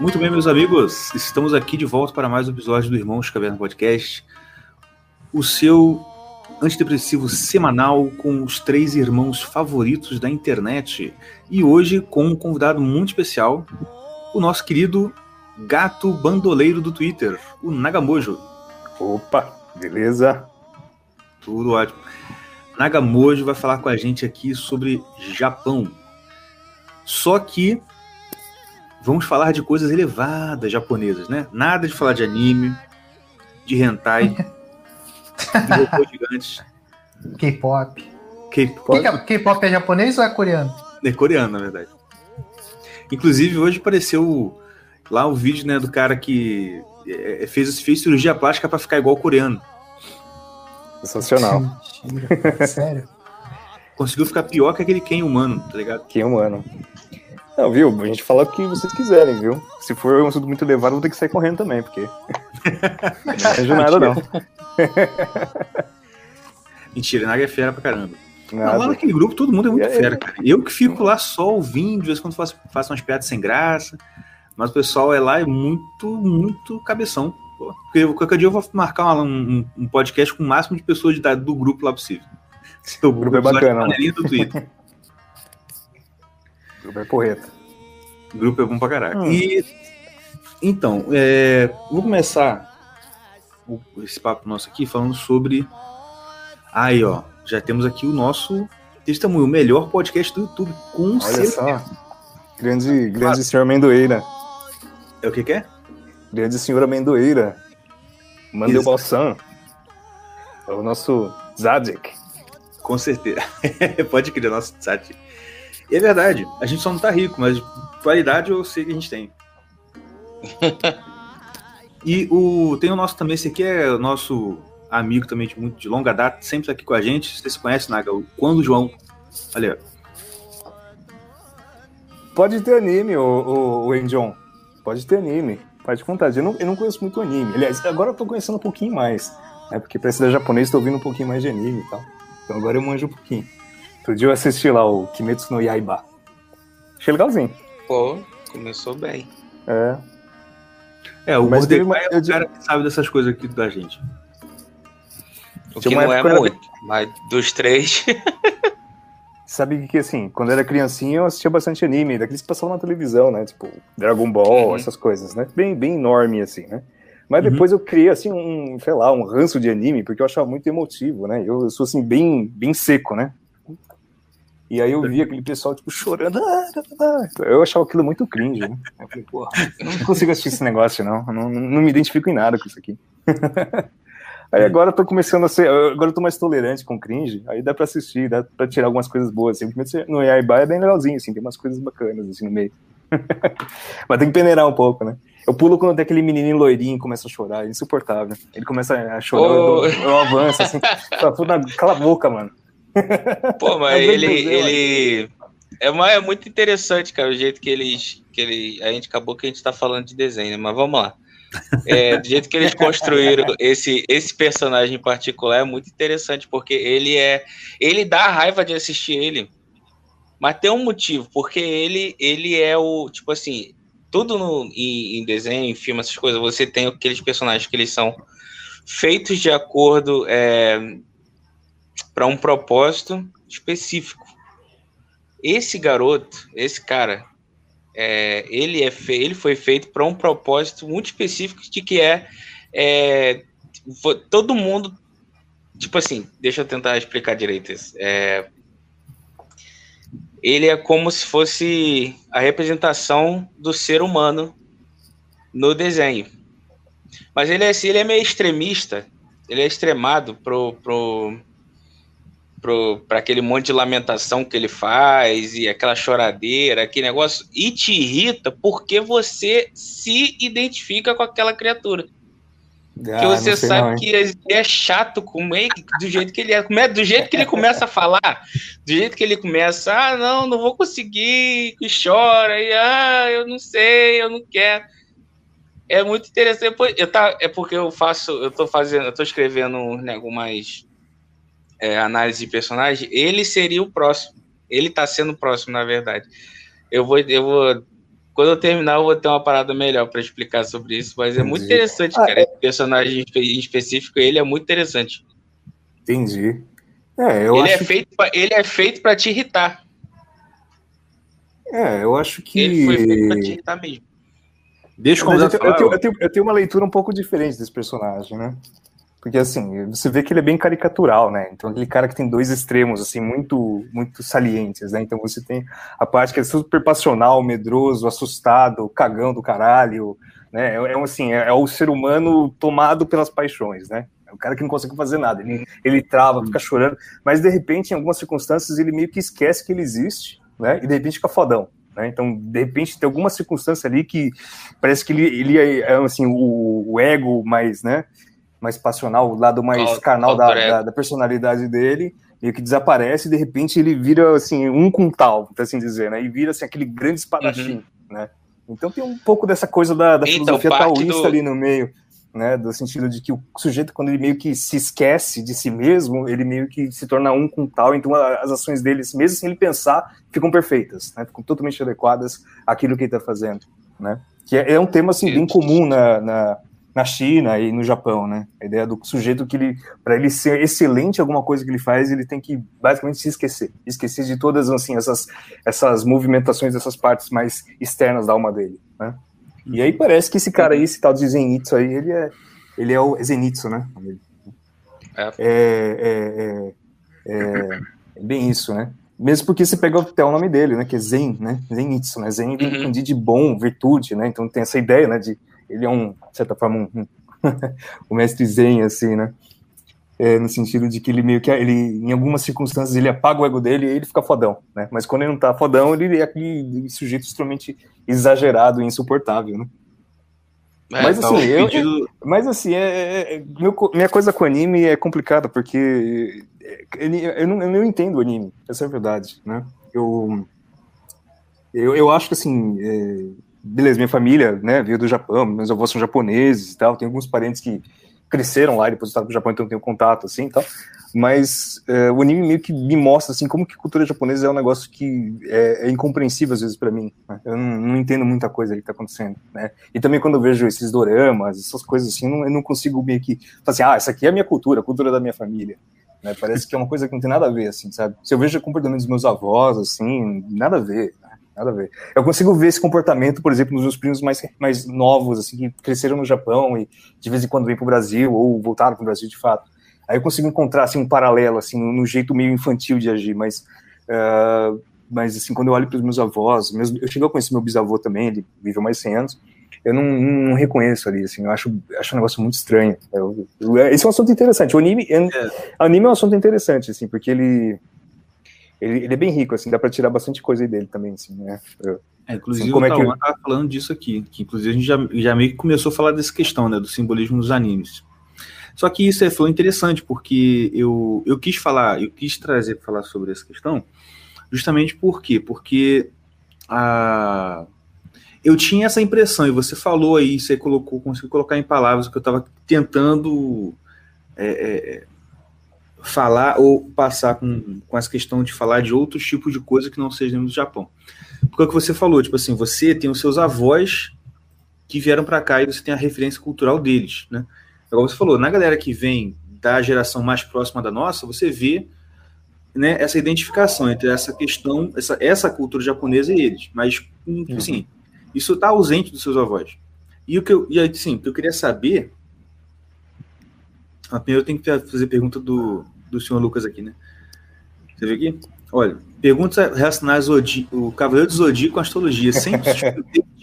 Muito bem, meus amigos, estamos aqui de volta para mais um episódio do Irmãos Caverna Podcast, o seu antidepressivo semanal com os três irmãos favoritos da internet. E hoje com um convidado muito especial, o nosso querido gato bandoleiro do Twitter, o Nagamojo. Opa, beleza? Tudo ótimo. Nagamojo vai falar com a gente aqui sobre Japão. Só que vamos falar de coisas elevadas japonesas, né? Nada de falar de anime, de hentai, de robôs gigantes. K-pop. K-pop. K-pop é japonês ou é coreano? É coreano, na verdade. Inclusive, hoje apareceu lá o vídeo né, do cara que é, fez, fez cirurgia plástica para ficar igual o coreano. Sensacional. Sério? Conseguiu ficar pior que aquele Ken humano, tá ligado? Que humano. Não, viu? A gente fala o que vocês quiserem, viu? Se for um assunto muito elevado, vou ter que sair correndo também, porque. não vejo nada, não. Mentira, Naga é fera pra caramba. Não, lá naquele grupo todo mundo é muito É, fera, cara. Eu que fico lá só ouvindo, de vez em quando faço, faço umas piadas sem graça. Mas o pessoal é lá é muito, muito cabeção. Pô. Porque qualquer dia eu vou marcar uma- um, um podcast com o máximo de pessoas de do grupo lá possível. O grupo é bacana, na né? do Twitter. O grupo é porreta. Grupo é bom pra caraca. Hum. E então, é, vou começar o- esse papo nosso aqui falando sobre. Aí, ó, já temos aqui o nosso testemunho, o melhor podcast do YouTube, com Olha certeza. só. Grande, grande senhor amendoeira. É o que, que é? Grande senhor amendoeira. Mandeu. Balsan. É o nosso Zadek. Com certeza. Pode crer, nosso site. E é verdade, a gente só não tá rico, mas qualidade eu sei que a gente tem. e o, tem o nosso também, esse aqui é o nosso amigo também de, muito, de longa data, sempre tá aqui com a gente. Você se conhece, Naga? O Quando João. Olha, Pode ter anime, o, o, o Enjon. Pode ter anime. Pode contar. Eu não, eu não conheço muito anime. Aliás, agora eu tô conhecendo um pouquinho mais. Né? Porque pra estudar japonês, tô ouvindo um pouquinho mais de anime e tal. Então agora eu manjo um pouquinho. Outro dia eu assisti lá o Kimetsu no Yaiba. Achei legalzinho. Pô, começou bem. É. é, o Mas Mordecai é o cara que sabe dessas coisas aqui da gente. O que não é muito, mas dos três. Sabe que, assim, quando eu era criancinha, eu assistia bastante anime, daqueles que passavam na televisão, né? Tipo, Dragon Ball, Uhum. essas coisas, né? Bem, bem enorme, assim, né? Mas Uhum. depois eu criei, assim, um, sei lá, um ranço de anime, porque eu achava muito emotivo, né? Eu, eu sou, assim, bem, bem seco, né? E aí eu via aquele pessoal, tipo, chorando. "Ah, tá, tá, tá". Eu achava aquilo muito cringe, né? Eu falei, porra, eu não consigo assistir esse negócio, não. Não, não me identifico em nada com isso aqui. Aí agora eu tô começando a ser. Agora eu tô mais tolerante com cringe, aí dá pra assistir, dá pra tirar algumas coisas boas. Assim. No Yaiba é bem legalzinho, assim, tem umas coisas bacanas assim no meio. Mas tem que peneirar um pouco, né? Eu pulo quando tem aquele menininho loirinho começa a chorar, é insuportável. Ele começa a chorar, eu, dou- eu avanço, assim. Fala, "Puta, Cala a boca, mano. Pô, mas É ele. ele... É, uma- é muito interessante, cara, o jeito que eles. Que ele... A gente acabou que a gente tá falando de desenho, né? Mas vamos lá. É, do jeito que eles construíram esse, esse personagem em particular é muito interessante, porque ele é. Ele dá raiva de assistir ele. Mas tem um motivo, porque ele, ele é o. Tipo assim, tudo no, em, em desenho, em filme, essas coisas, você tem aqueles personagens que eles são feitos de acordo é, para um propósito específico. Esse garoto, esse cara, é, ele, é fe- ele foi feito para um propósito muito específico de que é, é, todo mundo. Tipo assim, deixa eu tentar explicar direito isso. É, ele é como se fosse a representação do ser humano no desenho. Mas ele é, ele é meio extremista, ele é extremado pro, pro, pro, pra aquele monte de lamentação que ele faz e aquela choradeira, aquele negócio, e te irrita porque você se identifica com aquela criatura. Ah, que você sabe que ele é chato como ele, do jeito que ele é, come- do jeito que ele começa a falar, do jeito que ele começa, ah, não, não vou conseguir, e chora, e ah, eu não sei, eu não quero. É muito interessante. Eu tá, é porque eu faço, eu tô fazendo, eu tô escrevendo né, algumas é, análise de personagem. Ele seria o próximo. Ele tá sendo o próximo, na verdade. Eu vou, eu vou. Quando eu terminar, eu vou ter uma parada melhor para explicar sobre isso, mas é muito Entendi. interessante, Ah, cara. Esse personagem em espe- em específico, ele é muito interessante. Entendi. É, eu ele, é acho, feito pra, ele é feito para te irritar. é, eu acho que. Ele foi feito pra te irritar mesmo. Deixa eu, eu, tenho, eu, tenho, eu tenho uma leitura um pouco diferente desse personagem, né? Porque assim, você vê que ele é bem caricatural, né? Então aquele cara que tem dois extremos assim muito muito salientes, né? Então você tem a parte que é super passional, medroso, assustado, cagão do caralho, né? É, é assim, é, é o ser humano tomado pelas paixões, né? É o cara que não consegue fazer nada, ele, ele trava, fica chorando, mas de repente em algumas circunstâncias ele meio que esquece que ele existe, né? E de repente fica fodão. Né? Então, de repente, tem alguma circunstância ali que parece que ele, ele é, é, assim, o, o ego mais, né, mais passional, o lado mais carnal da, da, da personalidade dele, meio que desaparece e de repente ele vira assim um com tal, por assim dizer, né? E vira assim aquele grande espadachim, né? Então tem um pouco dessa coisa da, da Então, filosofia taoísta do- ali no meio, né? Do sentido de que o sujeito quando ele meio que se esquece de si mesmo, ele meio que se torna um com tal, então as ações dele, mesmo sem ele pensar, ficam perfeitas, né? Ficam totalmente adequadas àquilo que ele está fazendo, né? Que é, é um tema assim bem comum na, na na China e no Japão, né? A ideia do sujeito que ele, para ele ser excelente em alguma coisa que ele faz, ele tem que basicamente se esquecer, esquecer de todas assim essas essas movimentações dessas partes mais externas da alma dele, né? E aí parece que esse cara aí, esse tal de Zenitsu aí, ele é ele é o Zenitsu, né? É. É, é, é, é- bem isso, né? Mesmo porque você pega até o nome dele, né? Que é Zen, né? Zenitsu, né? Zen vem Uhum. de, de bom, virtude, né? Então tem essa ideia, né? De ele é um, de certa forma, um, um, mestre Zen, assim, né? É, no sentido de que ele meio que ele, em algumas circunstâncias, ele apaga o ego dele e ele fica fodão, né? Mas quando ele não tá fodão, ele é aquele sujeito extremamente exagerado e insuportável, né? É, Mas assim, eu, Pedido- mas assim, é, é- é- meu minha coisa com anime é complicada, porque é, eu, não, eu não entendo anime, essa é a verdade, né? Eu, eu, eu acho que assim, é, beleza, minha família, né, veio do Japão, meus avós são japoneses e tal, tem alguns parentes que cresceram lá e depois estavam no Japão, então eu tenho contato, assim, e tal, mas é, o anime meio que me mostra, assim, como que cultura japonesa é um negócio que é, é incompreensível às vezes para mim, né? eu não, não entendo muita coisa que tá acontecendo, né, e também quando eu vejo esses doramas, essas coisas assim, eu não, eu não consigo meio que assim, ah, essa aqui é a minha cultura, a cultura da minha família. Né? Parece que é uma coisa que não tem nada a ver, assim, sabe? Se eu vejo o comportamento dos meus avós, assim, nada a ver? Nada a ver. Eu consigo ver esse comportamento, por exemplo, nos meus primos mais, mais novos, assim, que cresceram no Japão e de vez em quando vêm para o Brasil ou voltaram para o Brasil de fato. Aí eu consigo encontrar, assim, um paralelo, assim, no, jeito meio infantil de agir, mas... ah, mas, assim, quando eu olho para os meus avós, meus, eu cheguei a conhecer meu bisavô também, ele viveu mais de 100 anos, eu não, não reconheço ali, assim, eu acho, acho um negócio muito estranho. Eu- eu- esse é um assunto interessante. O anime, anime é um assunto interessante, assim, porque ele, ele, ele é bem rico, assim, dá pra tirar bastante coisa aí dele também, assim, né? Eu- É, inclusive, Sim, como o é que- Tauan tava falando disso aqui, que inclusive a gente já, já meio que começou a falar dessa questão, né, do simbolismo dos animes. Só que isso é, foi interessante, porque eu, eu quis falar, eu quis trazer para falar sobre essa questão, justamente por quê? Porque a, eu tinha essa impressão, e você falou aí, você colocou, conseguiu colocar em palavras o que eu estava tentando é, é, falar ou passar com, com essa questão de falar de outros tipos de coisa que não sejam do Japão. Porque é o que você falou, tipo assim, você tem os seus avós que vieram para cá e você tem a referência cultural deles, né? Agora você falou, na galera que vem da geração mais próxima da nossa, você vê né, essa identificação entre essa questão, essa, essa cultura japonesa e eles. Mas, hum, tipo assim, isso está ausente dos seus avós. E o que eu, e aí, sim, o que eu queria saber. Primeiro eu tenho que fazer pergunta do, do senhor Lucas aqui, né? Você vê aqui? Olha, perguntas relacionadas ao Zodi- o Cavaleiro do Zodíaco com a astrologia. Sempre tinha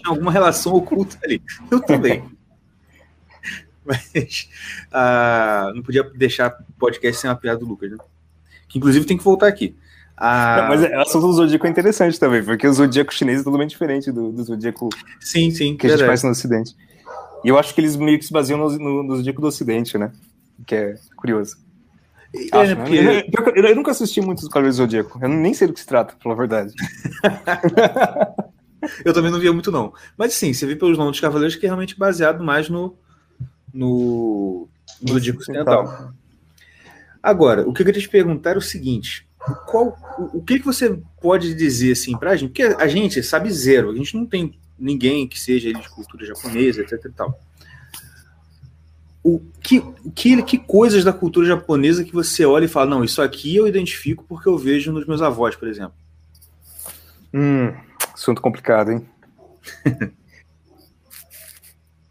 alguma relação oculta ali. Eu também. Mas ah, não podia deixar o podcast sem uma piada do Lucas, né? Que inclusive tem que voltar aqui. Ah, Não, mas o assunto do Zodíaco é interessante também, porque o Zodíaco chinês é totalmente diferente do, do Zodíaco sim, sim. que a gente verdade. faz no Ocidente. E eu acho que eles meio que se baseiam no, no, no Zodíaco do Ocidente, né? Que é curioso. É, Acho, né? porque- eu, pior que eu- eu nunca assisti muito os Cavaleiros do Zodíaco. Eu nem sei do que se trata, pela verdade. Eu também não via muito, não. Mas sim, você vê pelos nomes dos cavaleiros que é realmente baseado mais no, no, no Zodíaco Ocidental. Agora, o que eu queria te perguntar é o seguinte: qual, o, o que, que você pode dizer assim pra gente? Porque a gente sabe zero, a gente não tem ninguém que seja de cultura japonesa, etc e tal. O que, que, que coisas da cultura japonesa que você olha e fala, não, isso aqui eu identifico porque eu vejo nos meus avós, por exemplo? Hum, assunto complicado, hein?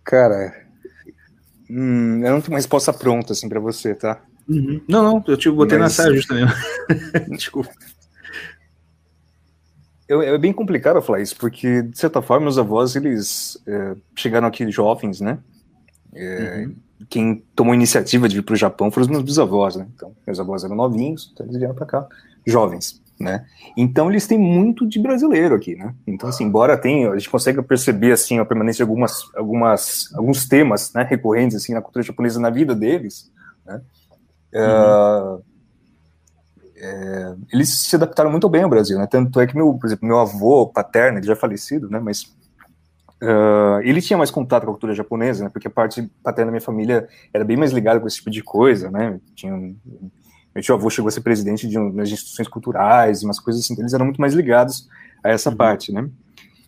Cara, hum, eu não tenho uma resposta pronta assim para você, tá? Uhum. Não, não, eu te botei Mas... na saia justa mesmo. Desculpa. Eu, é bem complicado falar isso, porque, de certa forma, meus avós, eles é, chegaram aqui jovens, né? É, uhum. Quem tomou iniciativa de ir para o Japão foram os meus bisavós, né? Então, meus avós eram novinhos, então eles vieram para cá, jovens, né? Então, eles têm muito de brasileiro aqui, né? Então, assim, embora tenha, a gente consegue perceber, assim, a permanência de algumas, algumas, alguns temas, né, recorrentes, assim, na cultura japonesa, na vida deles, né? Uhum. Uh, é, eles se adaptaram muito bem ao Brasil, né? Tanto é que meu, por exemplo, meu avô paterno, ele já é falecido, né? Mas uh, ele tinha mais contato com a cultura japonesa, né? Porque a parte paterna da minha família era bem mais ligada com esse tipo de coisa, né? Tinha meu tio avô chegou a ser presidente de umas instituições culturais, umas coisas assim, então eles eram muito mais ligados a essa uhum. parte, né?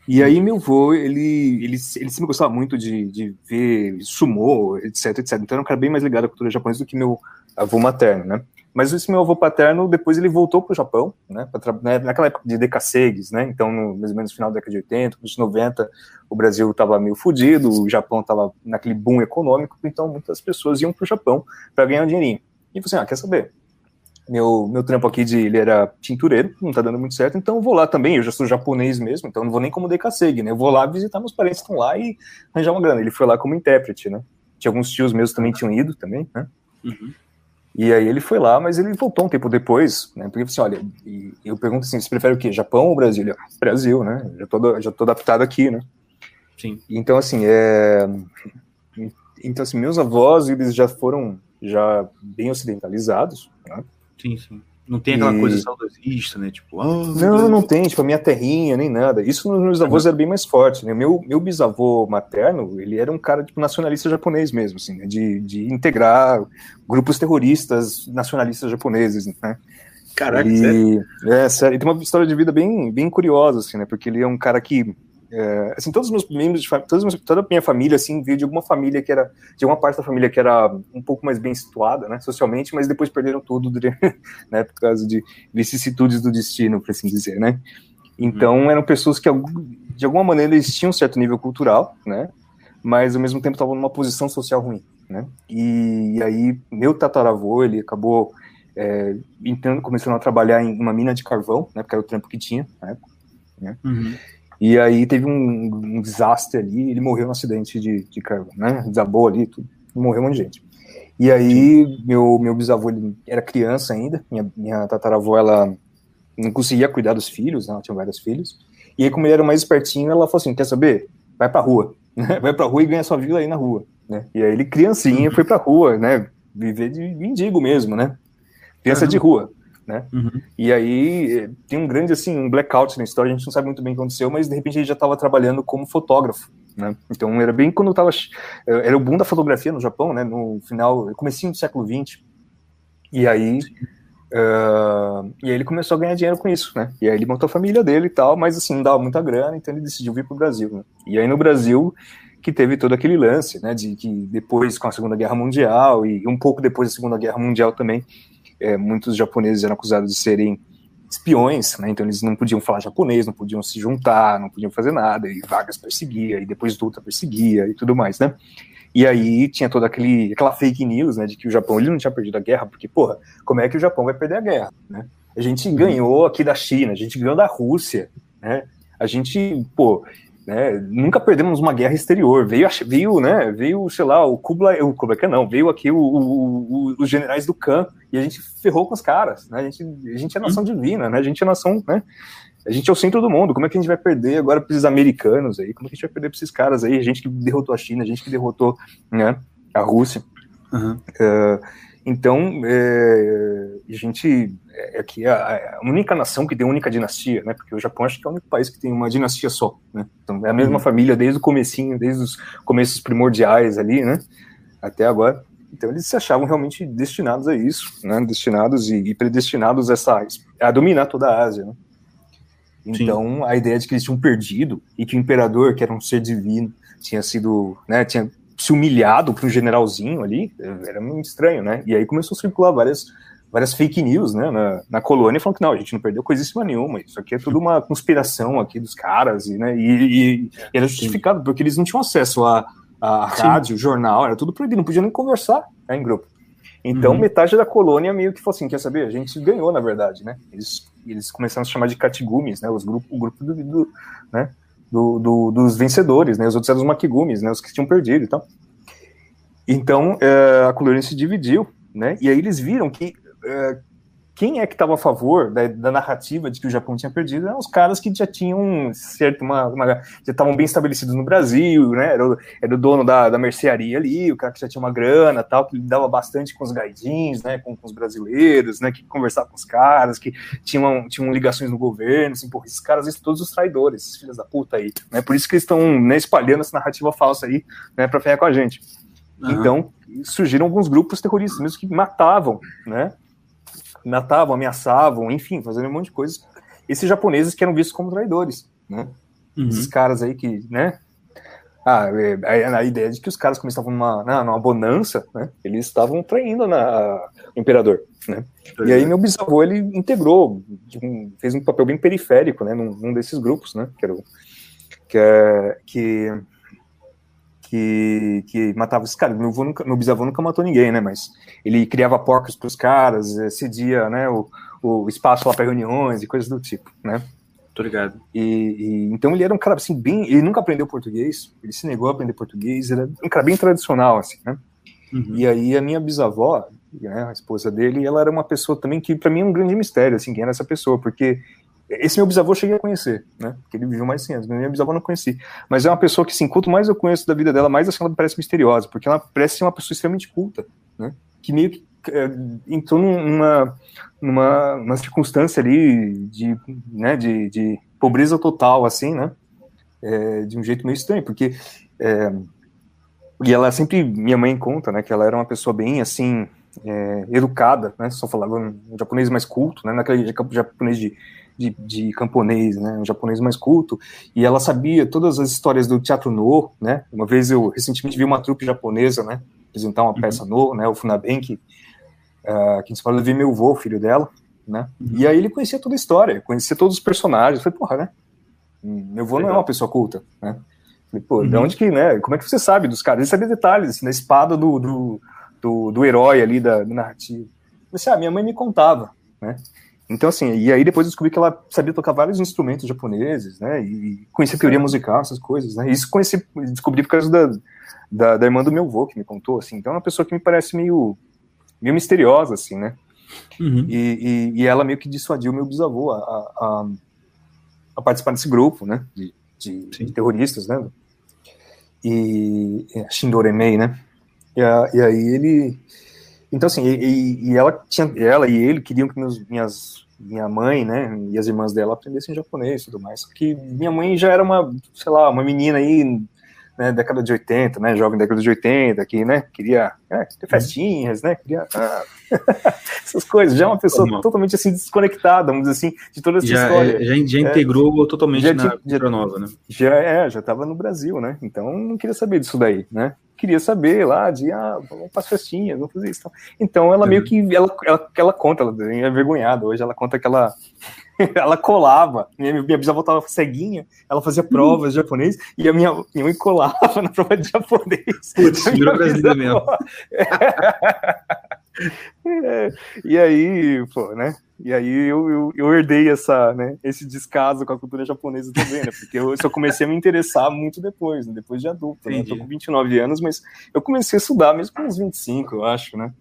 E aí meu avô, ele, ele, ele sempre gostava muito de, de ver sumô, etc, etc. Então era um cara bem mais ligado à cultura japonesa do que meu avô materno, né? Mas esse meu avô paterno, depois ele voltou para o Japão, né, né, naquela época de decassegues, né, então no, mais ou menos no final da década de 80, nos 90, o Brasil estava meio fodido, o Japão estava naquele boom econômico, então muitas pessoas iam para o Japão para ganhar um dinheirinho. E você, assim, ah, quer saber? Meu, meu trampo aqui de ele era tintureiro, não está dando muito certo, então vou lá também, eu já sou japonês mesmo, então não vou nem como decassegue, né, eu vou lá visitar meus parentes que estão lá e arranjar uma grana. Ele foi lá como intérprete, né, tinha alguns tios meus também tinham ido também, né, uhum. E aí ele foi lá, mas ele voltou um tempo depois, né? Porque assim, olha, eu pergunto assim, você prefere o quê? Japão ou Brasil? Ele, Brasil, né? Já tô, já tô adaptado aqui, né? Sim. Então assim, é então assim, meus avós, eles já foram já bem ocidentalizados, né? Sim, sim. Não tem aquela e... coisa saudosista, né? Tipo, oh, não, não tem, tipo, a minha terrinha, nem nada. Isso nos meus avós uhum. era bem mais forte, né? Meu, meu bisavô materno, ele era um cara, tipo, nacionalista japonês mesmo, assim, né? de, de integrar grupos terroristas nacionalistas japoneses, né? Caraca, ele, sério? É, sério. Ele tem uma história de vida bem, bem curiosa, assim, né? Porque ele é um cara que é, assim, todos os meus membros, de, todos, toda a minha família, assim, veio de alguma família que era, de uma parte da família que era um pouco mais bem situada, né, socialmente, mas depois perderam tudo, né, por causa de vicissitudes do destino, por assim dizer, né. Então, uhum. eram pessoas que, de alguma maneira, eles tinham um certo nível cultural, né, mas ao mesmo tempo estavam numa posição social ruim, né. E, e aí, meu tataravô, ele acabou é, entrando, começando a trabalhar em uma mina de carvão, né, porque era o trampo que tinha na época, né. Uhum. E aí teve um, um desastre ali, ele morreu no acidente de, de carvão, né? Desabou ali, tudo, morreu um monte de gente. E aí, meu, meu bisavô ele era criança ainda, minha, minha tataravó, ela não conseguia cuidar dos filhos, né? ela tinha vários filhos. E aí, como ele era mais espertinho, ela falou assim: quer saber? Vai pra rua, né? vai pra rua e ganha sua vida aí na rua, né? E aí ele, criancinha, foi pra rua, né? Viver de mendigo mesmo, né? Criança uhum. de rua né? Uhum. E aí eh, tem um grande assim um blackout na história, a gente não sabe muito bem o que aconteceu, mas de repente ele já estava trabalhando como fotógrafo, né? Então era bem quando estava eh, era o boom da fotografia no Japão, né? No final, comecinho do século XX. E aí uh, e aí ele começou a ganhar dinheiro com isso, né? E aí ele montou a família dele e tal, mas assim não dava muita grana, então ele decidiu vir para o Brasil. Né? E aí no Brasil que teve todo aquele lance, né? De que depois com a Segunda Guerra Mundial e um pouco depois da Segunda Guerra Mundial também é, muitos japoneses eram acusados de serem espiões, né? Então eles não podiam falar japonês, não podiam se juntar, não podiam fazer nada, e Vargas perseguia, e depois Dutra perseguia e tudo mais, né? E aí tinha toda aquele, aquela fake news, né, de que o Japão ele não tinha perdido a guerra, porque, porra, como é que o Japão vai perder a guerra, né? A gente uhum. ganhou aqui da China, a gente ganhou da Rússia, né? A gente, pô, né? Nunca perdemos uma guerra exterior. Veio, veio, né? Veio, sei lá, o Kublai, o Kublai não, veio aqui o, o, o, os generais do Khan e a gente ferrou com os caras, né? A gente, a gente é nação divina, né? A gente é nação, né? A gente é o centro do mundo. Como é que a gente vai perder agora para esses americanos aí? Como é que a gente vai perder para esses caras aí? A gente que derrotou a China, a gente que derrotou, né? A Rússia. Uhum. Uh, então, é, a gente é aqui é a, única nação que tem única dinastia, né? Porque o Japão acho que é o único país que tem uma dinastia só, né? Então é a mesma uhum. família desde o comecinho, desde os começos primordiais ali, né? Até agora. Então eles se achavam realmente destinados a isso, né? Destinados e, e predestinados a, essa, a dominar toda a Ásia, né? Então Sim. a ideia de que eles tinham perdido e que o imperador, que era um ser divino, tinha sido, né? Tinha se humilhado para um generalzinho ali, era muito estranho, né? E aí começou a circular várias várias fake news, né, na, na colônia, falando que não, a gente não perdeu coisíssima nenhuma, isso aqui é tudo uma conspiração aqui dos caras, e, né, e, e, era justificado, porque eles não tinham acesso a, a rádio, jornal, era tudo proibido, não podia nem conversar né, em grupo. Então, uhum. metade da colônia meio que falou assim, quer saber, a gente ganhou, na verdade, né, eles, eles começaram a se chamar de catigumes, né, os grupo, o grupo do, do né, do, do, dos vencedores, né, os outros eram os makigumes, né, os que tinham perdido e tal. Então, é, a colônia se dividiu, né, e aí eles viram que é, quem é que estava a favor da, da, narrativa de que o Japão tinha perdido eram os caras que já tinham certo uma, uma já estavam bem estabelecidos no Brasil, né? Era o, era o dono da, da mercearia ali, o cara que já tinha uma grana, tal, que lidava bastante com os gaidins, né? Com, com, os brasileiros, né? Que conversava com os caras, que tinham, tinham ligações no governo, assim, porra, esses caras, esses, todos os traidores, esses filhos da puta aí, né? Por isso que eles estão né, espalhando essa narrativa falsa aí, né? Para ferrar com a gente. Uhum. Então surgiram alguns grupos terroristas mesmo que matavam, né? Matavam, ameaçavam, enfim, fazendo um monte de coisas. Esses japoneses que eram vistos como traidores, né? Uhum. Esses caras aí que, né? Ah, é, a, a, ideia de que os caras, como estavam numa, numa bonança, né? Eles estavam traindo na, o imperador, né? E aí meu bisavô, ele integrou, fez um papel bem periférico, né? Num, num desses grupos, né? Que era o, que, é, que que, que matava os caras. Meu, nunca, meu bisavô nunca matou ninguém, né? Mas ele criava porcos para os caras, eh, cedia né, o, o espaço lá para reuniões e coisas do tipo, né? Tô ligado. E, e, então ele era um cara assim, bem. Ele nunca aprendeu português, ele se negou a aprender português, ele era um cara bem tradicional, assim, né? Uhum. E aí a minha bisavó, né, a esposa dele, ela era uma pessoa também que para mim é um grande mistério, assim, quem era essa pessoa, porque esse meu bisavô eu cheguei a conhecer, né? Porque ele viveu mais de 100 anos. Minha bisavó não conheci. Mas é uma pessoa que, assim, quanto mais eu conheço da vida dela, mais assim, ela me parece misteriosa, porque ela parece ser uma pessoa extremamente culta, né? Que meio que é, entrou numa, numa, numa circunstância ali de, né, de, de pobreza total, assim, né? É, de um jeito meio estranho, porque. É, e ela sempre, minha mãe conta, né, que ela era uma pessoa bem, assim, é, educada, né? Só falava um japonês mais culto, né? Naquele japonês de de, de camponês, né, um japonês mais culto, e ela sabia todas as histórias do teatro no, né, uma vez eu recentemente vi uma trupe japonesa, né, apresentar uma uhum. peça no, né, o Funaben, que, uh, que fala, vi meu avô, filho dela, né, uhum. e aí ele conhecia toda a história, conhecia todos os personagens, eu falei, porra, né, meu avô não é uma pessoa culta, né, falei, pô, uhum. de onde que, né, como é que você sabe dos caras, ele sabia detalhes, assim, da espada do, do, do, do herói ali, da, da narrativa, eu disse, ah, minha mãe me contava, né, então, assim, e aí depois eu descobri que ela sabia tocar vários instrumentos japoneses, né, e conhecia teoria musical, essas coisas, né, e isso conheci, descobri por causa da, da, da, irmã do meu avô, que me contou, assim, então é uma pessoa que me parece meio, meio misteriosa, assim, né, uhum. e, e, e, ela meio que dissuadiu meu bisavô a, a, a participar desse grupo, né, de, de, de terroristas, né, e é, Shindoremei, né, e, a, e aí ele... Então, assim, e, e, ela tinha, ela e ele queriam que meus, minhas minha mãe, né, e as irmãs dela aprendessem japonês e tudo mais. Só que minha mãe já era uma, sei lá, uma menina aí, né, década de 80, né, jovem década de 80, que, né, queria é, ter festinhas, né, queria ah, essas coisas. Já é uma pessoa totalmente assim desconectada, vamos dizer assim, de toda essa já, história. É, já, já integrou totalmente já, na cultura nova, né? Já é, já estava no Brasil, né? Então não queria saber disso daí, né? Queria saber lá de, ah, vamos para as festinhas, vamos fazer isso. Então ela meio que, ela, ela, ela conta, ela é envergonhada, hoje ela conta que ela, ela colava, minha, minha bisavó estava ceguinha, ela fazia provas de japonês, e a minha, minha mãe colava na prova de japonês. Putz, virou brasileira mesmo. É, e aí, pô, né? E aí eu, eu, eu, herdei essa, né, esse descaso com a cultura japonesa também, né? Porque eu só comecei a me interessar muito depois, né, depois de adulto. Né? Eu tô com 29 anos, mas eu comecei a estudar mesmo com uns 25, eu acho, né?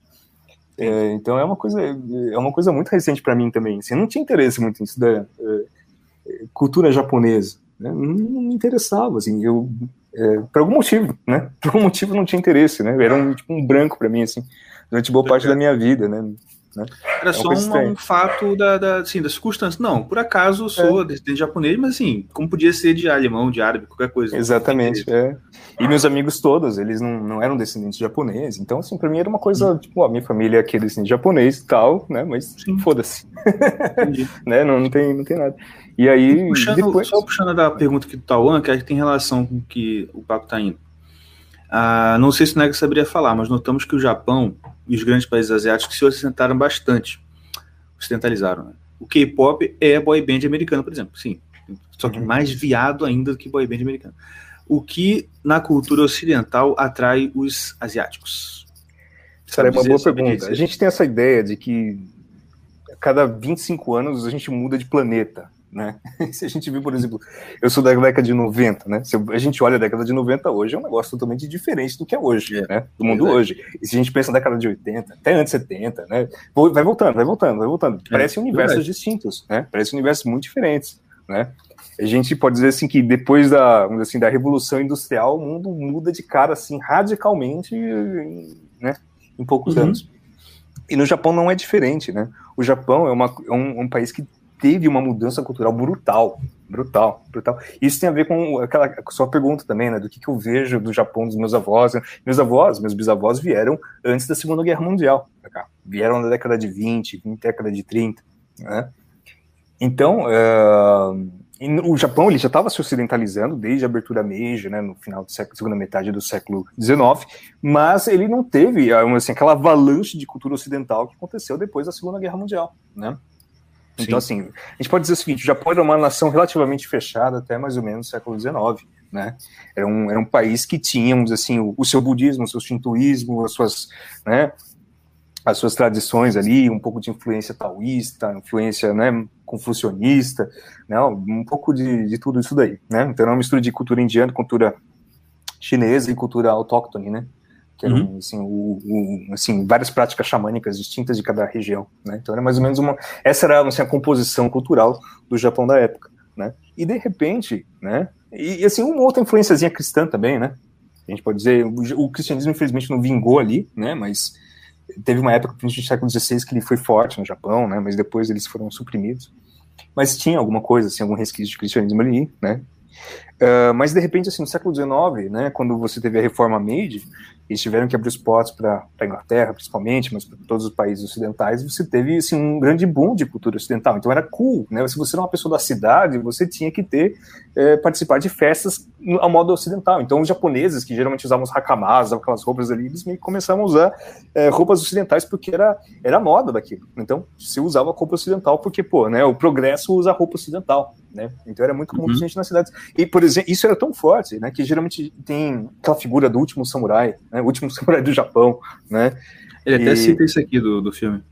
É, então é uma coisa é uma coisa muito recente para mim também. Assim, eu não tinha interesse muito em estudar é, cultura japonesa, né? não, não, me interessava, assim. Eu é, por algum motivo, né? Por algum motivo não tinha interesse, né? Era um, tipo, um branco para mim, assim durante boa parte da minha vida, né? Né? Era É só um, um fato da, da, assim, da circunstância. Não, por acaso sou descendente japonês, mas assim, como podia ser de alemão, de árabe, qualquer coisa. Exatamente, é. E meus amigos todos, eles não, não eram descendentes japoneses, então, assim, pra mim era uma coisa, tipo, a minha família aqui é descendente japonês e tal, né, mas Sim. foda-se, né, não, não, tem, não tem nada. E aí, Puxando, depois... Só puxando da pergunta aqui do Tauan, que acho que tem relação com o que o papo está indo. Ah, não sei se o Nega saberia falar, mas notamos que o Japão e os grandes países asiáticos se ocidentaram bastante. Ocidentalizaram, né? O K-pop é boy band americano, por exemplo, sim. Só que Uhum. mais viado ainda do que boy band americano. O que na cultura ocidental atrai os asiáticos? Cara, é uma boa pergunta. isso? A gente tem essa ideia de que a cada 25 anos a gente muda de planeta, né? Se a gente viu, por exemplo, eu sou da década de 90, né? Se a gente olha a década de 90 hoje, é um negócio totalmente diferente do que é hoje, É, né? Do mundo verdade. hoje. E se a gente pensa na década de 80, até antes de 70, né? Vai voltando, vai voltando, vai voltando. Parecem universos verdade. distintos, né? Parecem universos muito diferentes, né? A gente pode dizer assim que depois da, assim, da revolução industrial, o mundo muda de cara assim radicalmente, né? Em poucos Uhum. anos. E no Japão não é diferente, né? O Japão é, uma, é um, um país que teve uma mudança cultural brutal, brutal, brutal. Isso tem a ver com aquela com sua pergunta também, né? Do que, que eu vejo do Japão dos meus avós. Meus avós, meus bisavós vieram antes da Segunda Guerra Mundial, cá. Vieram na década de 20, década de 30, né? Então, eh, o Japão ele já estava se ocidentalizando desde a abertura Meiji, né, no final século, segunda metade do século XIX, mas ele não teve ah, assim, aquela avalanche de cultura ocidental que aconteceu depois da Segunda Guerra Mundial, né? Então, assim, a gente pode dizer o seguinte: o Japão era uma nação relativamente fechada até mais ou menos o século XIX, né? Era um, era um país que tínhamos assim o, o seu budismo, o seu shintoísmo, as suas, né, as suas tradições ali, um pouco de influência taoísta, influência, né, confucionista, né, um pouco de, de tudo isso daí, né? Então era uma mistura de cultura indiana, cultura chinesa e cultura autóctone, né? Que eram, assim, o, o- assim, várias práticas xamânicas distintas de cada região, né? Então era mais ou menos uma, essa era assim, a composição cultural do Japão da época, né? E de repente, né? E, e, assim uma outra influenciazinha cristã também, né? A gente pode dizer, o, o cristianismo infelizmente não vingou ali, né? Mas teve uma época, principalmente no século XVI, que ele foi forte no Japão, né? Mas depois eles foram suprimidos. Mas tinha alguma coisa, assim, algum resquício de cristianismo ali, né? Uh, mas de repente, assim, no século XIX, né, quando você teve a reforma Meiji, eles tiveram que abrir os portos para a Inglaterra, principalmente, mas para todos os países ocidentais, você teve assim, um grande boom de cultura ocidental. Então era cool, né? Se você era uma pessoa da cidade, você tinha que ter é, participar de festas ao modo ocidental. Então os japoneses, que geralmente usavam os hakamas, usavam aquelas roupas ali, eles meio que começaram a usar é, roupas ocidentais porque era, era a moda daquilo. Então se usava roupa ocidental porque, pô, né, o progresso usa roupa ocidental, né? Então era muito comum Uhum. gente nas cidades. E, por exemplo, isso era tão forte, né, que geralmente tem aquela figura do último samurai, né, o último samurai do Japão, né? Ele até E- cita isso aqui do, do filme.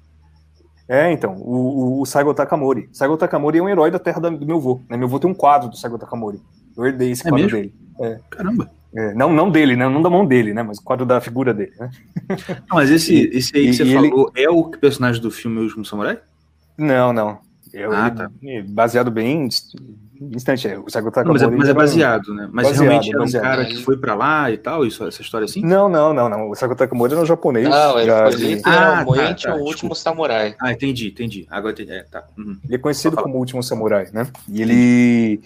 É, então, o, o, Saigo Takamori. Saigo Takamori é um herói da terra da- do meu avô, né? Meu avô tem um quadro do Saigo Takamori. Eu herdei esse É quadro mesmo? dele. Caramba. É, não, não dele, né? Não da mão dele, né? Mas o quadro da figura dele, né? Não, mas esse, E- esse aí que você ele- falou é o personagem do filme O Último Samurai? Não, não. Eu, Ah, tá. é baseado bem em instante. É, o Não, Takamori. mas, é, mas é baseado, né? Mas Baseado, realmente era um baseado. cara que foi pra lá e tal, isso, essa história assim? Não, não, não, não. O Saigo Takamori era um japonês. Não, ele já- foi Ah, tá, tá, o último samurai. Ah, entendi, entendi. Agora entendi. É, tá. Uhum. ele é conhecido como o último samurai, né? E ele.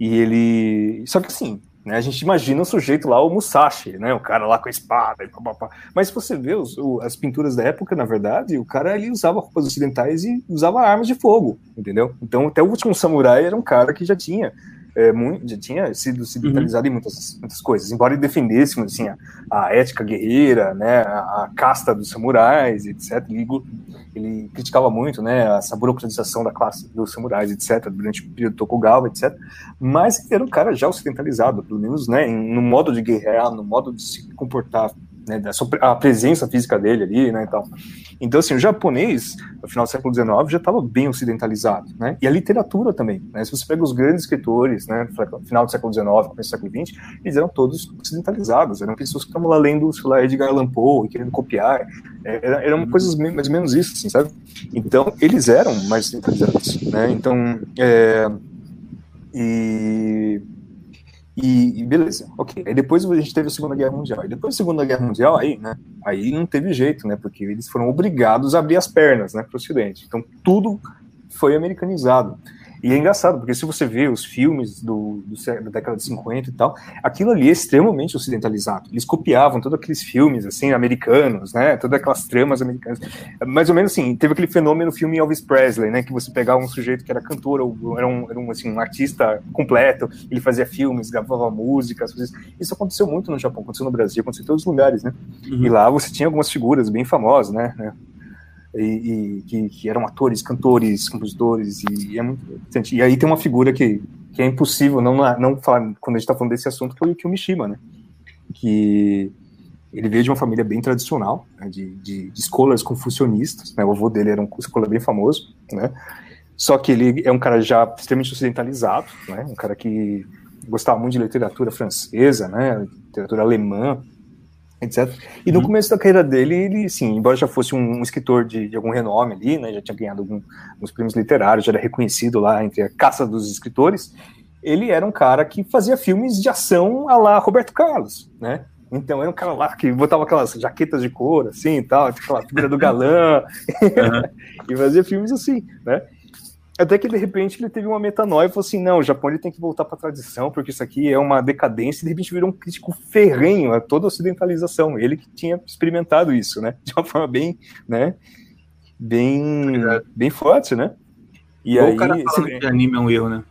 E ele. Só que assim, né, a gente imagina o sujeito lá, o Musashi, né? O cara lá com a espada e papapá. Mas se você vê os- o- as pinturas da época, na verdade, o cara ele usava roupas ocidentais e usava armas de fogo, entendeu? Então, até o último samurai era um cara que já tinha. É, muito, já tinha sido ocidentalizado em muitas, muitas coisas, embora ele defendesse assim, a, a ética guerreira, né, a, a casta dos samurais, etc. Ele, ele criticava muito né, essa burocratização da classe dos samurais, etc., durante o período Tokugawa, etc. Mas era um cara já ocidentalizado, pelo menos né, no modo de guerrear, no modo de se comportar, né, a presença física dele ali, né, e tal. Então, assim, o japonês, no final do século XIX, já estava bem ocidentalizado, né? E a literatura também, né? Se você pega os grandes escritores, né, final do século XIX, começo do século XX, eles eram todos ocidentalizados, eram pessoas que estavam lá lendo, sei lá, Edgar Allan Poe, querendo copiar, é, era- eram coisas mais ou menos isso, assim, sabe? Então, eles eram mais ocidentalizados, né? Então, é, e E, e beleza, ok. Aí depois a gente teve a Segunda Guerra Mundial. E depois da Segunda Guerra Mundial, aí, né? Aí não teve jeito, né? Porque eles foram obrigados a abrir as pernas, né, para o Ocidente. Então tudo foi americanizado. E é engraçado, porque se você vê os filmes do, do, da década de 50 e tal, aquilo ali é extremamente ocidentalizado. Eles copiavam todos aqueles filmes, assim, americanos, né? Todas aquelas tramas americanas. Mais ou menos assim, teve aquele fenômeno no filme Elvis Presley, né? Que você pegava um sujeito que era cantor, ou era um, era um, assim, um artista completo, ele fazia filmes, gravava músicas. Isso aconteceu muito no Japão, aconteceu no Brasil, aconteceu em todos os lugares, né? Uhum. E lá você tinha algumas figuras bem famosas, né? E, e que, que, eram atores, cantores, compositores, e, é muito interessante. E aí tem uma figura que, que é impossível não, não falar quando a gente está falando desse assunto, que é o Yukio Mishima, né? Que ele veio de uma família bem tradicional, né, de, de, de escolas confucionistas, né? O avô dele era um escola bem famoso, né? Só que ele é um cara já extremamente ocidentalizado, né? Um cara que gostava muito de literatura francesa, né? Literatura alemã, etc. E no uhum. começo da carreira dele, ele, sim, embora já fosse um, um escritor de, de, algum renome ali, né, já tinha ganhado algum, alguns prêmios literários, já era reconhecido lá entre a caça dos escritores, ele era um cara que fazia filmes de ação a lá Roberto Carlos, né? Então era um cara lá que botava aquelas jaquetas de couro, assim, e tal, aquela figura do galã, uhum. e fazia filmes assim, né? Até que de repente ele teve uma metanoia e falou assim: não, o Japão ele tem que voltar para a tradição, porque isso aqui é uma decadência, e de repente virou um crítico ferrenho a toda a ocidentalização. Ele que tinha experimentado isso, né? De uma forma bem, né? Bem, bem forte, né? E igual aí. O cara falando que anime é um erro, né?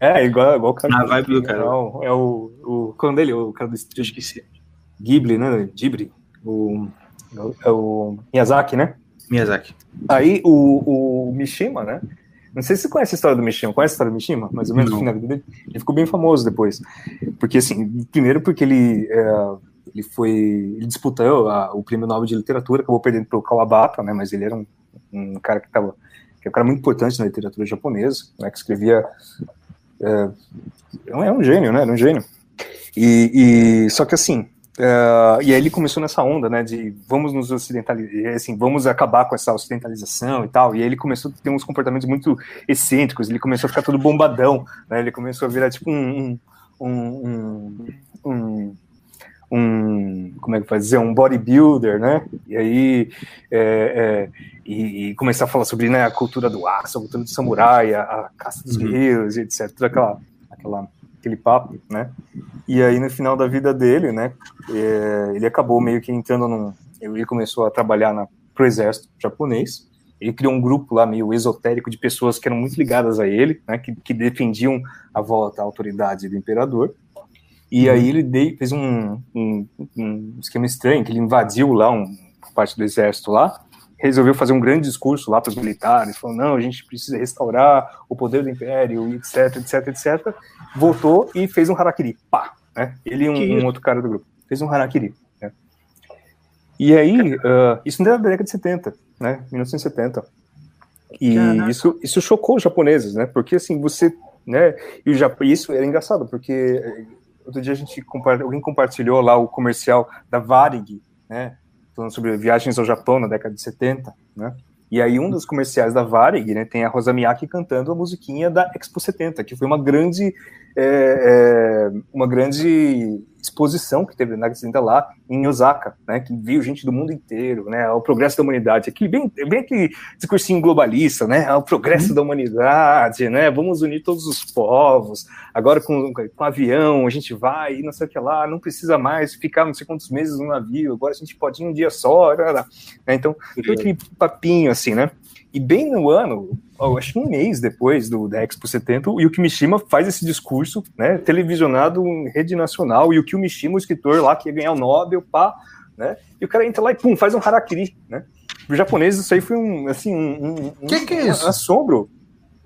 É, igual, igual o cara. Ah, vai do cara. É o, é o, o. Quando dele, o cara do. Eu esqueci. Ghibli, né? Ghibli. O, é o Miyazaki, né? Miyazaki. Aí o, o Mishima, né? Não sei se você conhece a história do Mishima. Conhece a história do Mishima? Mais ou menos no final dele. Ele ficou bem famoso depois. Porque, assim, primeiro porque ele, é, ele foi. Ele disputou a, o prêmio Nobel de Literatura, acabou perdendo pelo Kawabata, né? Mas ele era um, um cara que estava. Que é um cara muito importante na literatura japonesa, né? Que escrevia. É, é um gênio, né? Era um gênio. E, e só que assim, Uh, e aí ele começou nessa onda, né, de vamos nos ocidentalizar, assim, vamos acabar com essa ocidentalização e tal. E aí ele começou a ter uns comportamentos muito excêntricos. Ele começou a ficar todo bombadão, né? Ele começou a virar tipo um, um, um, um, um como é que pode dizer, um bodybuilder, né? E aí é, é, e, e, começar a falar sobre né, a cultura do aço, a cultura do samurai, a, a caça dos uhum. guerreiros, etc. Toda aquela, aquela aquele papo, né? E aí no final da vida dele, né, é, ele acabou meio que entrando num, ele começou a trabalhar na pro exército japonês. Ele criou um grupo lá meio esotérico de pessoas que eram muito ligadas a ele, né, que, que defendiam a volta à autoridade do imperador. E aí ele de, fez um, um, um, esquema estranho, que ele invadiu lá um parte do exército lá, resolveu fazer um grande discurso lá para os militares, falou, não, a gente precisa restaurar o poder do império, etc, etc, etc. Voltou e fez um harakiri, pá, né? Ele e um, um, outro cara do grupo. Fez um harakiri, né? E aí, uh, isso não era da década de 70, né? 1970. E isso, isso chocou os japoneses, né? Porque, assim, você, né? E o Japão, isso era engraçado, porque outro dia a gente, alguém compartilhou lá o comercial da Varig, né? falando sobre viagens ao Japão na década de 70, né? E aí um dos comerciais da Varig, né, tem a Rosa Miyake cantando a musiquinha da Expo 70, que foi uma grande, é, é, uma grande exposição que teve na Gazeta lá em Osaka, né, que viu gente do mundo inteiro, né, o progresso da humanidade, aquele bem, bem aquele discursinho globalista, né, o progresso uhum. da humanidade, né, vamos unir todos os povos, agora com, com avião a gente vai e não sei o que lá, não precisa mais ficar não sei quantos meses no navio, agora a gente pode ir um dia só, né, então, todo aquele papinho assim, né, e bem no ano, acho que um mês depois do da Expo 70, o Yuki Mishima faz esse discurso, né, televisionado em rede nacional, e o Yuki Mishima, o escritor lá que ia ganhar o Nobel, pá, né, e o cara entra lá e pum, faz um harakiri, né. Para os japoneses isso aí foi um, assim, um, um, que que é isso? um assombro.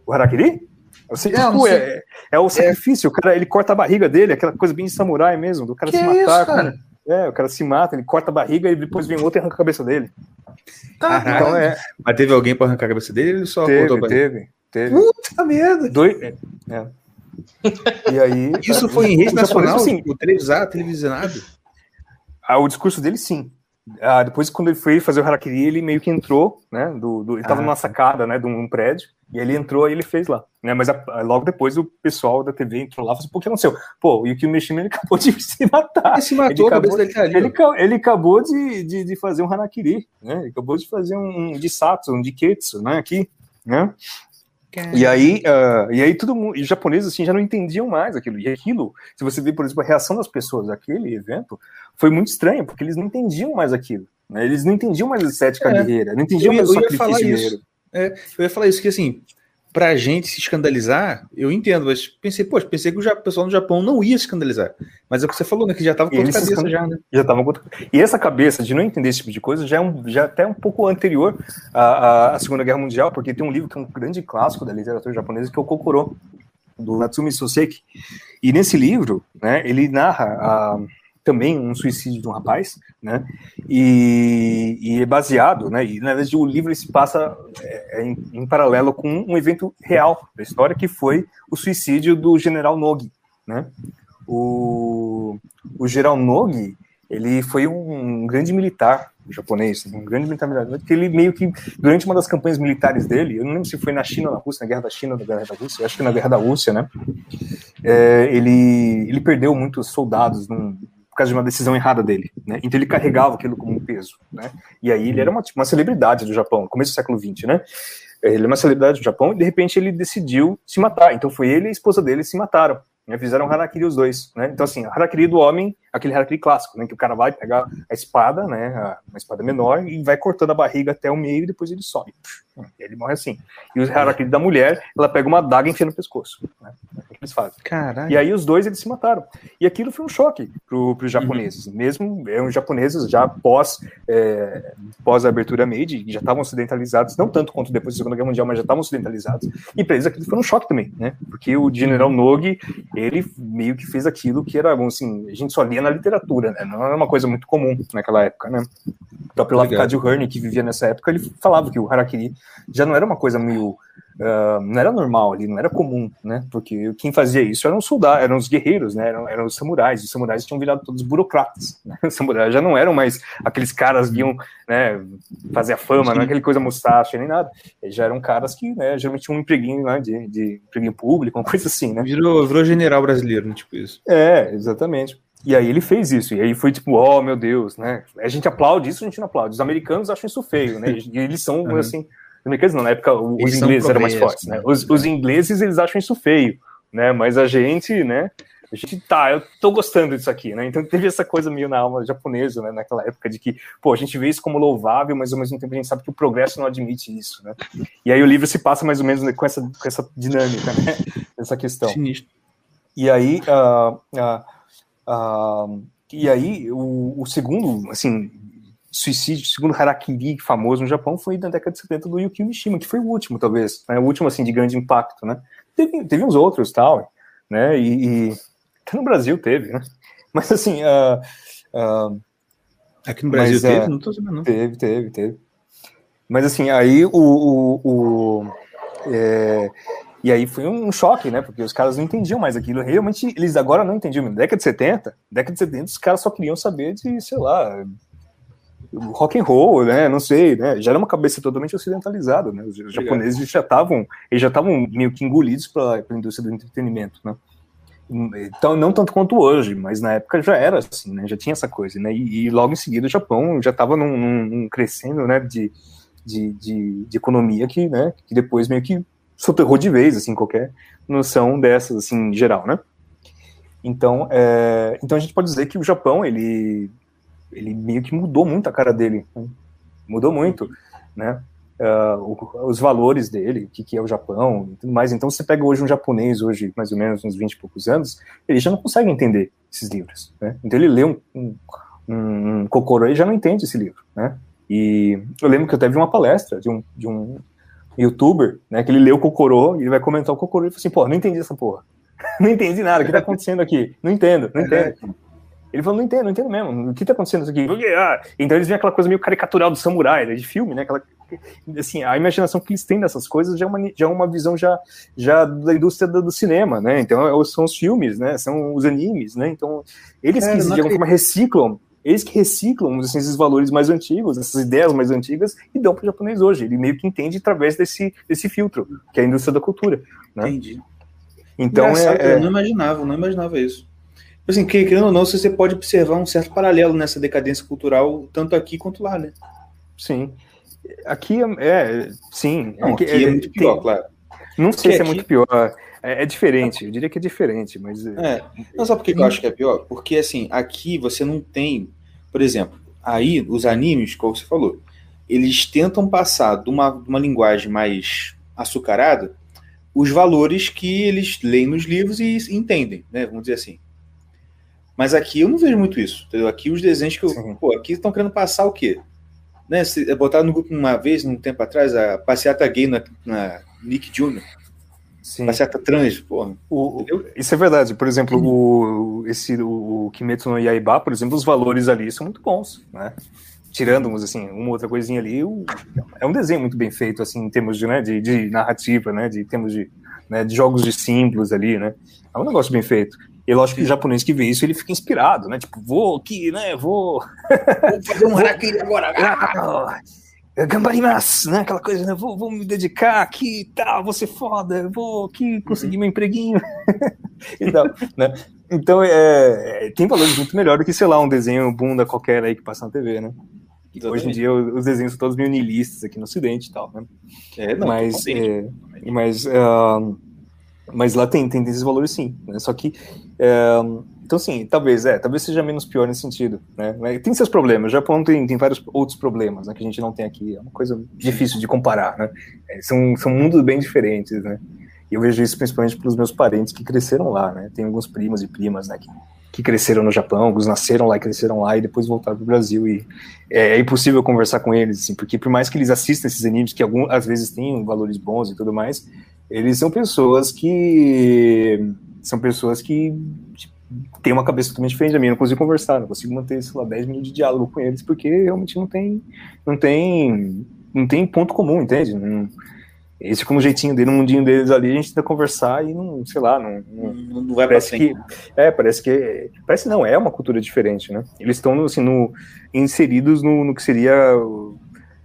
O harakiri? É, tipo, é, é, o sacrifício, o cara, ele corta a barriga dele, aquela coisa bem de samurai mesmo, do cara que se matar. Isso, cara? É, o cara se mata, ele corta a barriga e depois vem outro e arranca a cabeça dele. Tá, então é. Mas teve alguém para arrancar a cabeça dele ele só teve, cortou Teve, teve. Puta merda! Dois, é. é. E aí. Isso foi em rede nacional? Assim, o televisado, televisionado? Ah, o discurso dele, sim. Ah, depois, quando ele foi fazer o Harakiri, ele meio que entrou, né? Do, do ele tava Ah, numa sacada, né? De um prédio, e ele entrou e ele fez lá. Né, mas a- logo depois o pessoal da TV entrou lá e falou assim: pô, o que aconteceu? Pô, e o Yukio Mishima ele acabou de se matar. Ele se matou, ele acabou- cabeça dele tá ali. Ele, ele acabou de, de, de fazer um Hanakiri, né? Ele acabou de fazer um, um Jisatsu, um Jiketsu, né? Aqui, né? E aí, ah, e aí todo mundo, e os japoneses assim já não entendiam mais aquilo. E aquilo, se você vê, por exemplo, a reação das pessoas àquele evento, foi muito estranho, porque eles não entendiam mais aquilo. né? Eles não entendiam mais a estética É. guerreira, não entendiam Eu mais o eu falar sacrifício isso. guerreiro. Eu ia falar isso, que assim, pra gente se escandalizar, eu entendo, mas pensei, poxa, pensei que o pessoal no Japão não ia se escandalizar. Mas é o que você falou, né? Que já tava com outra cabeça já, né? Já tava com E essa cabeça de não entender esse tipo de coisa já é, um, já é até um pouco anterior à, à- Segunda Guerra Mundial, porque tem um livro que é um grande clássico da literatura japonesa, que é o Kokoro, do Natsumi Soseki. E nesse livro, né, ele narra ah, também um suicídio de um rapaz, né, e, e é baseado, né, e na verdade o livro se passa é, é em, em paralelo com um evento real da história, que foi o suicídio do general Nogi, né, o, o general Nogi, ele foi um grande militar japonês, um grande militar, militar, que ele meio que, durante uma das campanhas militares dele, eu não lembro se foi na China ou na Rússia, na Guerra da China ou na Guerra da Rússia, acho que na Guerra da Rússia, né, é, ele, ele perdeu muitos soldados num, por causa de uma decisão errada dele, né, então ele carregava aquilo como um peso, né, e aí ele era uma, tipo, uma celebridade do Japão, começo do século XX, né, ele é uma celebridade do Japão, e de repente ele decidiu se matar, então foi ele e a esposa dele se mataram, né, fizeram harakiri os dois, né? Então assim, harakiri do homem, aquele harakiri clássico, né, que o cara vai pegar a espada, né, a, uma espada menor e vai cortando a barriga até o meio e depois ele sobe. E ele morre assim. E o harakiri da mulher, ela pega uma adaga e enfia no pescoço, né? É o que eles fazem. Caralho. E aí os dois eles se mataram. E aquilo foi um choque para os japoneses. Mesmo é, os japoneses já pós, é, pós a abertura Meiji, já estavam ocidentalizados, não tanto quanto depois da Segunda Guerra Mundial, mas já estavam ocidentalizados. E para eles aquilo foi um choque também, né? Porque o general Nogi, ele meio que fez aquilo que era, assim, a gente só lia na literatura, né? Não era uma coisa muito comum naquela época, né? O próprio. Lafcadio Hearn, que vivia nessa época, ele falava que o harakiri já não era uma coisa meio Uh, não era normal ali, não era comum, né? Porque quem fazia isso eram os soldados, eram os guerreiros, né? Eram, eram os samurais. Os samurais tinham virado todos burocratas. Né? Os samurais já não eram mais aqueles caras que iam, né? Fazer a fama, não é aquele coisa mustache nem nada. Eles já eram caras que, né? Geralmente tinham um empreguinho, né? De, de empreguinho público, uma coisa assim, né? Virou, virou general brasileiro, né? Tipo isso. É, exatamente. E aí ele fez isso, e aí foi tipo, oh meu Deus, né? A gente aplaude isso, a gente não aplaude. Os americanos acham isso feio, né? E eles são, Uhum. assim, os americanos não, na época os Eles ingleses eram mais fortes, né? né? Os, os ingleses, eles acham isso feio, né? Mas a gente, né? A gente, tá, eu tô gostando disso aqui, né? Então teve essa coisa meio na alma japonesa, né? Naquela época de que, pô, a gente vê isso como louvável, mas ao mesmo tempo a gente sabe que o progresso não admite isso, né? E aí o livro se passa mais ou menos com essa, com essa dinâmica, né? Essa questão. Sinistro. E aí, ah, ah, ah, e aí o, o segundo, assim, suicídio, o segundo harakiri famoso no Japão foi na década de 70 do Yukio Mishima, que foi o último, talvez, né, o último, assim, de grande impacto, né? Teve, teve uns outros, tal, né, e, e até no Brasil teve, né? Mas, assim, ah, ah, Aqui no Brasil Mas, teve? é, Não tô sabendo, não. Teve, teve, teve. Mas assim, aí o. o, o é, e aí foi um choque, né? Porque os caras não entendiam mais aquilo. Realmente, eles agora não entendiam. Na década de 70, década de 70, os caras só queriam saber de, sei lá, rock and roll, né? Não sei, né? Já era uma cabeça totalmente ocidentalizada, né? Os japoneses já estavam, eles já estavam meio que engolidos pela, pela indústria do entretenimento, né? Então, não tanto quanto hoje, mas na época já era assim, né? Já tinha essa coisa, né? E, e logo em seguida o Japão já estava num, num, num, crescendo, né? De, de, de, de, economia que, né? Que depois meio que soterrou de vez, assim, qualquer noção dessas, assim, em geral, né? Então, é, então a gente pode dizer que o Japão, ele, ele meio que mudou muito a cara dele, né? mudou muito, né? Uh, os valores dele, o que, que, é o Japão e tudo mais. Então, você pega hoje um japonês, hoje mais ou menos uns 20 e poucos anos, ele já não consegue entender esses livros. Né? Então, ele lê um, um, um Kokoro e já não entende esse livro. Né? E eu lembro que eu teve uma palestra de um, de um youtuber, né, que ele leu o Kokoro e ele vai comentar o Kokoro e fala assim: pô, não entendi essa porra. não entendi nada, o que tá acontecendo aqui? Não entendo, não entendo. Ele falou, não entendo, não entendo mesmo. O que tá acontecendo isso aqui? Ah, então eles veem aquela coisa meio caricatural do samurai, né, de filme, né? Aquela, assim, a imaginação que eles têm dessas coisas já é uma, já é uma visão já, já da indústria do, do cinema, né? Então são os filmes, né? São os animes, né? Então eles Cara, que de alguma forma reciclam Eles que reciclam assim, esses valores mais antigos, essas ideias mais antigas, e dão para o japonês hoje. Ele meio que entende através desse, desse filtro, que é a indústria da cultura. Né? Entendi. Então, Engraçado, é, Eu não imaginava, eu não imaginava isso. Assim, que- querendo ou não, você pode observar um certo paralelo nessa decadência cultural, tanto aqui quanto lá, né? sim. Aqui é, é- sim. Não, que- aqui é, muito pior, claro. Não sei Porque se é aqui- muito pior. É, é diferente, eu diria que é diferente, mas. é, É. Não sabe por que eu acho que é pior? Porque, assim, aqui você não tem. Por exemplo, aí os animes, como você falou, eles tentam passar de uma, de uma linguagem mais açucarada os valores que eles leem nos livros e entendem, né? Vamos dizer assim. Mas aqui eu não vejo muito isso. Entendeu? Aqui os desenhos que eu. Sim. Pô, aqui estão querendo passar o quê? Né? Se- Botaram no grupo uma vez, um tempo atrás, a passeata gay na, na Nick Jr., sim. passeata trans, porra. O- isso é verdade. Por exemplo, o, esse, o, Kimetsu no Yaiba, por exemplo, os valores ali são muito bons, né? Tirando assim, uma outra coisinha ali, o- é um desenho muito bem feito, assim, em termos de, né, de, de narrativa, né? De termos de, né, de jogos de símbolos ali, né? É um negócio bem feito. E lógico que o japonês que vê isso, ele fica inspirado, né? Tipo, vou aqui, né? Vou Vou fazer um harakiri agora. Gambarimas, né? Aquela coisa, né? Vou, vou me dedicar aqui e tal, vou ser foda, vou aqui conseguir meu empreguinho e tal, né? Então, é, é, tem valores muito melhor do que, sei lá, um desenho bunda qualquer aí que passa na TV, né? E Hoje em dia os desenhos são todos meio nihilistas aqui no ocidente e tal, né? É, não, mas, é, mas, ah, mas lá tem, tem esses valores sim, né? Só que, é, então sim, talvez, é, talvez seja menos pior nesse sentido, né? Tem seus problemas, o Japão tem, tem vários outros problemas, né, que a gente não tem aqui, é uma coisa difícil de comparar, né? É, são, são mundos bem diferentes, né? E eu vejo isso principalmente pelos meus parentes que cresceram lá, né? Tem alguns primos e primas, né, que, que cresceram no Japão, alguns nasceram lá e cresceram lá e depois voltaram para o Brasil e é, é impossível conversar com eles, assim, porque por mais que eles assistam esses animes, que algum, às vezes têm valores bons e tudo mais, eles são pessoas que são pessoas que tipo, têm uma cabeça totalmente diferente da minha, eu não consigo conversar, não consigo manter, sei lá, 10 minutos de diálogo com eles, porque realmente não tem não tem não tem ponto comum, entende? Não, eles ficam no jeitinho dele, no mundinho deles ali, a gente tenta conversar e não, sei lá, não, não, Não, vai parece que é parece que parece não é uma cultura diferente né eles estão assim no inseridos no, no que seria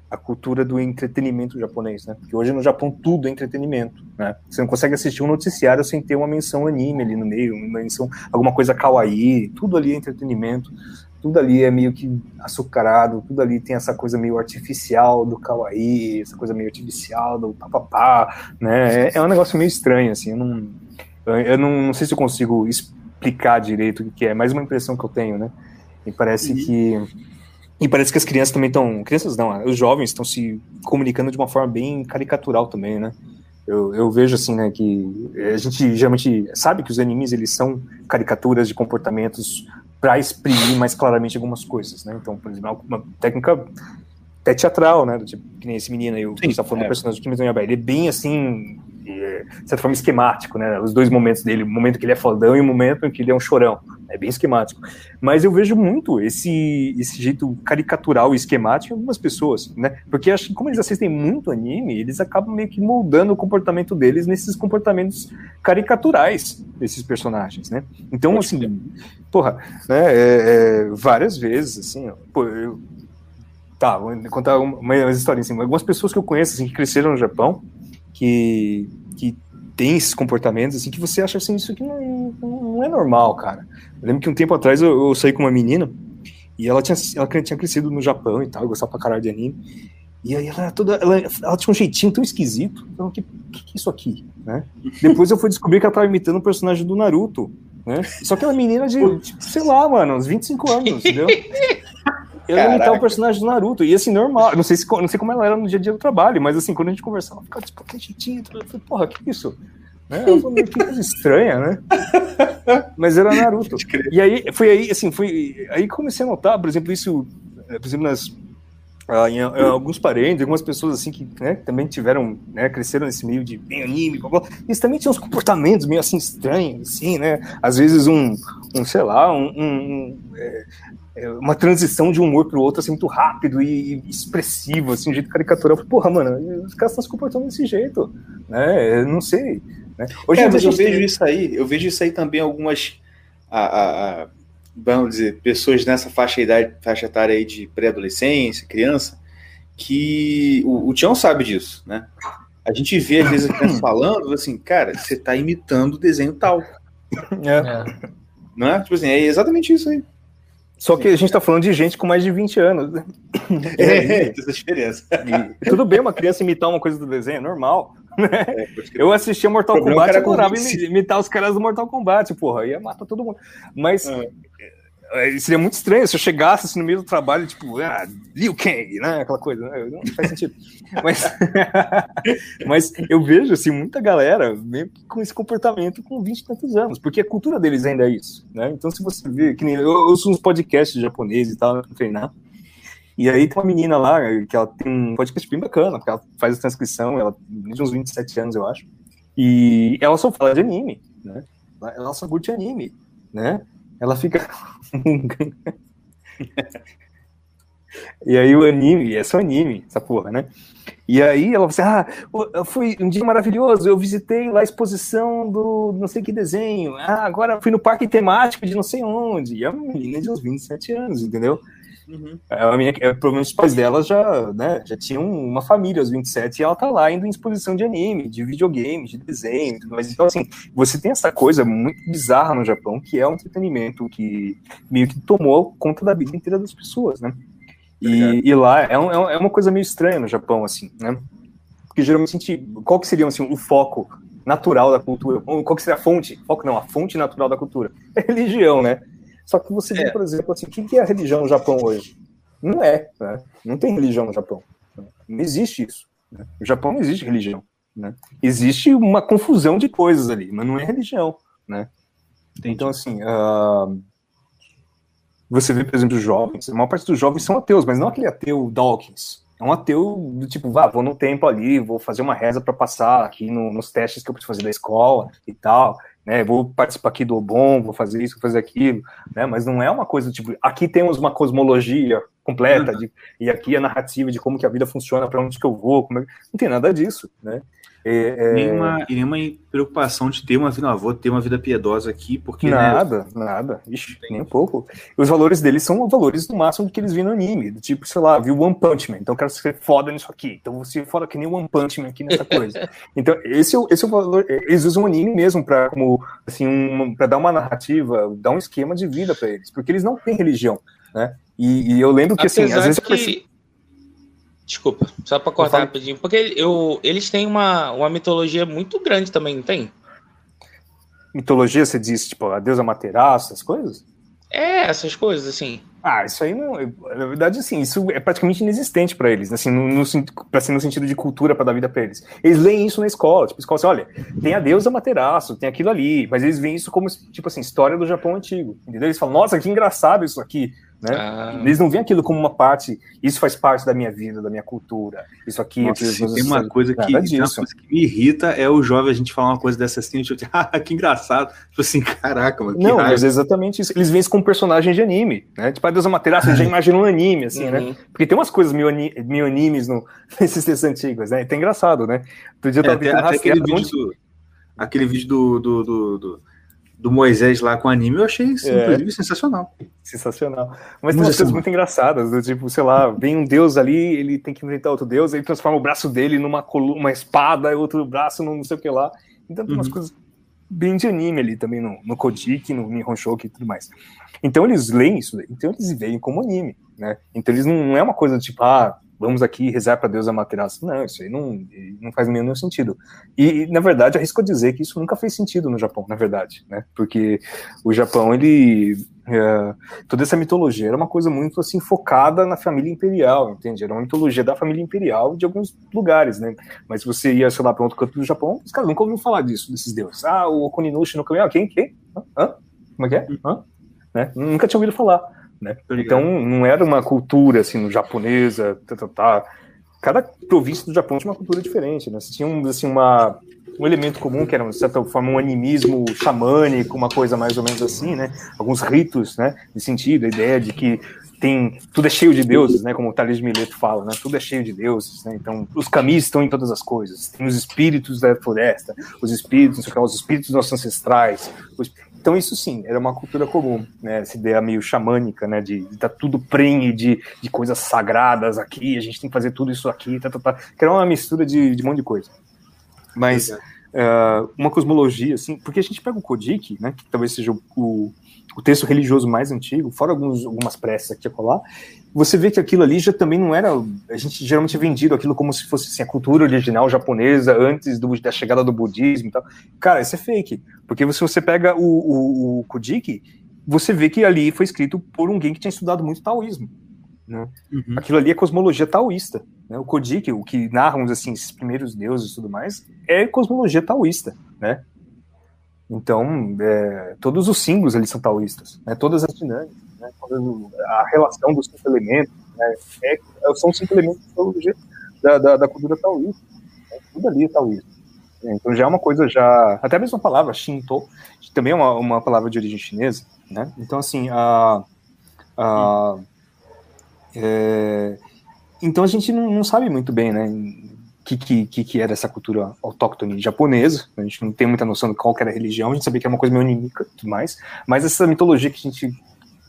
a cultura do entretenimento japonês né porque hoje no Japão tudo é entretenimento né você não consegue assistir um noticiário sem ter uma menção anime ali no meio uma menção alguma coisa kawaii tudo ali é entretenimento tudo ali é meio que açucarado, tudo ali tem essa coisa meio artificial do kawaii, essa coisa meio artificial do papapá, né? É, é um negócio meio estranho, assim, eu não, eu- não, não sei se eu consigo explicar direito o que é, mais uma impressão que eu tenho, né? E parece Uhum. que e parece que as crianças também estão, crianças não, os jovens estão se comunicando de uma forma bem caricatural também, né? Eu, eu vejo assim, né, que a gente geralmente sabe que os animes eles são caricaturas de comportamentos para exprimir mais claramente algumas coisas, né? Então, por exemplo, uma técnica até teatral, né? Tipo, que nem esse menino aí, o que está falando é. do personagem do Yaiba, ele é bem assim, de certa forma esquemático, né? Os dois momentos dele, o momento que ele é fodão e o momento em que ele é um chorão, é bem esquemático. Mas eu vejo muito esse esse jeito caricatural e esquemático em algumas pessoas, né? Porque acho que como eles assistem muito anime, eles acabam meio que moldando o comportamento deles nesses comportamentos caricaturais desses personagens, né? Então, assim, porra, né? é, é, várias vezes, assim, ó, pô, eu, tá, vou contar uma, umas histórias assim, algumas pessoas que eu conheço assim que cresceram no Japão, que que tem esses comportamentos assim que você acha assim isso aqui não, não é normal, cara. Eu lembro que um tempo atrás eu, eu saí com uma menina e ela tinha ela tinha crescido no Japão e tal, eu gostava pra caralho de anime. E aí ela toda. Ela, ela tinha um jeitinho tão esquisito. Então, o que, que, que é isso aqui? Né? Depois eu fui descobrir que ela tava imitando um personagem do Naruto. Né? Só que ela é menina de, tipo, sei lá, mano, uns 25 anos, entendeu? Eu imitar o Caraca. personagem do Naruto. E assim, normal. Não sei, se, não sei como ela era no dia a dia do trabalho, mas assim, quando a gente conversava, ela ficava tipo, que jeitinho. Eu falei, porra, que isso? Né? Ela falou, que coisa estranha, né? Mas era Naruto. E aí, foi aí, assim, foi aí comecei a notar, por exemplo, isso, eh, por exemplo, nas, ah, em, em alguns parentes, algumas pessoas assim que né, também tiveram, né, cresceram nesse meio de bem anime, blá, blá, eles também tinham uns comportamentos meio assim estranhos, assim, né? Às vezes um, um sei lá, um, um- um, é, é, uma transição de um humor pro outro assim muito rápido e expressivo, assim, de jeito caricatural. Eu falei, Porra, mano, os caras estão se comportando desse jeito, né? Eu não sei. Né? Hoje É, mas eu gente tem- vejo isso aí, eu vejo isso aí também algumas. A, a- a- vamos dizer, pessoas nessa faixa, idade, faixa etária aí de pré-adolescência, criança, que o, o Tião sabe disso, né? A gente vê às vezes a criança falando assim, cara, você está imitando o desenho tal. É. Não é? Tipo assim, é exatamente isso aí. Só que a gente tá falando de gente com mais de 20 anos. né? É, essa diferença. E tudo bem uma criança imitar uma coisa do desenho, é normal. É, pode crer. Eu assistia Mortal é Kombat e adorava imitar os caras do Mortal Kombat, porra, ia matar todo mundo. Mas é, seria muito estranho se eu chegasse assim, no meio do trabalho, tipo, ah, Liu Kang, né? Aquela coisa, né? Não faz sentido. Mas, mas eu vejo assim, muita galera meio que com esse comportamento com 20 e tantos anos, porque a cultura deles ainda é isso, né? Então, se você vê, que nem eu, eu ouço uns podcasts japoneses e tal, pra treinar. E aí tem uma menina lá, que ela tem um podcast bem bacana, porque ela faz a transcrição, ela tem uns 27 anos, eu acho. E ela só fala de anime, né? Ela só curte anime, né? Ela fica. e aí o anime, é só anime, essa porra, né? E aí ela fala assim: ah, foi um dia maravilhoso, eu visitei lá a exposição do não sei que desenho, ah, agora fui no parque temático de não sei onde. E é uma menina de uns 27 anos, entendeu? Uhum. A minha, é, provavelmente os pais dela já, né, já tinham uma família aos 27 e ela tá lá indo em exposição de anime, de videogame, de desenho, mais. Então, assim, você tem essa coisa muito bizarra no Japão, que é um entretenimento que meio que tomou conta da vida inteira das pessoas, né? E, e lá é, um- é um- é uma coisa meio estranha no Japão, assim, né? Porque geralmente a gente, qual que seria assim, o foco natural da cultura? Qual que seria a fonte? Foco não, a fonte natural da cultura. É religião, né? Só que você vê, É. por exemplo, assim, o que é a religião no Japão hoje? Não é, né? Não tem religião no Japão. né? Não existe isso. né? No Japão não existe religião. Né? Existe uma confusão de coisas ali, mas não é religião. Né? Então, assim, ah, você vê, por exemplo, os jovens, a maior parte dos jovens são ateus, mas não aquele ateu Dawkins. É um ateu do tipo, vá, vou no templo ali, vou fazer uma reza para passar aqui no- nos testes que eu preciso fazer da escola e tal, né? Vou participar aqui do Obon, vou fazer isso, vou fazer aquilo, né? Mas não é uma coisa tipo, aqui temos uma cosmologia completa de, e aqui a narrativa de como que a vida funciona, para onde que eu vou, é... não tem nada disso, né? É, é, Nenhuma, nenhuma preocupação de ter uma vida, não, vou ter uma vida piedosa aqui, porque. né, Nada, nada. Ixi, nem um pouco. Os valores deles são valores no máximo que eles viram no anime. Do tipo, sei lá, viu One Punch Man. Então eu quero ser foda nisso aqui. Então você foda que nem One Punch Man aqui nessa coisa. então, esse é, o, esse é o valor. Eles usam o anime mesmo pra, como, assim, um, pra dar uma narrativa, dar um esquema de vida pra eles. Porque eles não têm religião, né? E, e eu lembro que, assim, Apesar às vezes que... Desculpa, só pra cortar rapidinho. Porque eu, eles têm uma, uma mitologia muito grande também, não tem? mitologia, você diz, tipo, a deusa Materaço, essas coisas? É, essas coisas, assim. Ah, isso aí não. Na verdade, assim, isso é praticamente inexistente para eles, assim, no, no, assim, no sentido de cultura para dar vida para eles. Eles leem isso na escola, tipo, escola assim, olha, tem a deusa Materaço, tem aquilo ali, mas eles veem isso como, tipo assim, história do Japão antigo, entendeu? Eles falam, nossa, que engraçado isso aqui, né? Ah, Eles não veem aquilo como uma parte, isso faz parte da minha vida, da minha cultura, isso aqui... Nossa, aquilo- se tem uma coisa que, tem uma coisa que me irrita é o jovem a gente falar uma coisa dessa assim, tipo, ah, que engraçado. Tipo assim, caraca, mano. Que Não, raiva. mas é exatamente isso. Eles veem isso como personagem de anime, né? Tipo, a deusa Materaço, eles já imaginam um anime, assim, né? uhum. Porque tem umas coisas meio, ani- meio animes no, nesses textos antigos, né? É até engraçado, né? Outro dia eu É, tava até, tentando até aquele rastrear vídeo do. Aquele vídeo do, do, do, do, Moisés lá com anime, eu achei, isso, É. inclusive, sensacional. Sensacional. Mas tem Mas umas assim- coisas muito engraçadas, do tipo, sei lá, vem um deus ali, ele tem que enfrentar outro deus, aí transforma o braço dele numa colu- uma espada, e outro braço num não sei o que lá. Então tem umas Uhum. coisas bem de anime ali também, no, no Kojiki, no Nihon Shoki e tudo mais. Então eles leem isso, então eles veem como anime, né? Então eles não, não é uma coisa tipo, ah, vamos aqui rezar para Deus Amaterasu. Não, isso aí não, não faz nenhum sentido. E, na verdade, arrisco a dizer que isso nunca fez sentido no Japão, na verdade, né? Porque o Japão, ele... é, toda essa mitologia era uma coisa muito, assim, focada na família imperial, entende? Era uma mitologia da família imperial de alguns lugares, né? Mas se você ia, sei lá, para outro canto do Japão, os caras nunca ouviram falar disso, desses deuses. Ah, o Okuninushi no caminho, ah, quem, quem? Hã? Hã? Como é que é? Hã? Né? Nunca tinha ouvido falar. Né? Então não era uma cultura assim no japonesa, tá, tá, tá. Cada província do Japão tinha uma cultura diferente, né? Você tinha um, assim uma um elemento comum que era de certa forma um animismo xamânico, uma coisa mais ou menos assim, né? Alguns ritos, né? De sentido, a ideia de que tem tudo é cheio de deuses, né? Como o Tales de Mileto fala, né? Tudo é cheio de deuses, né? Então os camis estão em todas as coisas. Tem os espíritos da floresta, os espíritos, não sei o que lá, os espíritos dos nossos ancestrais. os- Então isso sim, era uma cultura comum, né? Essa ideia meio xamânica, né? De estar tá tudo prenhe de, de coisas sagradas aqui, a gente tem que fazer tudo isso aqui, tá, tá, tá, que era uma mistura de, de um monte de coisa. Mas uh, uma cosmologia, assim, porque a gente pega o Kodik, né? Que talvez seja o, o, o texto religioso mais antigo, fora alguns, algumas preces aqui e colar, você vê que aquilo ali já também não era. A gente geralmente é vendido aquilo como se fosse assim, a cultura original japonesa antes do, da chegada do budismo e tal. Cara, isso é fake. Porque se você pega o, o, o você vê que ali foi escrito por alguém que tinha estudado muito taoísmo. Né? Uhum. Aquilo ali é cosmologia taoísta. Né? O Kojiki, o que narram assim, esses primeiros deuses e tudo mais, é cosmologia taoísta. Né? Então, é, todos os símbolos ali são taoístas, né? todas as dinâmicas né? a relação dos cinco elementos, né? é, é são cinco elementos da, da, da cultura taoísta, né? tudo ali é taoísta. Então já é uma coisa já, até mesmo a palavra Shinto, também é uma, uma palavra de origem chinesa, né? Então assim, a, a é, então a gente não, não, sabe muito bem, né? Que, que, que era essa cultura autóctone japonesa, a gente não tem muita noção de qual era a religião, a gente sabia que é uma coisa meio anímica e tudo mais, mas essa mitologia que a gente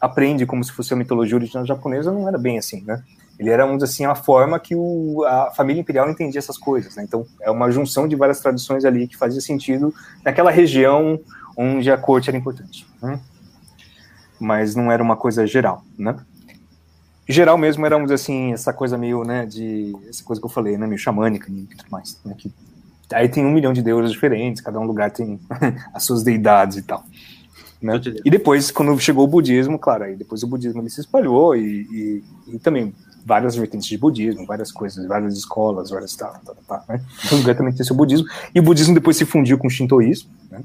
aprende como se fosse a mitologia original japonesa, não era bem assim, né? Ele era, vamos dizer assim, a forma que o, a família imperial entendia essas coisas, né? Então, é uma junção de várias tradições ali que fazia sentido naquela região onde a corte era importante, né? Mas não era uma coisa geral, né? Geral mesmo era, vamos dizer assim, essa coisa meio, né, de... Essa coisa que eu falei, né, meio xamânica e tudo mais, né? Que, aí tem um milhão de deuses diferentes, cada um lugar tem as suas deidades e tal. Né? E depois, quando chegou o budismo, claro, aí depois o budismo ele se espalhou e, e, e também várias vertentes de budismo, várias coisas, várias escolas, várias tá, tá, tá, né? Lugar também tem seu budismo. E o budismo depois se fundiu com o shintoísmo, né?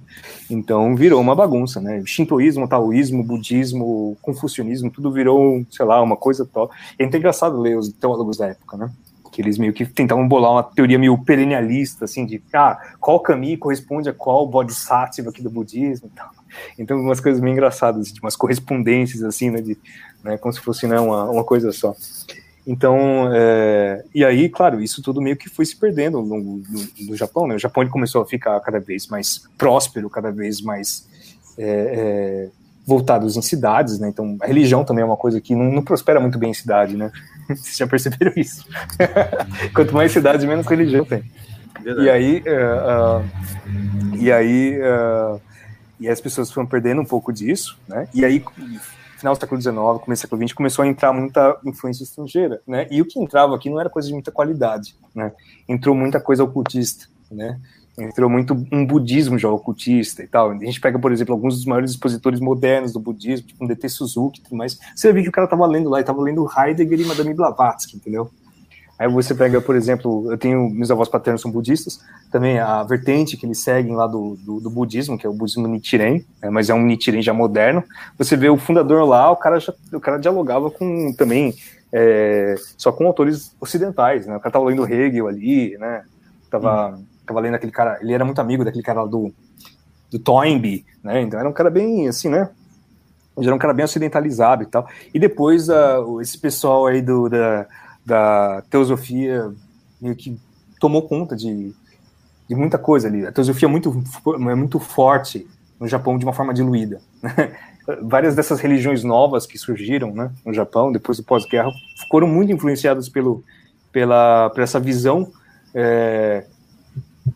Então virou uma bagunça, né? Shintoísmo, taoísmo, budismo, confucionismo, tudo virou, sei lá, uma coisa tal. É até engraçado ler os teólogos da época, né? que eles meio que tentavam bolar uma teoria meio perennialista, assim, de ah, qual caminho corresponde a qual bodhisattva aqui do budismo e tal. Então, umas coisas meio engraçadas, de umas correspondências, assim, né, de, né como se fosse né, uma, uma coisa só. Então, é, e aí, claro, isso tudo meio que foi se perdendo no, Japão, né? O Japão começou a ficar cada vez mais próspero, cada vez mais é, é, voltados em cidades, né? Então, a religião também é uma coisa que não, não prospera muito bem em cidade, né? Vocês já perceberam isso? Quanto mais cidade, menos religião tem. Verdade. E aí, uh, uh, e aí, uh, e as pessoas foram perdendo um pouco disso, né? E aí, final do século XIX, começo do século XX, começou a entrar muita influência estrangeira, né? E o que entrava aqui não era coisa de muita qualidade, né? Entrou muita coisa ocultista, né? entrou muito um budismo já ocultista e tal. A gente pega, por exemplo, alguns dos maiores expositores modernos do budismo, tipo um DT Suzuki e tudo mais. Você vê que o cara tava lendo lá, e tava lendo Heidegger e Madame Blavatsky, entendeu? Aí você pega, por exemplo, eu tenho, meus avós paternos são budistas, também a vertente que eles seguem lá do, do, do budismo, que é o budismo Nichiren, né, mas é um Nichiren já moderno. Você vê o fundador lá, o cara, já, o cara dialogava com também, é, só com autores ocidentais, né? O cara tava lendo Hegel ali, né? Tava, hum. tava lendo aquele cara, ele era muito amigo daquele cara do, do Toynbee, né? Então era um cara bem, assim, né? Ele era um cara bem ocidentalizado e tal. E depois, uh, esse pessoal aí do, da da teosofia meio que tomou conta de, de muita coisa ali. A teosofia é muito, é muito forte no Japão de uma forma diluída. Né? Várias dessas religiões novas que surgiram né, no Japão, depois do pós-guerra, foram muito influenciadas pelo, pela, por essa visão é,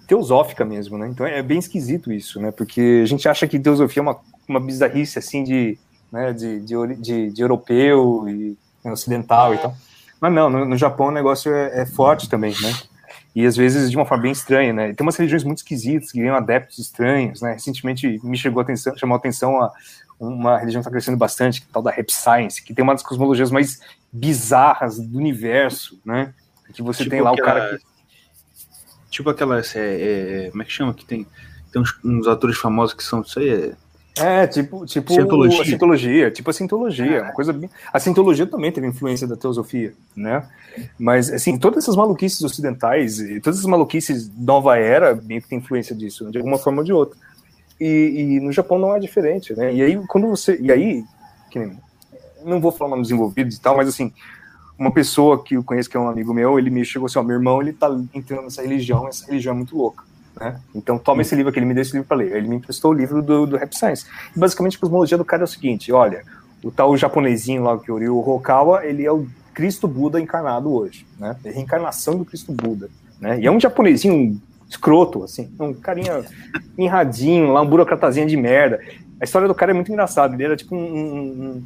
teosófica mesmo, né? Então é bem esquisito isso, né? Porque a gente acha que teosofia é uma, uma bizarrice assim de, né, de, de, de, de europeu e ocidental e tal. Mas não, no, no Japão o negócio é, é, forte também, né? E às vezes de uma forma bem estranha, né? Tem umas religiões muito esquisitas que ganham adeptos estranhos, né? Recentemente me chegou a atenção, chamou a atenção a uma religião que está crescendo bastante, que é tal da Rap Science, que tem uma das cosmologias mais bizarras do universo, né? Que você tipo tem lá aquela, o cara que... Tipo aquela, é, é, como é que chama? Que tem, tem uns, uns atores famosos que são, isso aí é é, tipo, tipo Cientologia. a Sintologia, tipo a Sintologia, é. uma coisa bem... A Sintologia também teve influência da teosofia, né? Mas, assim, todas essas maluquices ocidentais, todas essas maluquices nova era, bem que tem influência disso, de alguma forma ou de outra. E, e, no Japão não é diferente, né? E aí, quando você... E aí, que nem, não vou falar nomes envolvidos e tal, mas, assim, uma pessoa que eu conheço, que é um amigo meu, ele me chegou assim, ó, meu irmão, ele tá entrando nessa religião, essa religião é muito louca. Né? Então toma esse livro aqui, ele me deu esse livro para ler. Ele me emprestou o livro do, do Rap Science. E basicamente a cosmologia do cara é o seguinte: olha, o tal japonesinho lá, que o Hokawa, ele é o Cristo Buda encarnado hoje, né? É reencarnação do Cristo Buda, né? E é um japonesinho escroto, assim, um carinha enradinho lá, um burocratazinho de merda. A história do cara é muito engraçada. Ele era tipo um, um,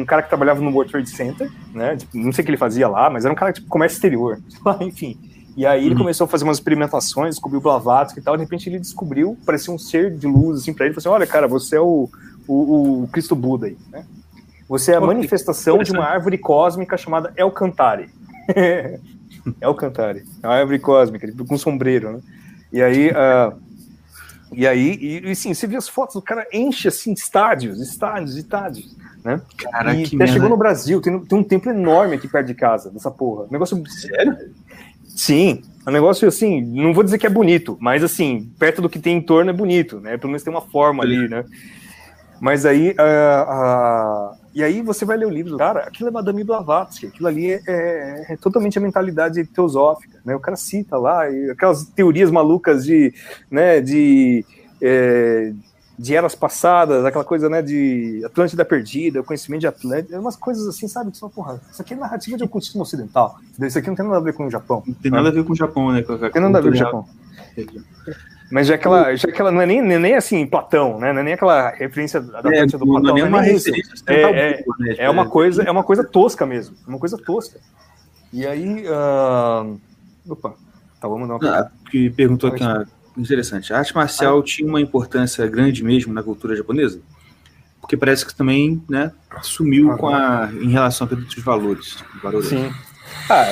um cara que trabalhava no World Trade Center, né? Tipo, não sei o que ele fazia lá, mas era um cara tipo comércio exterior, enfim. E aí ele uhum. começou a fazer umas experimentações, descobriu Blavatsky e tal, de repente ele descobriu, parecia um ser de luz, assim, pra ele, falou assim, olha, cara, você é o, o, o Cristo Buda aí, né? Você é a manifestação de uma árvore cósmica chamada El Cantare. El Cantare, é uma árvore cósmica, com sombreiro, né? E aí, uh, e aí, e, e sim, você vê as fotos, o cara enche assim estádios, estádios, estádios, né? Cara, e até chegou no Brasil, tem, tem um templo enorme aqui perto de casa, dessa porra. negócio. Sério? Sim, é um negócio assim, não vou dizer que é bonito, mas assim, perto do que tem em torno é bonito, né? Pelo menos tem uma forma ali, né? Mas aí, uh, uh, e aí você vai ler o livro cara, aquilo é Madame Blavatsky, aquilo ali é, é, é, totalmente a mentalidade teosófica, né? O cara cita lá aquelas teorias malucas de, né, de, é, de eras passadas, aquela coisa, né, de Atlântida perdida, o conhecimento de Atlântida, umas coisas assim, sabe, que só, porra, isso aqui é narrativa de ocultismo ocidental, isso aqui não tem nada a ver com o Japão. Não tem nada a ver com o Japão, né? Com a, tem nada a ver com o Japão. Mas já que ela, já que ela não é nem, nem assim Platão, né? Não é nem aquela referência da é, do Platão. Não é, nem uma referência é, é, né? é, uma coisa, é uma coisa tosca mesmo. É uma coisa tosca. E aí. Uh... Opa, tá, vamos dar uma. Ah, que perguntou aqui interessante. A arte marcial ah. tinha uma importância grande mesmo na cultura japonesa? Porque parece que também, né, sumiu com a, em relação a todos os valores. valores. Sim. Ah,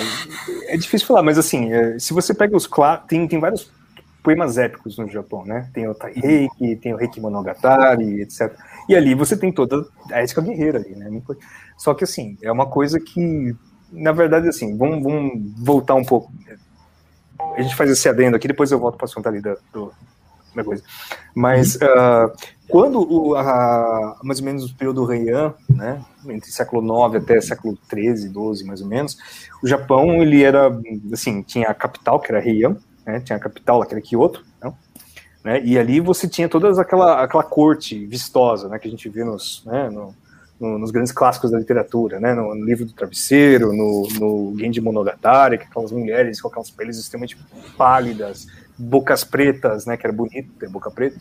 é difícil falar, mas assim, é, se você pega os tem, tem vários poemas épicos no Japão, né? Tem o Taireiki, tem o Reiki Monogatari, etc. E ali você tem toda a ética guerreira ali, né? Só que assim, é uma coisa que, na verdade, assim, vamos, vamos voltar um pouco. A gente faz esse adendo aqui, depois eu volto para a assunto ali da, do, da coisa. Mas uh, quando o, a, mais ou menos o período Heian, né, entre século IX até século XIII, XII, mais ou menos, o Japão ele era assim tinha a capital que era Heian, né? Tinha a capital, aquele Kyoto, não? Né? E ali você tinha toda aquela, aquela corte vistosa, né? Que a gente vê nos, né? no, no, nos grandes clássicos da literatura, né? No, no livro do travesseiro, no, no Genji Monogatari, que aquelas mulheres com aquelas peles extremamente pálidas, bocas pretas, né? Que era bonito ter boca preta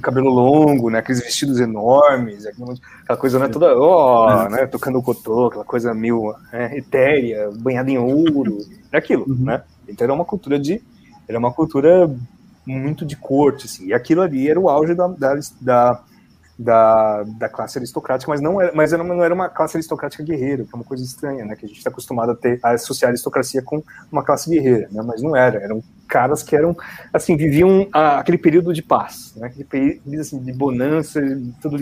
cabelo longo, né, aqueles vestidos enormes, aquela coisa né, toda, ó, oh, né, tocando o cotô, aquela coisa meio é, etérea, banhada em ouro, é aquilo, uhum. né? Então era uma cultura de era uma cultura muito de corte, assim, e aquilo ali era o auge da, da, da, da, da classe aristocrática, mas não era, mas era, não era uma classe aristocrática guerreira, que é uma coisa estranha, né, que a gente está acostumado a ter, a associar a aristocracia com uma classe guerreira, né, mas não era, eram caras que eram, assim, viviam aquele período de paz, né, aquele período, assim, de bonança, tudo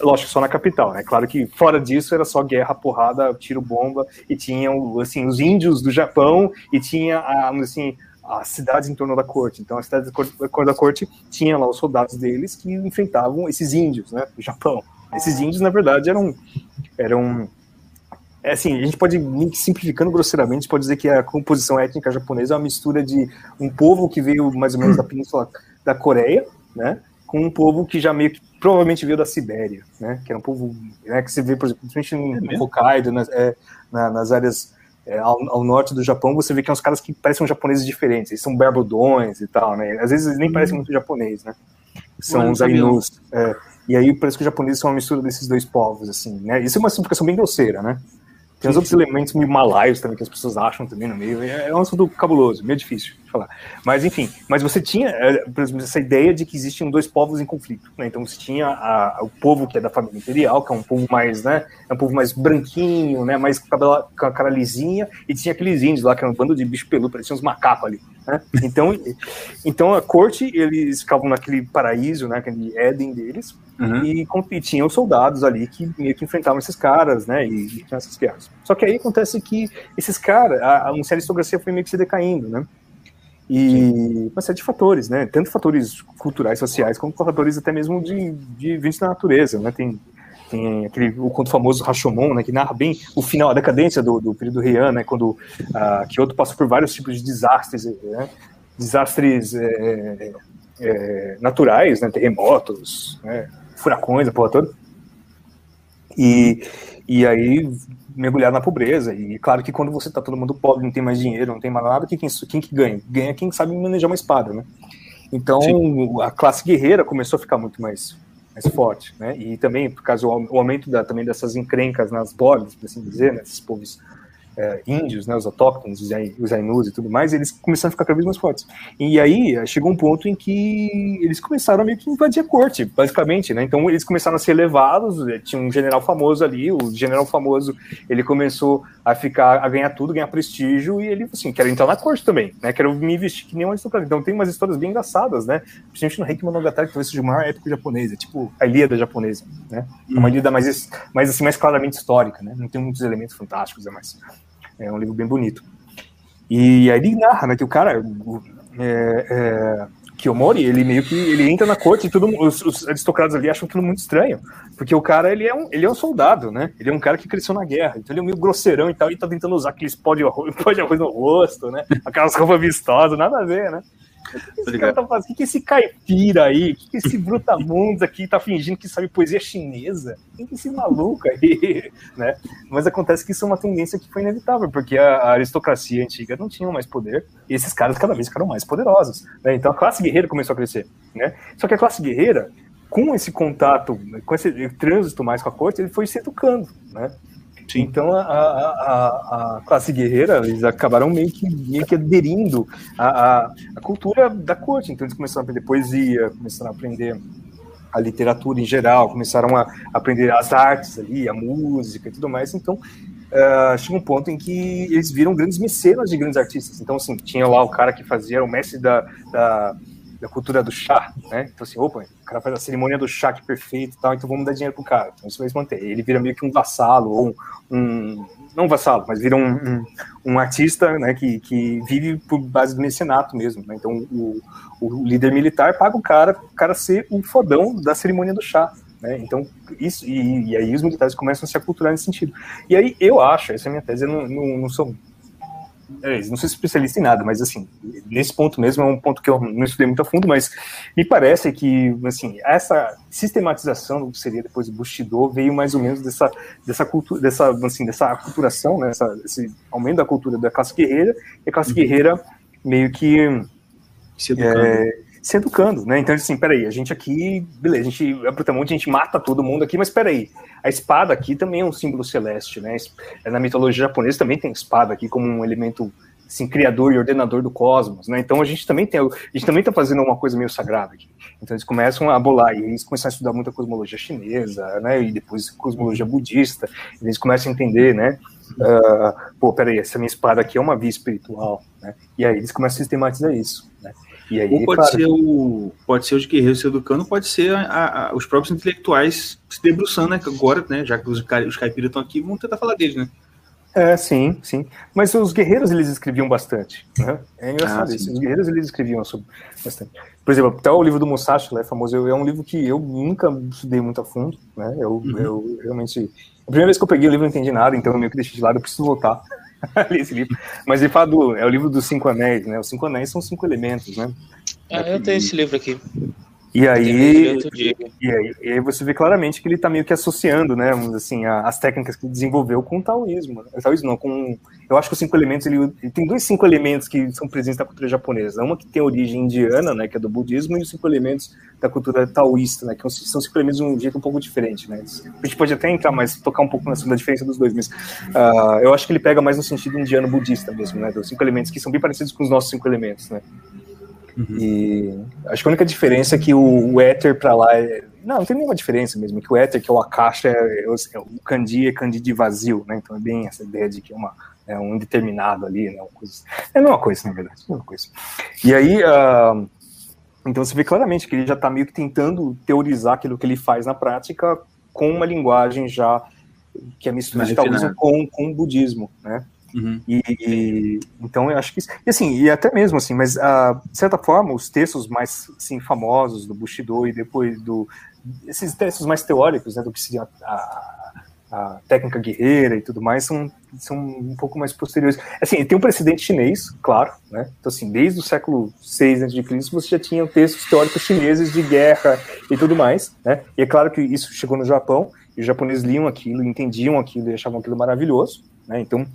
lógico, só na capital, né, claro que fora disso era só guerra, porrada, tiro, bomba, e tinham, assim, os índios do Japão, e tinha, assim, as cidades em torno da corte. Então, a cidade da corte tinha lá os soldados deles que enfrentavam esses índios, né, do Japão. Esses índios, na verdade, eram eram é assim, a gente pode simplificando grosseiramente, pode dizer que a composição étnica japonesa é uma mistura de um povo que veio mais ou menos da península da Coreia, né, com um povo que já meio que provavelmente veio da Sibéria, né, que era um povo né, que você vê, por exemplo, principalmente no é Hokkaido, nas, é, na, nas áreas é, ao, ao, norte do Japão, você vê que é uns caras que parecem japoneses diferentes, eles são barbudões e tal, né? Às vezes eles nem parecem muito japonês, né? São os Ainus. É, e aí parece que os japoneses são uma mistura desses dois povos, assim, né? Isso é uma simplificação bem grosseira, né? Tem os outros elementos meio malaios também que as pessoas acham também no meio. É, é um assunto cabuloso, meio difícil de falar. Mas enfim, mas você tinha é, essa ideia de que existiam dois povos em conflito. Né? Então você tinha a, o povo que é da família imperial, que é um povo mais, né? É um povo mais branquinho, né? Mais com a, com a cara lisinha, e tinha aqueles índios lá, que eram um bando de bicho peludo, pareciam uns macacos ali. Né? Então, então a corte, eles ficavam naquele paraíso, né? Aquele Éden deles Uhum. E, e tinham soldados ali que meio que enfrentavam esses caras, né? E, e tinham essas guerras. Só que aí acontece que esses caras, a, a aristocracia foi meio que se decaindo, né? E uma série de fatores, né? Tanto fatores culturais, sociais, como fatores até mesmo de, de da natureza, né? Tem, tem aquele o conto famoso Rashomon, né? Que narra bem o final, a decadência do, do período Heian, né? Quando uh, Kyoto passou por vários tipos de desastres, né? desastres é, é, naturais, né, terremotos, né, furacões, a porra toda. E, e aí mergulhar na pobreza. E claro que quando você tá todo mundo pobre, não tem mais dinheiro, não tem mais nada, quem, quem que ganha? Ganha quem sabe manejar uma espada, né? Então Sim. a classe guerreira começou a ficar muito mais, mais forte, né? E também por causa do aumento da, também dessas encrencas nas bordas, por assim dizer, né? Esses povos é, índios, né, os autóctonos, os Ainus e tudo mais, eles começaram a ficar cada vez mais fortes. E aí chegou um ponto em que eles começaram a meio que invadir a corte, basicamente, né? Então eles começaram a ser levados, eh, tinha um general famoso ali, o general famoso, ele começou a ficar, a ganhar tudo, ganhar prestígio, e ele, assim, quero entrar na corte também, né? Quero me vestir que nem um aristocrata. Então tem umas histórias bem engraçadas, né? Principalmente no Reiki Monogatari, que talvez seja o maior épico japonês, é tipo a Ilíada japonesa, né? Uma uhum. Ilíada mais, mais, assim, mais claramente histórica, né? Não tem muitos elementos fantásticos, é mais é um livro bem bonito. E aí ele narra, né, que o cara, é, é, Kiyomori, ele meio que ele entra na corte e tudo, os, os, aristocratas ali acham aquilo muito estranho, porque o cara ele é, um, ele é um soldado, né? Ele é um cara que cresceu na guerra, então ele é meio grosseirão e tal, e tá tentando usar aqueles pó de arroz, pó de arroz no rosto, né? Aquelas roupas vistosas, nada a ver, né? O que, tá? O que, que esse caipira aí? O que, que esse brutamundos aqui tá fingindo que sabe poesia chinesa? Quem que esse maluco aí? né? Mas acontece que isso é uma tendência que foi inevitável, porque a, a aristocracia antiga não tinha mais poder, e esses caras cada vez ficaram mais poderosos. Né? Então a classe guerreira começou a crescer. Né? Só que a classe guerreira, com esse contato, com esse trânsito mais com a corte, ele foi se educando. Né? Sim. Então a, a, a, classe guerreira eles acabaram meio que, meio que aderindo à, à, cultura da corte. Então eles começaram a aprender poesia, começaram a aprender a literatura em geral, começaram a aprender as artes ali, a música e tudo mais. Então uh, chegou um ponto em que eles viram grandes mecenas de grandes artistas. Então assim tinha lá o cara que fazia o mestre da, da da cultura do chá, né? Então, assim, opa, o cara faz a cerimônia do chá que perfeito e tal, então vamos dar dinheiro pro cara. Então, isso vai se manter. Ele vira meio que um vassalo, ou um, não um vassalo, mas vira um, um, um, artista, né, que, que vive por base do mecenato mesmo, né? Então, o, o líder militar paga o cara, o cara ser o fodão da cerimônia do chá. Né? Então, isso, e, e, aí os militares começam a se aculturar nesse sentido. E aí eu acho, essa é a minha tese, eu não, não, não sou é, não sou especialista em nada, mas assim, nesse ponto mesmo é um ponto que eu não estudei muito a fundo, mas me parece que, assim, essa sistematização do que seria depois do Bushido veio mais ou menos dessa, dessa cultura, dessa, assim, dessa aculturação, né, essa, esse aumento da cultura da classe guerreira, e a classe uhum. guerreira meio que se educando. É, se educando, né? Então, assim, peraí, a gente aqui, beleza, a gente, a a gente mata todo mundo aqui, mas peraí, a espada aqui também é um símbolo celeste, né? Na mitologia japonesa também tem espada aqui como um elemento, assim, criador e ordenador do cosmos, né? Então a gente também tem, a gente também tá fazendo uma coisa meio sagrada aqui. Então eles começam a bolar, e eles começam a estudar muita cosmologia chinesa, né? E depois cosmologia budista, eles começam a entender, né? Uh, pô, peraí, essa minha espada aqui é uma via espiritual, né? E aí eles começam a sistematizar isso, aí, Ou pode, claro, ser o, pode ser os guerreiros se educando, pode ser a, a, os próprios intelectuais se debruçando, né? Agora, né, já que os, os caipiras estão aqui, vamos tentar falar deles, né? É, sim, sim. Mas os guerreiros, eles escreviam bastante. Né? É engraçado ah, isso. Os guerreiros, eles escreviam bastante. Por exemplo, até o livro do Musashi, é famoso, é um livro que eu nunca estudei muito a fundo, né? Eu, uhum. eu realmente... A primeira vez que eu peguei o livro, eu não entendi nada, então eu meio que deixei de lado, eu preciso voltar. esse livro. Mas ele fala do. É o livro dos cinco anéis, né? Os cinco anéis são cinco elementos, né? Ah, eu tenho esse livro aqui. E aí, e aí, e aí, você vê claramente que ele está meio que associando, né, assim, a, as técnicas que ele desenvolveu com o taoísmo. Né? Taoísmo não, com... Eu acho que os cinco elementos, ele, ele, tem dois cinco elementos que são presentes na cultura japonesa. Uma que tem origem indiana, né, que é do budismo, e os cinco elementos da cultura taoísta, né, que são cinco elementos de um jeito um pouco diferente, né. A gente pode até entrar mais, tocar um pouco na diferença dos dois, mas uh, eu acho que ele pega mais no sentido indiano-budista mesmo, né, dos cinco elementos, que são bem parecidos com os nossos cinco elementos, né. Uhum. E acho que a única diferença é que o, o éter para lá é. Não, não tem nenhuma diferença mesmo, que o éter, que é o Akasha, é, é, o Kandi é Kandi de vazio, né? Então é bem essa ideia de que é, uma, é um indeterminado ali, né? Uma coisa, é a mesma coisa, na verdade, é a mesma coisa. E aí, uh, então você vê claramente que ele já está meio que tentando teorizar aquilo que ele faz na prática com uma linguagem já que é mistura de taoísmo com, com o budismo, né? Uhum. E, e, então eu acho que e assim e até mesmo assim, mas uh, de certa forma os textos mais assim, famosos do Bushido e depois do esses textos mais teóricos, né, do que seria a, a técnica guerreira e tudo mais são, são um pouco mais posteriores. Assim, tem um precedente chinês, claro, né? Então, assim, desde o século VI a.C., você já tinha textos teóricos chineses de guerra e tudo mais, né? E é claro que isso chegou no Japão, e os japoneses liam aquilo, entendiam aquilo e achavam aquilo maravilhoso, né? Então,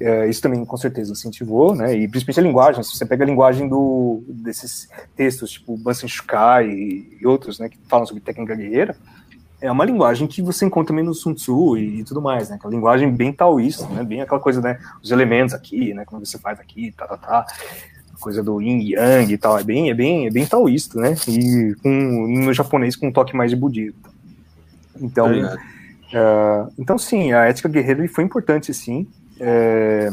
é, isso também com certeza incentivou, né? E principalmente a linguagem. Se você pega a linguagem do, desses textos, tipo Bansen Shukai e outros, né, que falam sobre técnica guerreira, é uma linguagem que você encontra também no Sun Tzu e, e, tudo mais, né? Aquela linguagem bem taoísta, né? Bem aquela coisa, né? Os elementos aqui, né? Como você faz aqui, tá, tá, tá. Coisa do yin yang e tal. É bem, é bem, é bem taoísta, né? E com, no japonês com um toque mais de budismo. Então, uh, então sim, a ética guerreira foi importante, sim. É,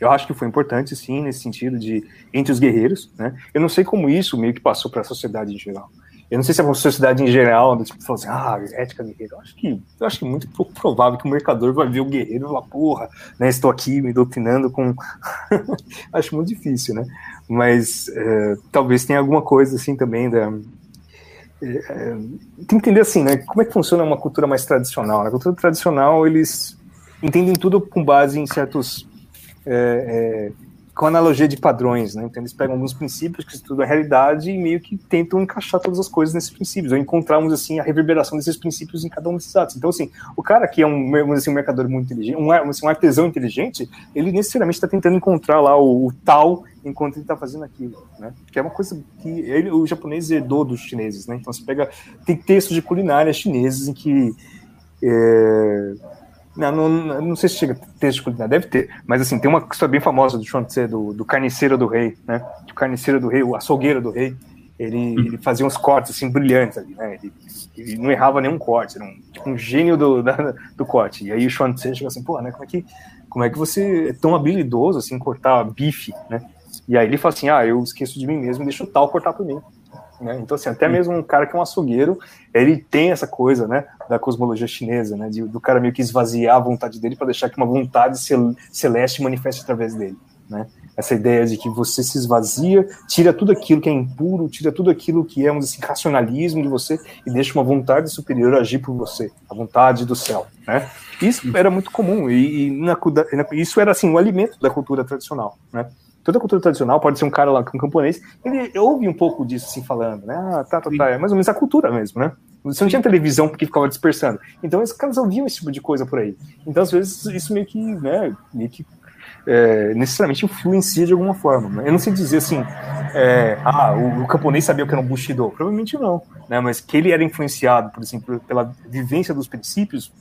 eu acho que foi importante, sim, nesse sentido de entre os guerreiros, né? Eu não sei como isso meio que passou para a sociedade em geral. Eu não sei se a sociedade em geral, né, tipo, falou assim, ah, ética guerreira. Eu acho que, eu acho que é muito pouco provável que o mercador vai ver o guerreiro e falar, porra, né, estou aqui me doutrinando com. acho muito difícil, né? Mas é, talvez tenha alguma coisa assim também da. É, tem que entender assim, né? Como é que funciona uma cultura mais tradicional? Na cultura tradicional, eles entendem tudo com base em certos é, com analogia de padrões, né? Então eles pegam alguns princípios que estudam a realidade e meio que tentam encaixar todas as coisas nesses princípios, ou encontrarmos assim a reverberação desses princípios em cada um desses atos. Então assim, o cara que é um, assim, um mercador muito inteligente, um, assim, um artesão inteligente, ele necessariamente está tentando encontrar lá o, o tal enquanto ele está fazendo aquilo, né? Que é uma coisa que ele, o japonês herdou dos chineses, né? Então você pega tem textos de culinária chineses em que é, não, não, não sei se chega texto de culinária, deve ter, mas assim, tem uma história bem famosa do Chuan Tse, do, do carniceiro do rei, né? O carniceiro do rei, o açougueiro do rei, ele, ele fazia uns cortes assim brilhantes ali, né? Ele, ele não errava nenhum corte, era um, tipo, um gênio do, da, do corte. E aí o Chuan Tse chegou assim, pô, né? Como é, que, como é que você é tão habilidoso assim, cortar bife, né? E aí ele fala assim, ah, eu esqueço de mim mesmo, deixa o tal cortar por mim. Né? Então, assim, até mesmo um cara que é um açougueiro, ele tem essa coisa, né, da cosmologia chinesa, né, de, do cara meio que esvaziar a vontade dele para deixar que uma vontade cel celeste manifeste através dele, né? Essa ideia de que você se esvazia, tira tudo aquilo que é impuro, tira tudo aquilo que é um assim, racionalismo de você e deixa uma vontade superior agir por você, a vontade do céu, né? Isso era muito comum e, e na, isso era assim o alimento da cultura tradicional, né? Toda a cultura tradicional, pode ser um cara lá, um camponês, ele ouve um pouco disso assim falando, né? Ah, tá, tá, tá. É mais ou menos a cultura mesmo, né? Você não tinha televisão porque ficava dispersando. Então, esses caras ouviam esse tipo de coisa por aí. Então, às vezes, isso meio que, né, meio que é, necessariamente influencia de alguma forma. Né? Eu não sei dizer assim, é, ah, o, o, camponês sabia o que era um Bushido. Provavelmente não. Né? Mas que ele era influenciado, por exemplo, pela vivência dos princípios,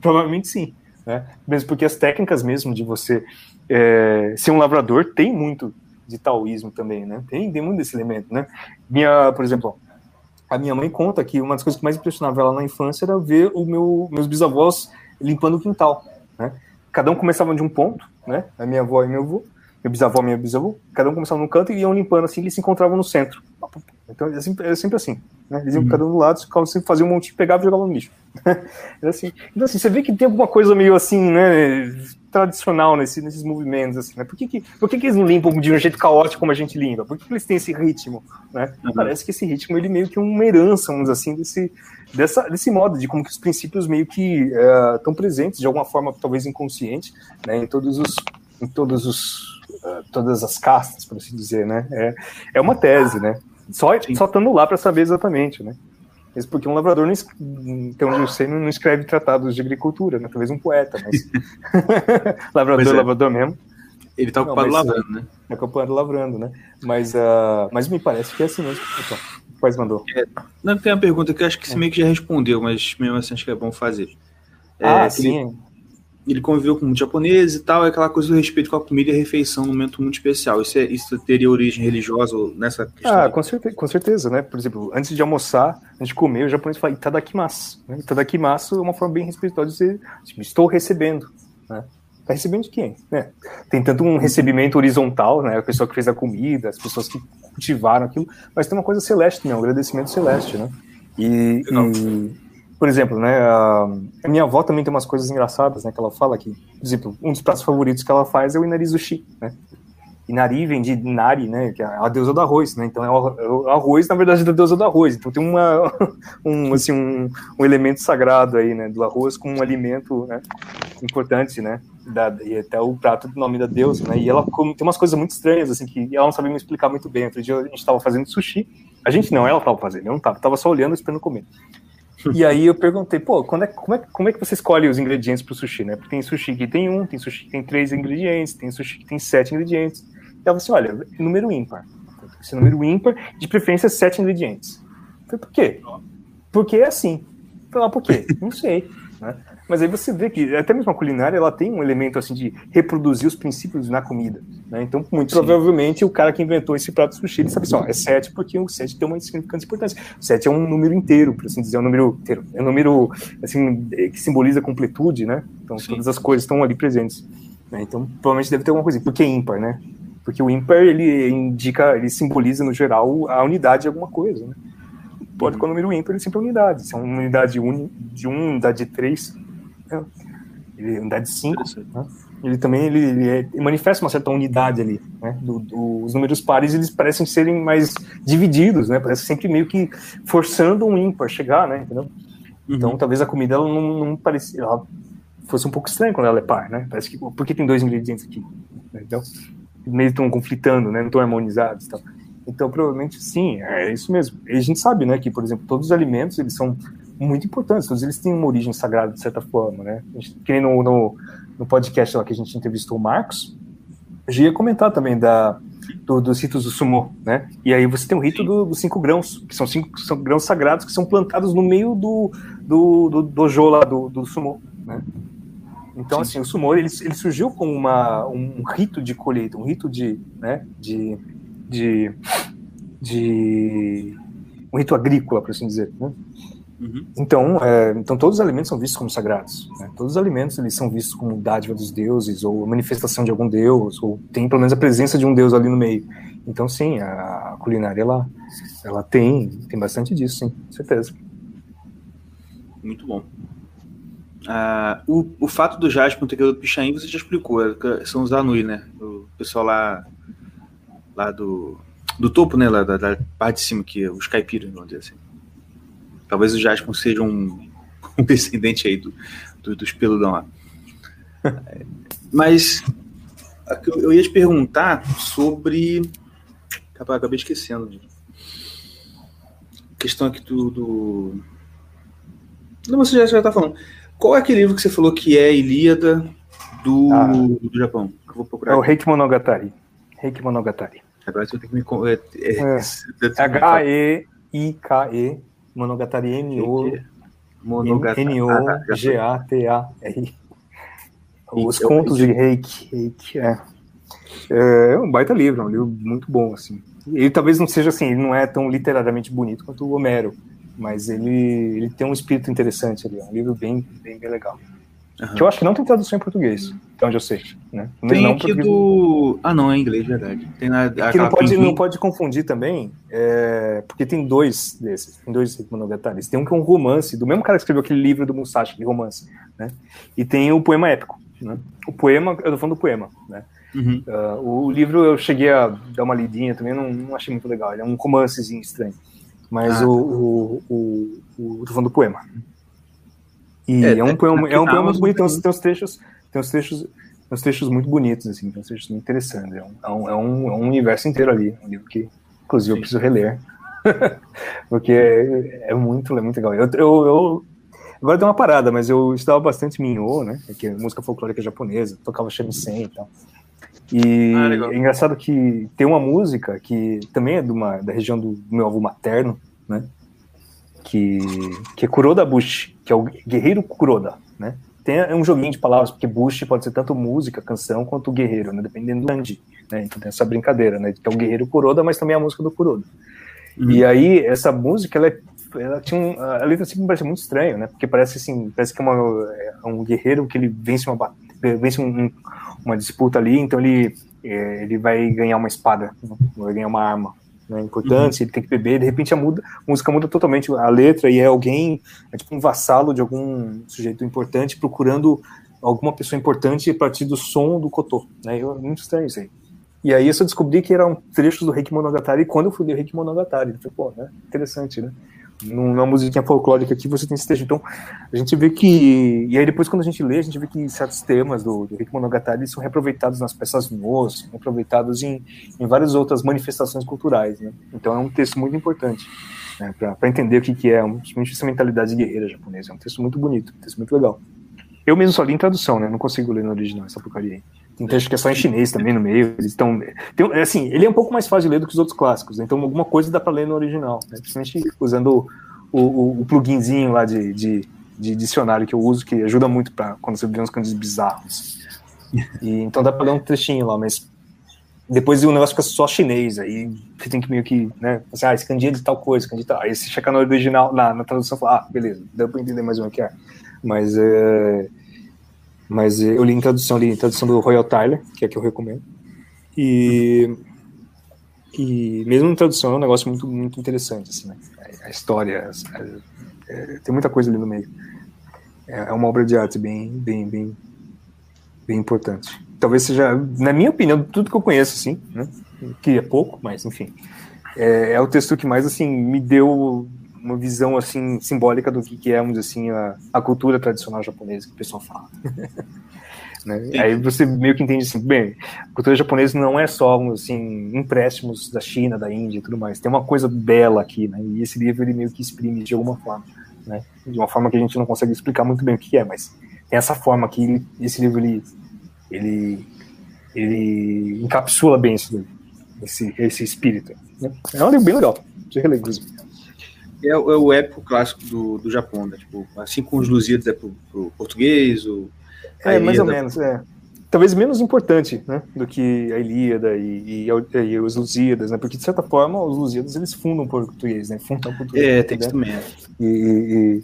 provavelmente sim. Né? Mesmo porque as técnicas mesmo de você é, ser um lavrador tem muito de taoísmo também, né? Tem, tem muito desse elemento, né? Minha, por exemplo, a minha mãe conta que uma das coisas que mais impressionava ela na infância era ver o meu, meus bisavós limpando o quintal, né? Cada um começava de um ponto, né? A minha avó e meu avô, meu bisavó e meu bisavô, cada um começava num canto e iam limpando assim, eles se encontravam no centro. Então era sempre, era sempre assim, né? Eles iam uhum. cada um do lado, sempre faziam um monte, pegava e jogava no lixo. era assim. Então assim, você vê que tem alguma coisa meio assim, né? tradicional nesse, nesses movimentos, assim, né? Por que, que, por que, que eles não limpam de um jeito caótico como a gente limpa? Por que, que eles têm esse ritmo, né? Uhum. Parece que esse ritmo, ele meio que é uma herança, vamos assim, desse, dessa, desse modo, de como que os princípios meio que estão é, presentes, de alguma forma, talvez inconsciente, né? Em todos os, em todos os, uh, todas as castas, por assim dizer, né? É, é uma tese, né? Só, só estando lá para saber exatamente, né? Mesmo porque um lavrador, não, então eu sei, não escreve tratados de agricultura, né? Talvez um poeta, mas. lavrador, é. lavrador mesmo. Ele está ocupado não, lavrando, né? É ocupado lavrando, né? Mas, uh, mas me parece que é assim mesmo. Então, quais mandou? É, não, tem uma pergunta que eu acho que você é. meio que já respondeu, mas mesmo assim acho que é bom fazer. É, ah, sim ele conviveu com muitos japoneses e tal, é aquela coisa do respeito com a comida e a refeição num momento muito especial. Isso, é, isso teria origem religiosa nessa questão? Ah, com certeza, com certeza, né? Por exemplo, antes de almoçar, antes de comer, o japonês fala itadakimasu. Né? Itadakimasu é uma forma bem respeitosa de dizer, tipo, estou recebendo, né? Tá recebendo de quem? Né? Tem tanto um recebimento horizontal, né? A pessoa que fez a comida, as pessoas que cultivaram aquilo, mas tem uma coisa celeste também, um agradecimento celeste, né? E, e por exemplo, né, a, minha avó também tem umas coisas engraçadas, né, que ela fala que, por exemplo, um dos pratos favoritos que ela faz é o inarizushi, né? Nari vem de Nari, né, que é a deusa do arroz, né, então é o, é arroz, na verdade, da deusa do arroz, então tem uma, um, assim, um, um, elemento sagrado aí, né, do arroz com um alimento, né, importante, né, da, e até o prato do nome da deusa, né, e ela tem umas coisas muito estranhas, assim, que ela não sabia me explicar muito bem, outro dia a gente estava fazendo sushi, a gente não, ela estava fazendo, eu não estava, estava só olhando esperando comer. E aí eu perguntei, pô, quando é, como, é, como é que você escolhe os ingredientes para o sushi, né? Porque tem sushi que tem um, tem sushi que tem três ingredientes, tem sushi que tem sete ingredientes. Ela falou assim: olha, número ímpar. Esse número ímpar, de preferência sete ingredientes. Eu falei, por quê? Porque é assim. Eu falei, ah, por quê? Não sei. Né? Mas aí você vê que até mesmo a culinária ela tem um elemento assim de reproduzir os princípios na comida. Né? Então, muito Sim. provavelmente, o cara que inventou esse prato de sushi, ele sabe assim, ó, é sete porque o sete tem uma significância importante. O sete é um número inteiro, por assim dizer, é um número inteiro. É um número assim, que simboliza completude, né? Então, Sim. todas as coisas estão ali presentes. Né? Então, provavelmente deve ter alguma coisa. Por que ímpar, né? Porque o ímpar, ele indica, ele simboliza, no geral, a unidade de alguma coisa, né? Pode, uhum. com o número ímpar, ele sempre é unidade. Se é uma unidade uni, de um, unidade de três, é, ele, unidade de cinco, né? ele também ele, ele, é, ele, manifesta uma certa unidade ali, né? Do, do, os números pares, eles parecem serem mais divididos, né? Parece sempre meio que forçando um ímpar chegar, né? Entendeu? Uhum. Então, talvez a comida, ela não, não parecia... Ela fosse um pouco estranha quando ela é par, né? Parece que, por que tem dois ingredientes aqui? Então, meio estão conflitando, né? Não estão harmonizados, tal. Então, provavelmente, sim, é isso mesmo. E a gente sabe, né, que, por exemplo, todos os alimentos, eles são muito importantes, todos eles têm uma origem sagrada, de certa forma, né? A gente, que nem no, no, no, podcast lá que a gente entrevistou o Marcos, eu já ia comentar também da, do, dos ritos do sumo, né? E aí você tem o rito do, dos cinco grãos, que são cinco são grãos sagrados que são plantados no meio do, do, do dojo lá do, do sumo, né? Então, Sim. assim, o sumo, ele, ele surgiu como uma, um rito de colheita, um rito de, né, de, de, de um rito agrícola, por assim dizer, né? Uhum. Então, é, então todos os alimentos são vistos como sagrados. Né? Todos os alimentos eles são vistos como dádiva dos deuses ou manifestação de algum deus ou tem pelo menos a presença de um deus ali no meio. Então, sim, a culinária ela, ela tem tem bastante disso, sim, certeza. Muito bom. Ah, o, o fato do Jasper ter quedado do Pichain, você já explicou, é são os Anui, né? O pessoal lá, lá do, do topo, né? Lá da, da parte de cima, que os caipiras, vamos dizer assim. Talvez o Jasper seja um, um descendente aí do, do, dos peludão lá. Mas eu ia te perguntar sobre. Acabei esquecendo. A questão aqui do. do... Não, você já, já tá falando. Qual é aquele livro que você falou que é Ilíada do, ah, do Japão? Eu vou procurar. É o Reiki Monogatari. Reiki Monogatari. Agora você tem que me. É, é, é. H-E-I-K-E Monogatari M-O. N-O-G-A-T-A-R. Os contos de Reiki. Reiki é. é um baita livro, é um livro muito bom, assim. Ele talvez não seja assim, ele não é tão literariamente bonito quanto o Homero, mas ele, ele tem um espírito interessante ali, é um livro bem, bem, bem legal. Uhum. Que eu acho que não tem tradução em português, até onde eu sei. Né? Tem não aqui do. Ah, não, é inglês, verdade. Tem na, que não pode, não pode confundir também, é... porque tem dois desses, tem dois Monogatari. Tem um que é um romance, do mesmo cara que escreveu aquele livro do Musashi, de romance, né? E tem o poema épico. Né? O poema, eu tô falando do poema, né? Uhum. Uh, o livro eu cheguei a dar uma lidinha também, não, não achei muito legal. Ele é um romancezinho estranho. Mas ah, o, o, o, o, tô falando do poema. E é, é um poema, é um poema muito bonito, tem uns trechos, tem uns trechos, uns trechos muito bonitos, assim, tem uns trechos muito interessantes. É um, é um, é um, é universo inteiro ali, um livro que, inclusive, Sim. eu preciso reler. Porque é, é, muito, é muito legal. Eu, eu, eu, agora deu uma parada, mas eu estudava bastante Minho, né? Que é música folclórica japonesa, tocava shamisen e tal. E ah, é engraçado que tem uma música que também é de uma, da região do meu avô materno, né? Que, que é Kuroda Bushi, que é o guerreiro Kuroda, né? Tem é um joguinho de palavras, porque Bushi pode ser tanto música, canção, quanto guerreiro, né? Dependendo do kanji, né? Então tem essa brincadeira, né? Que é o guerreiro Kuroda, mas também a música do Kuroda. Uhum. E aí, essa música, ela, é, ela tinha um, a letra sempre me parece muito estranho, né? Porque parece assim, parece que é, uma, é um guerreiro que ele vence uma vence um, uma disputa ali, então ele, é, ele vai ganhar uma espada, né? vai ganhar uma arma né, importante, uhum. ele tem que beber, de repente a, muda, a música muda totalmente a letra e é alguém, é tipo um vassalo de algum sujeito importante procurando alguma pessoa importante a partir do som do cotô, né, é muito estranho isso aí. E aí eu só descobri que eram trechos do Reiki Monogatari quando eu fui ler o Reiki Monogatari. Eu falei, pô, né? Interessante, né? Numa musiquinha folclórica aqui você tem esse texto. Então, a gente vê que. E aí, depois, quando a gente lê, a gente vê que certos temas do, do Rick Monogatari são reaproveitados nas peças moças, são reaproveitados em, em várias outras manifestações culturais. Né? Então, é um texto muito importante né, para entender o que, que é, principalmente essa mentalidade guerreira japonesa. É um texto muito bonito, um texto muito legal. Eu mesmo só li em tradução, né? Não consigo ler no original essa porcaria aí. Tem texto que é só em chinês também no meio. Eles estão. É assim, ele é um pouco mais fácil de ler do que os outros clássicos, né? então alguma coisa dá para ler no original, né? principalmente usando o, o, o pluginzinho lá de, de, de, dicionário que eu uso, que ajuda muito para quando você vê uns candidatos bizarros. E, então dá para ler um trechinho lá, mas depois o negócio fica só chinês, aí você tem que meio que, né, assim, ah, esse candido de tal coisa, candido de tal. Aí você checa no original, na, na tradução, fala, ah, beleza, deu para entender mais ou menos o que é. Mas é, mas eu li em tradução, li em tradução do Royal Tyler, que é que eu recomendo. E, e mesmo em tradução é um negócio muito, muito interessante, assim, né? A história, é, tem muita coisa ali no meio. É, é uma obra de arte bem, bem, bem, bem importante. Talvez seja, na minha opinião, tudo que eu conheço, assim, né? Que é pouco, mas enfim. É, é o texto que mais, assim, me deu uma visão assim simbólica do que, que é, vamos assim, a, a cultura tradicional japonesa que o pessoal fala. né? Aí você meio que entende assim, bem, a cultura japonesa não é só assim empréstimos da China, da Índia e tudo mais. Tem uma coisa bela aqui, né? E esse livro ele meio que exprime de alguma forma, né? De uma forma que a gente não consegue explicar muito bem o que é, mas tem essa forma que ele, esse livro ele ele ele encapsula bem isso esse, esse espírito. Né? É um livro bem legal. Você relê, inclusive é, é o épico clássico do, do Japão, né? Tipo, assim como os Lusíadas é pro, pro português, o, é, mais ou menos, é. Talvez menos importante, né, do que a Ilíada e, e, e, os Lusíadas, né, porque de certa forma os Lusíadas eles fundam o português, né, fundam a cultura. É, tem isso também. E,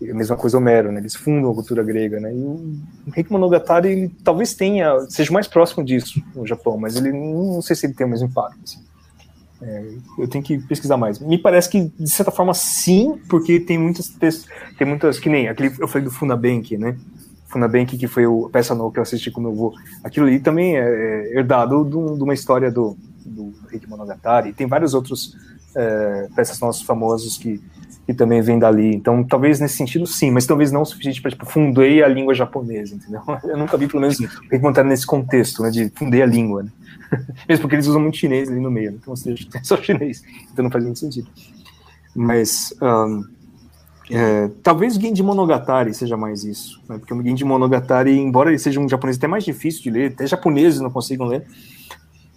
e, a mesma coisa Homero, né, eles fundam a cultura grega, né, e o Reiki Monogatari ele talvez tenha, seja mais próximo disso no Japão, mas ele não sei se ele tem o mesmo impacto, assim. É, eu tenho que pesquisar mais. Me parece que, de certa forma, sim, porque tem muitos textos, tem muitas, que nem aquele, eu falei do Funabank, né? Funabank, que foi o, a peça nova que eu assisti com meu avô. Aquilo ali também é, é herdado de uma história do, do Rick Monogatari, tem vários outros é, peças nossos famosos que, que também vêm dali. Então, talvez nesse sentido, sim, mas talvez não o suficiente para, tipo, fundei a língua japonesa, entendeu? Eu nunca vi, pelo menos, o Rick Monogatari nesse contexto, né, de fundei a língua, né? Mesmo porque eles usam muito chinês ali no meio, né? então você é só chinês, então não faz muito sentido. Mas um, é, talvez o Genji Monogatari seja mais isso, né? porque o Genji Monogatari, embora ele seja um japonês até mais difícil de ler, até japoneses não consigam ler,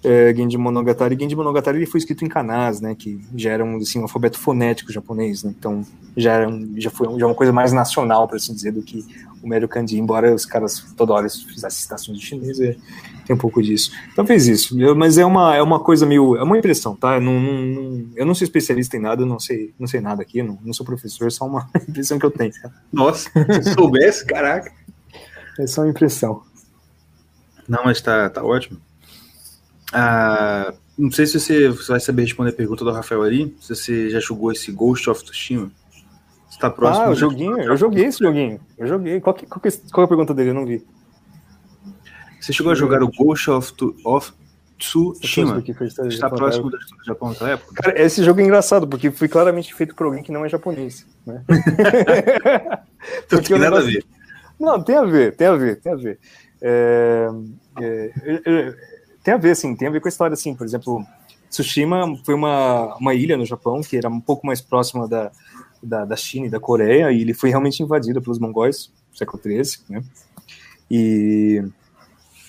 é, Genji Monogatari. Genji Monogatari ele foi escrito em kanás, né, que já era um, assim, um alfabeto fonético japonês, né, então já, era um, já foi já uma coisa mais nacional, para assim dizer, do que o Mero Kanji, embora os caras toda hora fizessem citações de chinês, é, tem um pouco disso. Então fez isso, eu, mas é uma, é uma coisa meio, é uma impressão, tá? Não, não, não, eu não sou especialista em nada, não sei, não sei nada aqui, não, não sou professor, é só uma impressão que eu tenho. Tá? Nossa, se soubesse, caraca. É só uma impressão. Não, mas tá, tá ótimo. Ah, não sei se você, você, vai saber responder a pergunta do Rafael ali, se você já jogou esse Ghost of Tsushima. Está próximo. Ah, o joguinho, eu joguei esse joguinho. Eu joguei. Qual, que, qual, que, qual é a pergunta dele? Eu não vi. Você chegou a jogar o Ghost of, of Tsushima? Está próximo do Japão naquela época? Cara, esse jogo é engraçado, porque foi claramente feito por alguém que não é japonês. Né? então, tem nada negócio... a ver. Não, tem a ver, tem a ver, tem a ver. É, é, é, tem a ver, assim, tem a ver com a história, assim, por exemplo, Tsushima foi uma, uma ilha no Japão que era um pouco mais próxima da, da, da China e da Coreia, e ele foi realmente invadido pelos mongóis no século XIII, né? E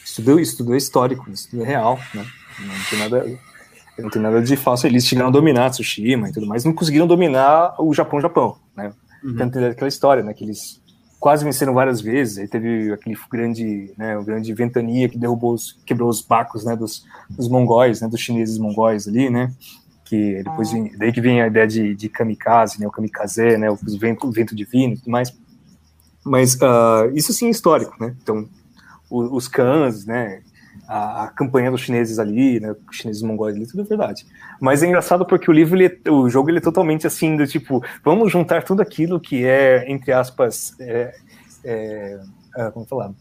estudou, estudou histórico, estudou real, né? Não tem nada, não tem nada de falso. Eles chegaram a dominar Tsushima e tudo mais, não conseguiram dominar o Japão, Japão, né? Uhum. Tanto aquela história, né? Que eles quase venceram várias vezes. Aí teve aquele grande, né, o grande ventania que derrubou, os, quebrou os barcos, né, dos, dos mongóis, né, dos chineses mongóis ali, né, que depois vem, daí que vem a ideia de, de kamikaze, né, o kamikaze, né, o vento, o vento divino e tudo mais. Mas uh, isso sim é histórico, né? Então, os, cães, né, a, a, campanha dos chineses ali, né, os chineses mongóis ali, tudo é verdade. Mas é engraçado porque o livro, ele, é, o jogo, ele é totalmente assim, do tipo, vamos juntar tudo aquilo que é, entre aspas, é, é, é como falar,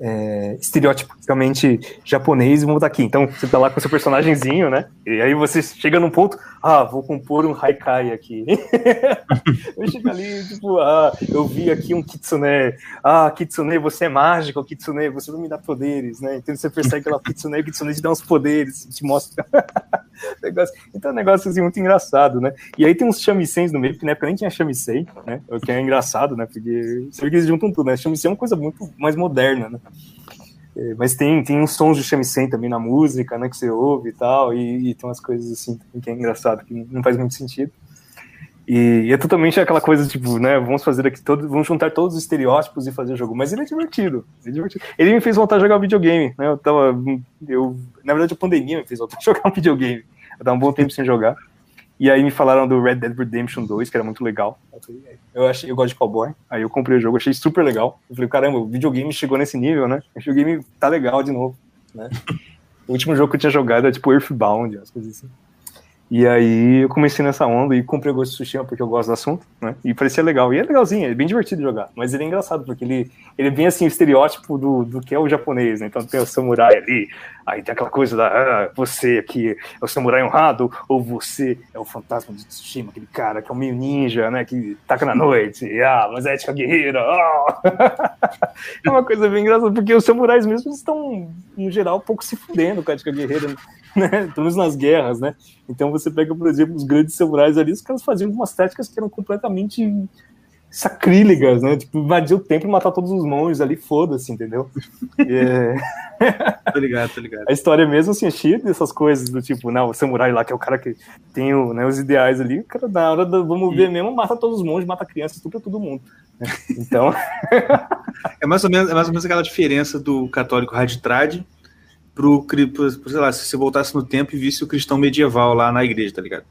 é, estereotipicamente japonês e vamos aqui. Então você tá lá com seu personagemzinho, né? E aí você chega num ponto, ah, vou compor um haikai aqui. eu chego ali, tipo, ah, eu vi aqui um kitsune. Ah, kitsune, você é mágico, kitsune, você vai me dar poderes, né? Então você percebe aquela kitsune, o kitsune te dá uns poderes, te mostra. então é um negócio assim, muito engraçado, né? E aí tem uns chamisens no meio, porque na época nem tinha chamisei, né? O que é engraçado, né? Porque você vê que eles juntam tudo, né? Chamisei é uma coisa muito mais moderna, né? É, mas tem, tem uns sons de shamisen também na música, né, que você ouve e tal, e, e, tem umas coisas assim que é engraçado, que não faz muito sentido. E, e, é totalmente aquela coisa, tipo, né, vamos fazer aqui todos, vamos juntar todos os estereótipos e fazer o jogo, mas ele é divertido, é divertido. Ele me fez voltar a jogar videogame, né, eu tava, eu, na verdade a pandemia me fez voltar a jogar um videogame, eu tava um bom tempo sem jogar, e aí me falaram do Red Dead Redemption 2, que era muito legal. Eu achei, eu gosto de cowboy. Aí eu comprei o jogo, achei super legal. Eu falei, caramba, o videogame chegou nesse nível, né? O videogame tá legal de novo, né? o último jogo que eu tinha jogado é tipo Earthbound, as coisas assim. E aí eu comecei nessa onda e comprei o Ghost of Tsushima porque eu gosto do assunto, né? E parecia legal. E é legalzinho, é bem divertido jogar. Mas ele é engraçado, porque ele, ele é bem assim, o estereótipo do, do que é o japonês, né? Então tem o samurai ali, aí tem aquela coisa da ah, você aqui é o samurai honrado, ou você é o fantasma de Tsushima, aquele cara que é o meio ninja, né? Que taca na noite, ah, mas é ética guerreira. Oh. é uma coisa bem engraçada, porque os samurais mesmo estão, no geral, um pouco se fudendo com a ética guerreira, né? Pelo menos nas guerras, né? Então você pega, por exemplo, os grandes samurais ali, os caras faziam umas táticas que eram completamente sacrílegas, né? Tipo, invadir o templo e matar todos os monges ali, foda-se, entendeu? É... tô ligado, tô ligado. A história mesmo, assim, é cheia dessas coisas, do tipo, não, o samurai lá, que é o cara que tem o, né, os ideais ali, o cara, na hora do vamos ver mesmo, mata todos os monges, mata crianças, estupra todo mundo. Né? Então... é, mais ou menos, é mais ou menos aquela diferença do católico raditrade pro, pro, sei lá, se você voltasse no tempo e visse o cristão medieval lá na igreja, tá ligado?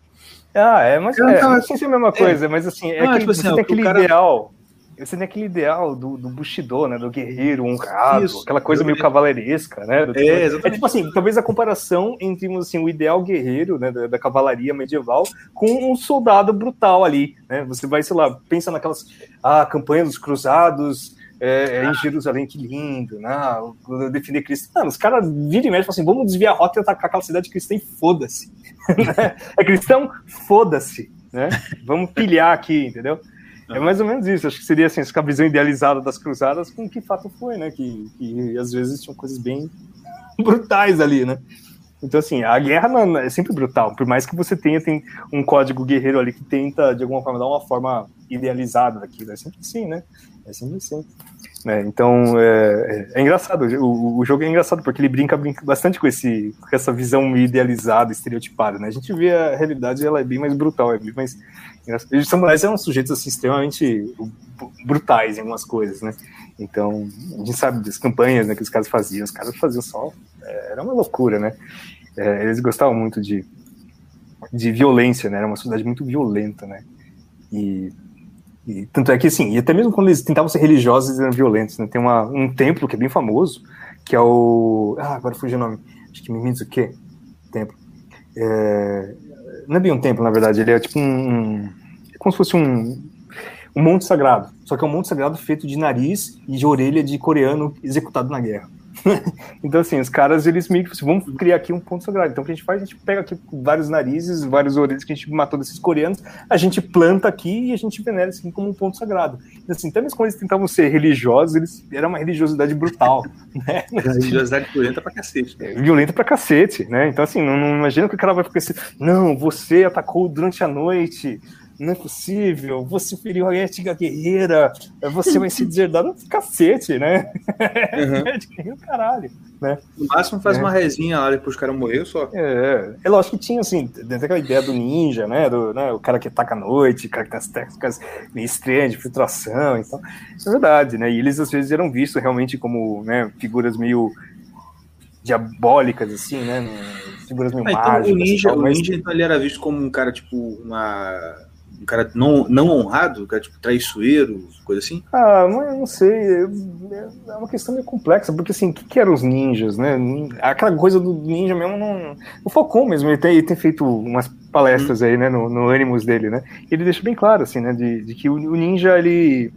Ah, é, mas é, não sei se é a mesma coisa, é. mas assim, é ah, tipo assim, você tem aquele cara... ideal, você tem aquele ideal do, do Bushido, né, do guerreiro honrado, Isso, aquela coisa meio cavaleiresca, né? Tipo, é, exatamente. é tipo assim, talvez a comparação entre assim, o ideal guerreiro, né, da, da, cavalaria medieval com um soldado brutal ali, né? Você vai, sei lá, pensa naquelas ah, campanhas dos cruzados, é, é, em Jerusalém, que lindo, né? defender Cristo. Os caras viram e mexem assim: vamos desviar a rota e atacar aquela cidade cristã e foda-se. Né? é cristão, foda-se, né? Vamos pilhar aqui, entendeu? É mais ou menos isso. Acho que seria assim, essa visão idealizada das cruzadas com que fato foi, né? Que, que às vezes tinham coisas bem brutais ali, né? Então, assim, a guerra não, é sempre brutal. Por mais que você tenha tem um código guerreiro ali que tenta, de alguma forma, dar uma forma idealizada daquilo. É sempre assim, né? É sempre assim. É, então, é, é, é engraçado. O, o, jogo é engraçado porque ele brinca, brinca bastante com, esse, com essa visão idealizada, estereotipada, né? A gente vê a realidade, ela é bem mais brutal, é bem mais... Os samurais eram sujeitos, assim, extremamente brutais em algumas coisas, né? Então, a gente sabe das campanhas né, que os caras faziam. Os caras faziam só... É, era uma loucura, né? É, eles gostavam muito de, de violência, né? Era uma sociedade muito violenta, né? E e, tanto é que, assim, e até mesmo quando eles tentavam ser religiosos, eles eram violentos, né? Tem uma, um templo que é bem famoso, que é o... Ah, agora fugiu o nome. Acho que Mimitsuke Templo. É, não é bem um templo, na verdade, ele é tipo um... É como se fosse um, um monte sagrado. Só que é um monte sagrado feito de nariz e de orelha de coreano executado na guerra. então, assim, os caras, eles meio que assim, vamos criar aqui um ponto sagrado. Então, o que a gente faz? A gente pega aqui vários narizes, vários orelhas que a gente matou desses coreanos, a gente planta aqui e a gente venera isso como um ponto sagrado. Então, assim, até mesmo quando eles tentavam ser religiosos, eles era uma religiosidade brutal, né? religiosidade violenta pra cacete. É, violenta pra cacete, né? Então, assim, não, não imagina que o cara vai ficar assim, não, você atacou durante a noite, não é possível, você feriu a ética guerreira, você vai ser deserdado cacete, né? Uhum. É caralho, né? No máximo faz é. uma resinha lá depois o cara morreu só. É, é lógico que tinha, assim, dentro daquela ideia do ninja, né? Do, né? O cara que ataca à noite, o cara que tem as técnicas meio estranhas de filtração, então, é verdade, né? E eles às vezes eram vistos realmente como né, figuras meio diabólicas, assim, né? Figuras meio ah, então mágicas. O ninja, tal, mas... o ninja então, ele era visto como um cara, tipo, uma um cara não, não honrado, um cara tipo traiçoeiro, coisa assim? Ah, mas não sei. É, uma questão meio complexa, porque assim, o que, que eram os ninjas, né? Aquela coisa do ninja mesmo não. O Falcon mesmo, ele tem, ele tem feito umas palestras hum. aí, né, no, no ânimos dele, né? Ele deixa bem claro, assim, né, de, de que o, o ninja, ele.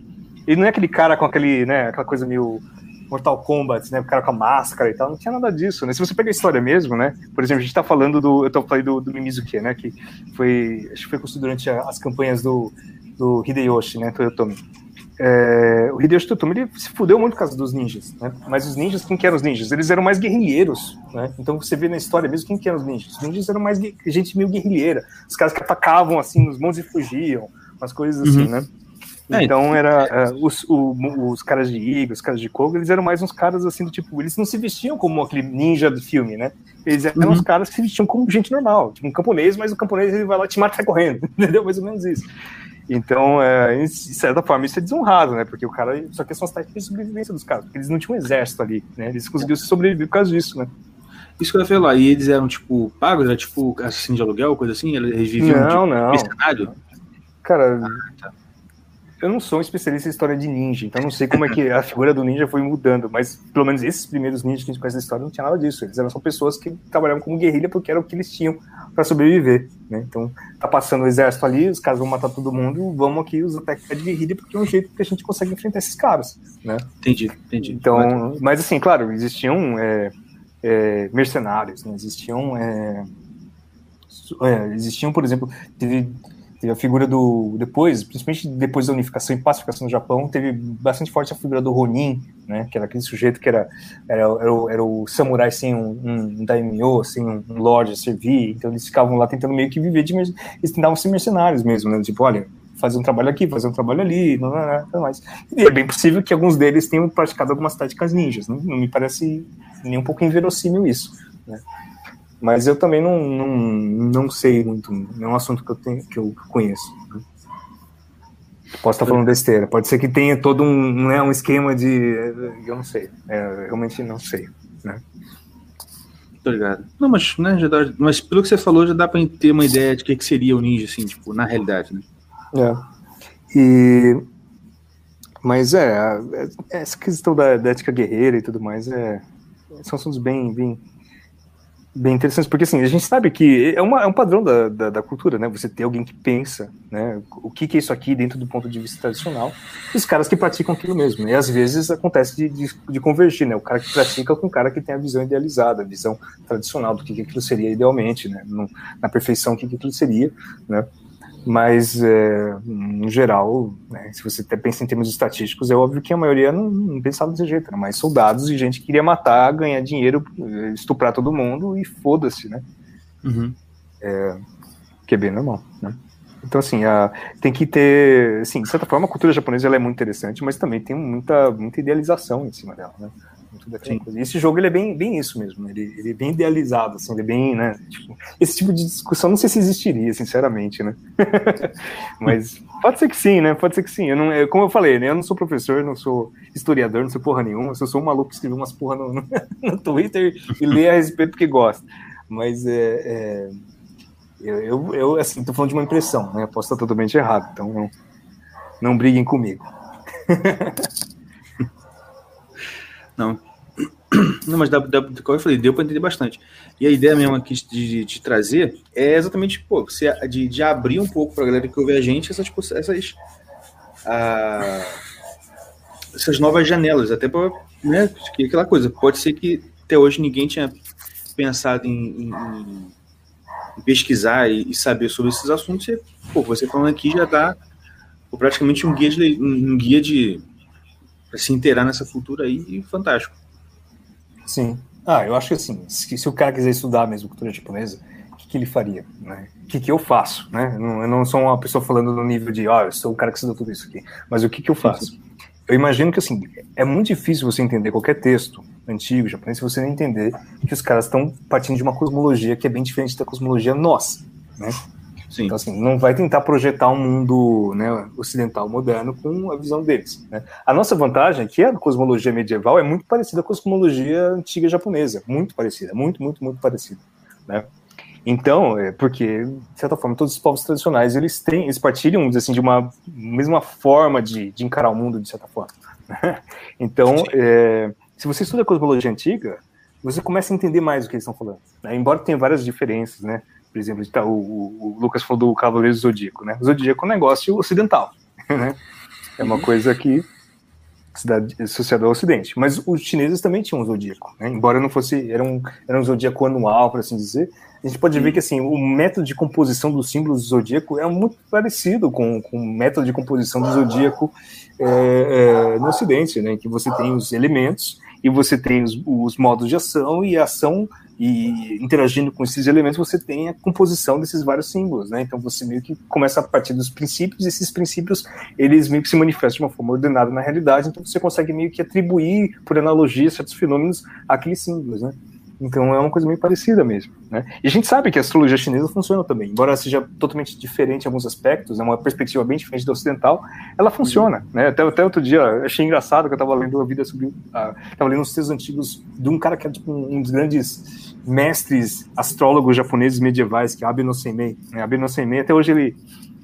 Ele não é aquele cara com aquele, né, aquela coisa meio Mortal Kombat, né? O cara com a máscara e tal, não tinha nada disso, né? Se você pega a história mesmo, né? Por exemplo, a gente tá falando do. Eu tô falando do, do Mimizuki, né? Que foi. Acho que foi construído durante as campanhas do, do Hideyoshi, né? Toyotomi. É, o Hideyoshi Toyotomi ele se fudeu muito por causa dos ninjas, né? Mas os ninjas, quem que eram os ninjas? Eles eram mais guerrilheiros, né? Então você vê na história mesmo quem que eram os ninjas. Os ninjas eram mais gente meio guerrilheira. Os caras que atacavam assim nos montes e fugiam, umas coisas assim, uhum. né? É, então era uh, os, o, os caras de Iga, os caras de Koga, eles eram mais uns caras assim do tipo, eles não se vestiam como aquele ninja do filme, né? Eles eram uhum. uns caras que se vestiam como gente normal, tipo um camponês, mas o camponês ele vai lá te mata sai correndo, entendeu? Mais ou menos isso. Então, é, de certa forma, isso é desonrado, né? Porque o cara. Só que são as táticas de sobrevivência dos caras, porque eles não tinham um exército ali, né? Eles conseguiram sobreviver por causa disso, né? Isso que eu ia falar, e eles eram, tipo, pagos, era tipo assassino de aluguel, coisa assim? Eles viviam não, de não. mercenário? Cara, ah, tá eu não sou um especialista em história de ninja, então não sei como é que a figura do ninja foi mudando, mas pelo menos esses primeiros ninjas que a gente conhece da história não tinha nada disso. Eles eram só pessoas que trabalhavam como guerrilha porque era o que eles tinham para sobreviver. Né? Então, tá passando o exército ali, os caras vão matar todo mundo, vamos aqui usar técnica de guerrilha porque é um jeito que a gente consegue enfrentar esses caras. Né? Entendi, entendi. Então, mas assim, claro, existiam é, é, mercenários, né? existiam. É, é existiam, por exemplo, teve Teve a figura do. Depois, principalmente depois da unificação e pacificação do Japão, teve bastante forte a figura do Ronin, né? Que era aquele sujeito que era, era, era, o, era o samurai sem um, um daimyo, sem um, um lord a servir. Então eles ficavam lá tentando meio que viver de. Eles tentavam ser mercenários mesmo, né? Tipo, olha, fazer um trabalho aqui, fazer um trabalho ali, não, não, não, não mais. E é bem possível que alguns deles tenham praticado algumas táticas ninjas, né? não me parece nem um pouco inverossímil isso. Né? Mas eu também não, não, não sei muito, não é um assunto que eu, tenho, que eu conheço. Né? Posso estar falando besteira, pode ser que tenha todo um, né, um esquema de. Eu não sei, é, realmente não sei. Né? Tô ligado. Não, mas, né, já dá, mas pelo que você falou, já dá pra ter uma ideia de o que, que seria o ninja, assim, tipo, na realidade, né? É. E. Mas é, é essa questão da, da ética guerreira e tudo mais é, são assuntos bem, bem bem interessante, porque assim, a gente sabe que é, uma, é um padrão da, da, da, cultura, né? Você ter alguém que pensa, né? O que, que, é isso aqui dentro do ponto de vista tradicional, e os caras que praticam aquilo mesmo. Né? E às vezes acontece de, de, de, convergir, né? O cara que pratica com o cara que tem a visão idealizada, a visão tradicional do que, que aquilo seria idealmente, né? No, na perfeição, o que, que aquilo seria, né? Mas, é, no geral, né, se você até pensa em termos estatísticos, é óbvio que a maioria não, não pensava desse jeito, era mais soldados e gente que queria matar, ganhar dinheiro, estuprar todo mundo e foda-se, né? Uhum. É, que é bem normal, né? Então, assim, a, tem que ter, assim, de certa forma, a cultura japonesa ela é muito interessante, mas também tem muita, muita idealização em cima dela, né? E esse jogo ele é bem, bem isso mesmo, né? ele, ele é bem idealizado, assim, ele é bem, né? Tipo, esse tipo de discussão não sei se existiria, sinceramente, né? Mas pode ser que sim, né? Pode ser que sim. Eu não, como eu falei, né? Eu não sou professor, não sou historiador, não sou porra nenhuma, eu sou um maluco que escreveu umas porra no, no, no Twitter e lê a respeito porque gosta. Mas é, é eu, eu, eu, assim, tô falando de uma impressão, né? Posso estar totalmente errado, então não, não briguem comigo. Não. Não, mas da, da, como eu falei, deu para entender bastante. E a ideia mesmo aqui de, de trazer é exatamente, pô, você, de, de abrir um pouco para a galera que ouve a gente essas, essas, a, essas novas janelas, até para, né, aquela coisa, pode ser que até hoje ninguém tinha pensado em, em, em pesquisar e, e, saber sobre esses assuntos, e, pô, você falando aqui já dá praticamente um guia de, um guia de para se inteirar nessa cultura aí, fantástico. Sim. Ah, eu acho que assim, se, se o cara quiser estudar mesmo cultura japonesa, o que, que ele faria? Né? O que, que eu faço? Né? Eu, não, eu não sou uma pessoa falando no nível de, ó, oh, eu sou o cara que estudou tudo isso aqui, mas o que, que eu faço? Eu imagino que assim, é muito difícil você entender qualquer texto antigo japonês se você não entender que os caras estão partindo de uma cosmologia que é bem diferente da cosmologia nossa, né? Sim. Então, assim, não vai tentar projetar um mundo né, ocidental moderno com a visão deles. Né? A nossa vantagem é que a cosmologia medieval é muito parecida com a cosmologia antiga japonesa. Muito parecida, muito, muito, muito parecida. Né? Então, é porque, de certa forma, todos os povos tradicionais, eles têm, eles partilham, assim, de uma mesma forma de, de encarar o mundo, de certa forma. Né? Então, é, se você estuda a cosmologia antiga, você começa a entender mais o que eles estão falando. Né? Embora tenha várias diferenças, né? Por exemplo, tá, o, o, Lucas falou do Cavaleiro do Zodíaco, né? O Zodíaco é um negócio ocidental, né? É uma coisa que associado ao Ocidente. Mas os chineses também tinham um zodíaco, né? embora não fosse, era um, era um zodíaco anual, por assim dizer. A gente pode Sim. ver que assim, o método de composição dos símbolos do zodíaco é muito parecido com, com o método de composição do zodíaco é, é, no Ocidente, né? que você tem os elementos e você tem os, os modos de ação e a ação e interagindo com esses elementos você tem a composição desses vários símbolos, né? Então você meio que começa a partir dos princípios e esses princípios eles meio que se manifestam de uma forma ordenada na realidade, então você consegue meio que atribuir por analogia certos fenômenos àqueles símbolos, né? Então é uma coisa meio parecida mesmo. Né? E a gente sabe que a astrologia chinesa funciona também, embora seja totalmente diferente em alguns aspectos, é uma perspectiva bem diferente da ocidental, ela funciona. Né? Até, até outro dia, achei engraçado que eu estava lendo uma vida sobre. Estava lendo uns textos antigos de um cara que é tipo, um dos grandes mestres astrólogos japoneses medievais, que é Abe no Seimei. Né? Abe no até hoje ele,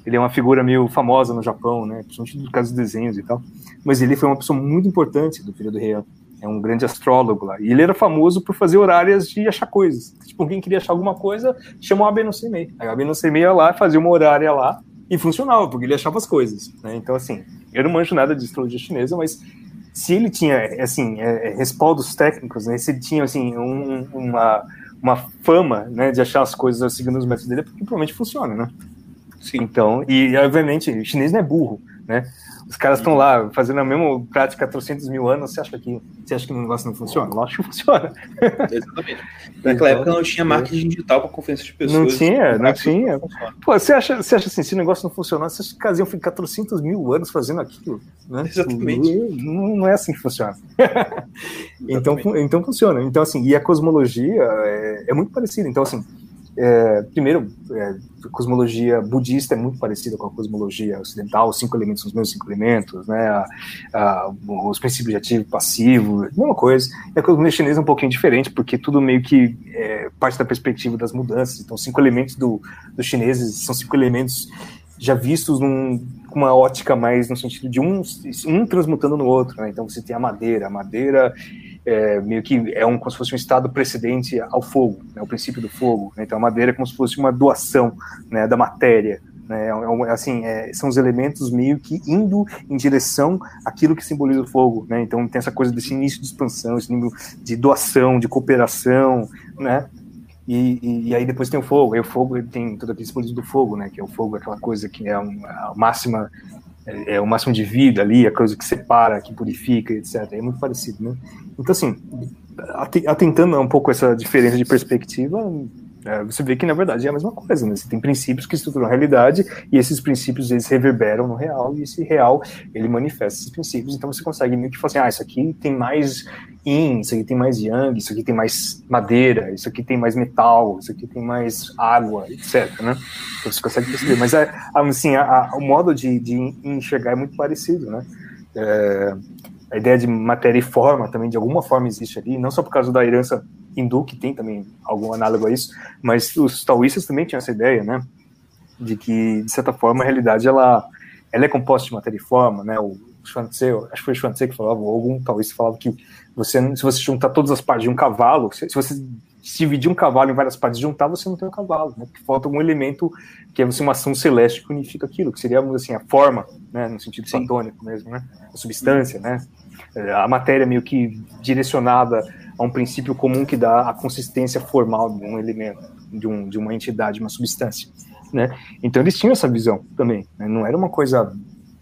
ele é uma figura meio famosa no Japão, né? principalmente no caso dos desenhos e tal. Mas ele foi uma pessoa muito importante do período Heian é um grande astrólogo lá. E ele era famoso por fazer horárias de achar coisas. Tipo, alguém queria achar alguma coisa, chamou a Abenocemei. Aí a Abenocemei ia lá, fazia uma horária lá, e funcionava, porque ele achava as coisas. Né? Então, assim, eu não manjo nada de astrologia chinesa, mas se ele tinha, assim, é, é, respaldos técnicos, né? Se ele tinha, assim, um, uma, uma fama, né, de achar as coisas seguindo os métodos dele, é porque provavelmente funciona, né? Sim. Então, e obviamente, o chinês não é burro, né? Os caras estão lá fazendo a mesma prática há 300 mil anos. Você acha que você acha que o negócio não funciona? Lógico que funciona. Exatamente. Naquela então, época não tinha marketing digital para confiança de pessoas. Não tinha, não tinha. Pô, você acha, você acha assim, se o negócio não funcionar, você acha que caras iam ficar 300 mil anos fazendo aquilo? Né? Exatamente. Não, não, é assim que funciona. então, então funciona. Então, assim, e a cosmologia é, é muito parecida. Então, assim, é, primeiro, é, a cosmologia budista é muito parecida com a cosmologia ocidental, os cinco elementos são os mesmos cinco elementos, né, a, a, os princípios de ativo e passivo, mesma coisa. E a cosmologia chinesa é um pouquinho diferente, porque tudo meio que é, parte da perspectiva das mudanças. Então, cinco elementos do, dos chineses são cinco elementos já vistos num, com uma ótica mais no sentido de um, um transmutando no outro. Né? Então, você tem a madeira, a madeira é, meio que é um, como se fosse um estado precedente ao fogo, né, o princípio do fogo. Né, então a madeira é como se fosse uma doação né, da matéria. Né, é, é assim, é, são os elementos meio que indo em direção àquilo que simboliza o fogo. Né, então tem essa coisa desse início de expansão, esse nível de doação, de cooperação, né? E, e, e, aí depois tem o fogo, aí o fogo tem todo aquele simbolismo do fogo, né? Que é o fogo, aquela coisa que é uma, a máxima é, é, o máximo de vida ali, a coisa que separa, que purifica, etc. É muito parecido, né? Então, assim, atentando um pouco essa diferença de perspectiva, você vê que na verdade é a mesma coisa, né? Você tem princípios que estruturam a realidade e esses princípios eles reverberam no real e esse real ele manifesta esses princípios. Então você consegue meio que falar assim, ah, isso aqui tem mais yin, isso aqui tem mais yang, isso aqui tem mais madeira, isso aqui tem mais metal, isso aqui tem mais água, etc. Né? Então você consegue perceber. Mas é, assim, a, a, o modo de, de enxergar é muito parecido, né? É, a ideia de matéria e forma também de alguma forma existe ali, não só por causa da herança hindu, que tem também algum análogo a isso, mas os taoístas também tinham essa ideia, né? De que, de certa forma, a realidade ela, ela é composta de matéria e forma, né? O Xuanzé, acho que foi o Xuanzé que falava, ou algum taoísta falava que você, se você juntar todas as partes de um cavalo, se, se você dividir um cavalo em várias partes e juntar, você não tem um cavalo, né? Porque falta um elemento que é uma ação celeste que unifica aquilo, que seria, assim, a forma, né? No sentido platônico mesmo, né? A substância, né? A matéria meio que direcionada a um princípio comum que dá a consistência formal de um elemento, de, um, de uma entidade, uma substância. Né? Então eles tinham essa visão também. Né? Não era uma coisa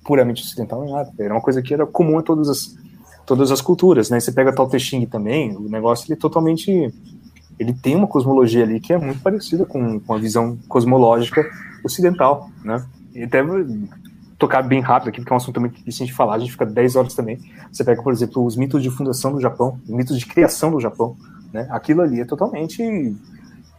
puramente ocidental nada. Era uma coisa que era comum a todas as, todas as culturas. Né? Você pega Tao Te Ching também, o negócio ele é totalmente. Ele tem uma cosmologia ali que é muito parecida com, com a visão cosmológica ocidental. Né? E até tocar bem rápido aqui, porque é um assunto muito difícil de falar, a gente fica 10 horas também. Você pega, por exemplo, os mitos de fundação do Japão, os mitos de criação do Japão, né? Aquilo ali é totalmente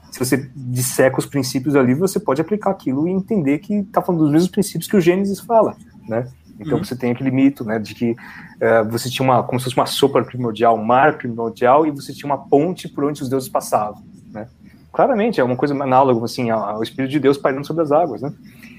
se você disseca os princípios ali, você pode aplicar aquilo e entender que está falando dos mesmos princípios que o Gênesis fala, né? Então uhum. você tem aquele mito, né, de que uh, você tinha uma, como se fosse uma sopa primordial, um mar primordial, e você tinha uma ponte por onde os deuses passavam, né? Claramente é uma coisa análoga, assim, ao Espírito de Deus pairando sobre as águas, né?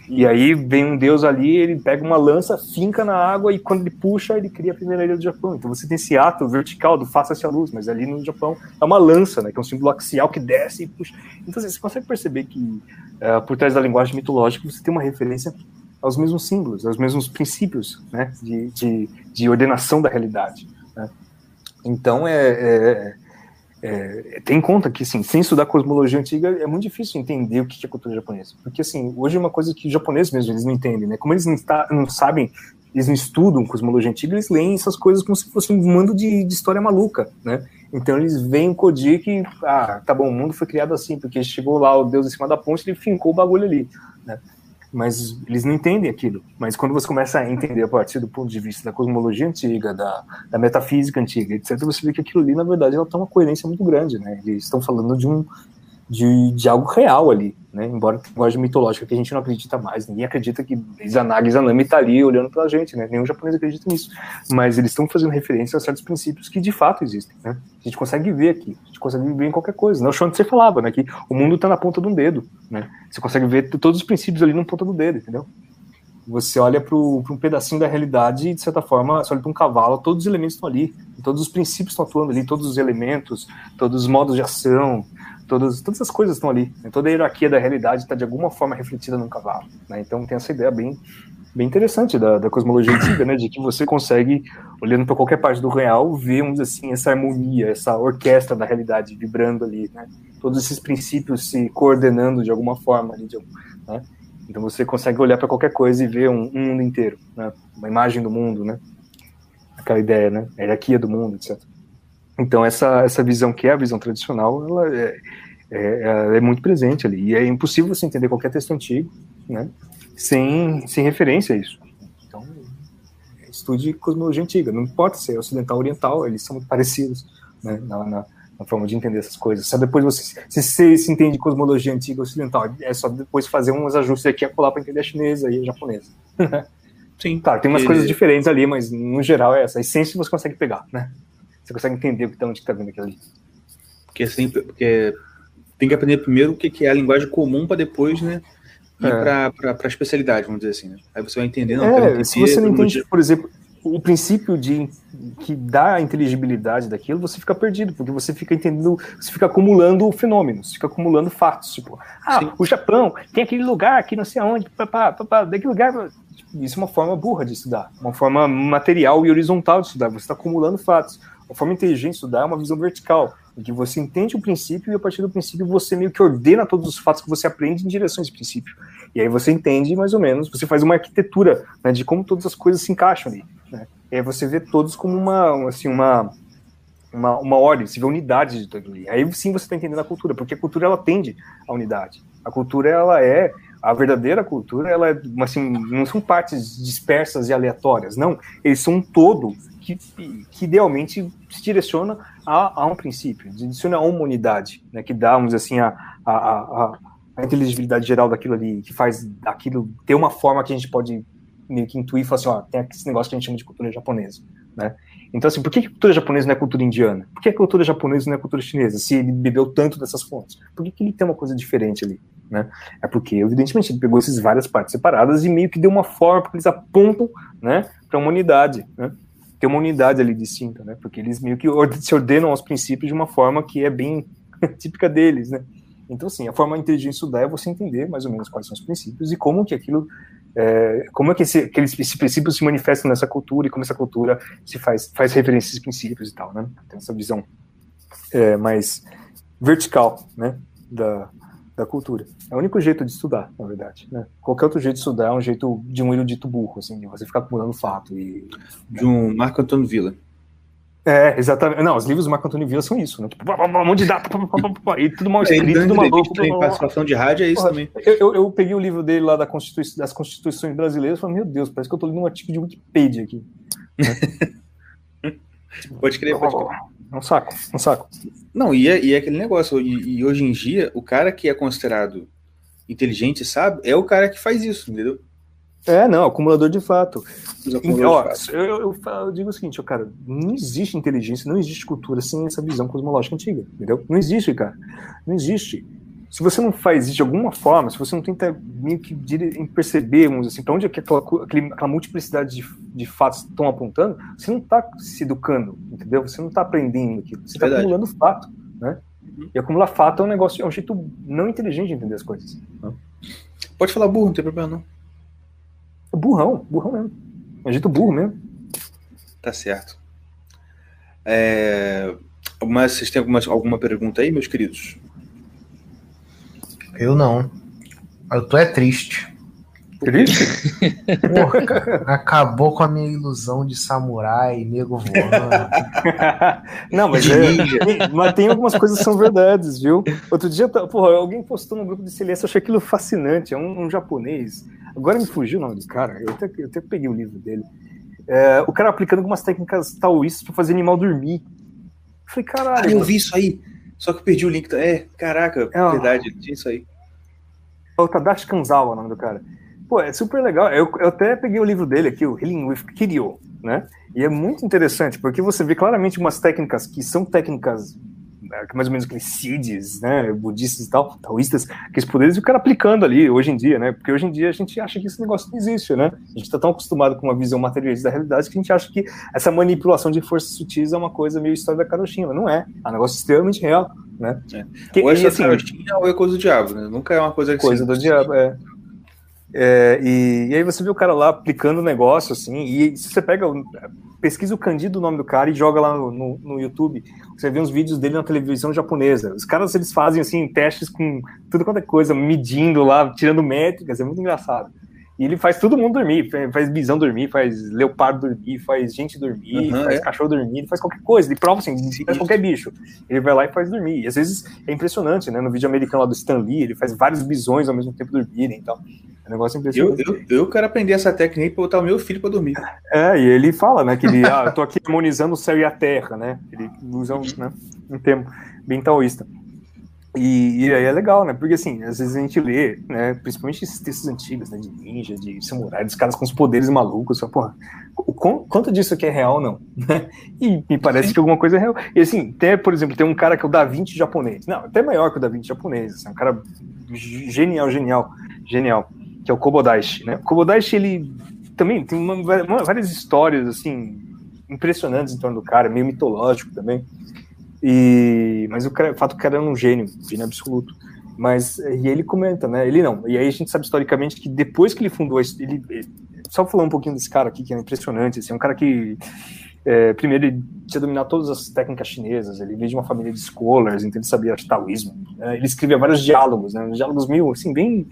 E aí vem um deus ali, ele pega uma lança, finca na água e quando ele puxa, ele cria a primeira ilha do Japão. Então você tem esse ato vertical do faça-se a luz, mas ali no Japão é uma lança, né, que é um símbolo axial que desce e puxa. Então assim, você consegue perceber que uh, por trás da linguagem mitológica você tem uma referência aos mesmos símbolos, aos mesmos princípios né, de, de, de ordenação da realidade. Né? Então, é, é, é, tem em conta que, assim, sem estudar cosmologia antiga, é muito difícil entender o que é cultura japonesa. Porque, assim, hoje é uma coisa que os japoneses mesmo, eles não entendem, né? Como eles não, está, não sabem, eles não estudam cosmologia antiga, eles leem essas coisas como se fosse um mando de, de história maluca, né? Então eles veem o Kodi que, ah, tá bom, o mundo foi criado assim, porque chegou lá o Deus em cima da ponte, ele fincou o bagulho ali, né? Mas eles não entendem aquilo. Mas quando você começa a entender a partir do ponto de vista da cosmologia antiga, da, da metafísica antiga, etc., você vê que aquilo ali, na verdade, ela tem uma coerência muito grande, né? Eles estão falando de um, de, de algo real ali, né? Embora a linguagem mitológica que a gente não acredita mais, ninguém acredita que Izanagi Izanami está ali olhando para a gente, né? Nenhum japonês acredita nisso. Mas eles estão fazendo referência a certos princípios que de fato existem, né? A gente consegue ver aqui, a gente consegue ver em qualquer coisa. Não, o que você falava, né? Que o mundo está na ponta de um dedo, né? Você consegue ver todos os princípios ali na ponta do dedo, entendeu? Você olha para um pedacinho da realidade e, de certa forma, você olha para um cavalo, todos os elementos estão ali, todos os princípios estão atuando ali, todos os elementos, todos os modos de ação, todas, todas as coisas estão ali. Né? Toda a hierarquia da realidade está de alguma forma refletida num cavalo. Né? Então tem essa ideia bem, bem interessante da, da cosmologia antiga, né? de que você consegue, olhando para qualquer parte do real, ver vamos assim, essa harmonia, essa orquestra da realidade vibrando ali. Né? Todos esses princípios se coordenando de alguma forma. Ali, de, né? Então você consegue olhar para qualquer coisa e ver um, um mundo inteiro, né? uma imagem do mundo, né? aquela ideia, né? a hierarquia do mundo, etc. Então, essa, essa visão que é a visão tradicional, ela é, é, é, muito presente ali. E é impossível você entender qualquer texto antigo né, sem, sem referência a isso. Então, estude cosmologia antiga. Não importa se é ocidental ou oriental, eles são muito parecidos né, na, na, na, forma de entender essas coisas. Só depois você, se você se entende cosmologia antiga ou ocidental, é só depois fazer uns ajustes aqui a colar para entender a chinesa e a japonesa. Sim. Claro, tem umas coisas diferentes ali, mas no geral é essa. A essência você consegue pegar, né? Você consegue entender o que tá, está vindo aquilo ali. Porque, sempre, porque tem que aprender primeiro o que é a linguagem comum para depois, né? Ir é. para a especialidade, vamos dizer assim. Né? Aí você vai entender. Não, é, se você não entende, por exemplo, o princípio de que dá a inteligibilidade daquilo, você fica perdido, porque você fica entendendo, você fica acumulando fenômenos, fica acumulando fatos, tipo, ah, Sim. o Japão tem aquele lugar aqui não sei aonde, papá, papá, daquele lugar, isso é uma forma burra de estudar, uma forma material e horizontal de estudar, você está acumulando fatos. Forma inteligente de estudar é uma visão vertical, em que você entende o princípio e a partir do princípio você meio que ordena todos os fatos que você aprende em direção a esse princípio. E aí você entende mais ou menos, você faz uma arquitetura né, de como todas as coisas se encaixam ali. Né? E aí você vê todos como uma, assim, uma, uma, uma ordem, você vê unidade de tudo ali. Aí sim você está entendendo a cultura, porque a cultura ela tende à unidade. A cultura ela é a verdadeira cultura, ela é assim, não são partes dispersas e aleatórias, não. Eles são um todo que, que idealmente se direciona a, a um princípio, se direciona a uma unidade, né, que dá, vamos dizer assim, a, a, a, a inteligibilidade geral daquilo ali, que faz aquilo ter uma forma que a gente pode meio que intuir e falar assim, ó, tem esse negócio que a gente chama de cultura japonesa, né? Então, assim, por que a cultura japonesa não é cultura indiana? Por que a cultura japonesa não é cultura chinesa? Se ele bebeu tanto dessas fontes, por que, que ele tem uma coisa diferente ali? Né? É porque, evidentemente, ele pegou essas várias partes separadas e meio que deu uma forma, porque eles apontam né, para uma unidade. Né? Tem uma unidade ali distinta, né? porque eles meio que se ordenam aos princípios de uma forma que é bem típica deles. Né? Então, assim, a forma inteligente de estudar é você entender mais ou menos quais são os princípios e como que aquilo é, como é que esse, aqueles princípios se manifestam nessa cultura e como essa cultura se faz, faz referência a esses princípios e tal, né? Tem essa visão é, mais vertical, né, da, da cultura. É o único jeito de estudar, na verdade. Né? Qualquer outro jeito de estudar é um jeito de um erudito burro, assim, de você ficar acumulando fato. E, de um Marco Antônio Villa. É, exatamente. Não, os livros do Marco Antônio Villa são isso, né? Tipo, um monte de data, e tudo mal é, escrito, tudo maluco. Tem participação de rádio, é isso também. Eu, eu, eu, peguei o livro dele lá da Constitui das Constituições Brasileiras e falei, meu Deus, parece que eu tô lendo um artigo de Wikipedia aqui. pode crer, pode crer. É um saco, um saco. Não, e é, e é aquele negócio, e, e hoje em dia, o cara que é considerado inteligente, sabe, é o cara que faz isso, entendeu? É, não, acumulador de fato. Ó, eu, eu, eu, digo o seguinte, cara, não existe inteligência, não existe cultura sem essa visão cosmológica antiga, entendeu? Não existe, cara. Não existe. Se você não faz isso de alguma forma, se você não tenta meio que perceber, vamos assim, para onde aquela, aquela multiplicidade de, de fatos estão apontando, você não está se educando, entendeu? Você não está aprendendo aquilo, você está acumulando fato, né? Uhum. E acumular fato é um negócio, é um jeito não inteligente de entender as coisas. Pode falar burro, não tem problema não. burrão, burrão mesmo. É um jeito burro mesmo. Tá certo. É... Mas vocês têm alguma, alguma pergunta aí, meus queridos? Eu não. Eu tô é triste. Triste? Porra, cara, acabou com a minha ilusão de samurai, nego voando. não, mas, é, mas tem algumas coisas que são verdades, viu? Outro dia, porra, alguém postou no grupo de silêncio, eu achei aquilo fascinante. É um, um japonês. Agora me fugiu o nome do cara, eu até, eu até peguei o livro dele. É, o cara aplicando algumas técnicas taoístas para fazer animal dormir. Eu falei, caralho. Ah, eu vi isso aí. Só que eu perdi o link. É, caraca, é verdade, tinha isso aí. É o Tadashi Kanzawa, o nome do cara. Pô, é super legal. Eu, eu até peguei o livro dele aqui, o Healing with Kiryu, né? E é muito interessante, porque você vê claramente umas técnicas que são técnicas mais ou menos aqueles sids, né, budistas e tal, taoístas, aqueles poderes, e o cara aplicando ali hoje em dia, né, porque hoje em dia a gente acha que esse negócio não existe, né, a gente está tão acostumado com uma visão materialista da realidade que a gente acha que essa manipulação de forças sutis é uma coisa meio história da carochinha, mas não é, é um negócio extremamente real, né. É. Que, ou é e, assim, carochinha ou é coisa do diabo, né, nunca é uma coisa que Coisa do diabo, é. É, e, e, aí você vê o cara lá aplicando o negócio, assim, e se você pega, pesquisa o Candido, o nome do cara, e joga lá no, no, no, YouTube, você vê uns vídeos dele na televisão japonesa. Os caras, eles fazem, assim, testes com tudo quanto é coisa, medindo lá, tirando métricas, é muito engraçado. E ele faz todo mundo dormir, faz bisão dormir, faz leopardo dormir, faz gente dormir, uhum, faz é. cachorro dormir, ele faz qualquer coisa, ele prova assim, faz qualquer bicho. Ele vai lá e faz dormir. E às vezes é impressionante, né? No vídeo americano lá do Stan Lee, ele faz vários bisões ao mesmo tempo dormirem e tal. É um negócio impressionante. Eu, eu, eu quero aprender essa técnica para botar o meu filho para dormir. É, e ele fala, né, que ele, ah, eu tô aqui harmonizando o céu e a terra, né? Ele usa um, né, um termo bem taoísta. E, e, aí é legal, né? Porque assim, às vezes a gente lê, né? Principalmente esses textos antigos, né? De ninja, de samurai, dos caras com os poderes malucos. Só, porra, quanto disso aqui é real não? Né? E me parece Sim. que alguma coisa é real. E assim, tem, por exemplo, tem um cara que é o Da Vinci japonês. Não, até maior que o Da Vinci japonês. Assim, um cara genial, genial, genial. Que é o Kobodaishi, né? O Kobodaishi, ele também tem uma, uma, várias histórias, assim, impressionantes em torno do cara, meio mitológico também. E, mas o, fato é que era um gênio, gênio absoluto. Mas, e ele comenta, né? Ele não. E aí a gente sabe historicamente que depois que ele fundou, ele, só falar um pouquinho desse cara aqui, que é impressionante, assim, é um cara que é, primeiro, ele tinha dominado todas as técnicas chinesas, ele veio de uma família de scholars, então ele sabia taoísmo. Né? Ele escrevia vários diálogos, né? diálogos meio, assim, bem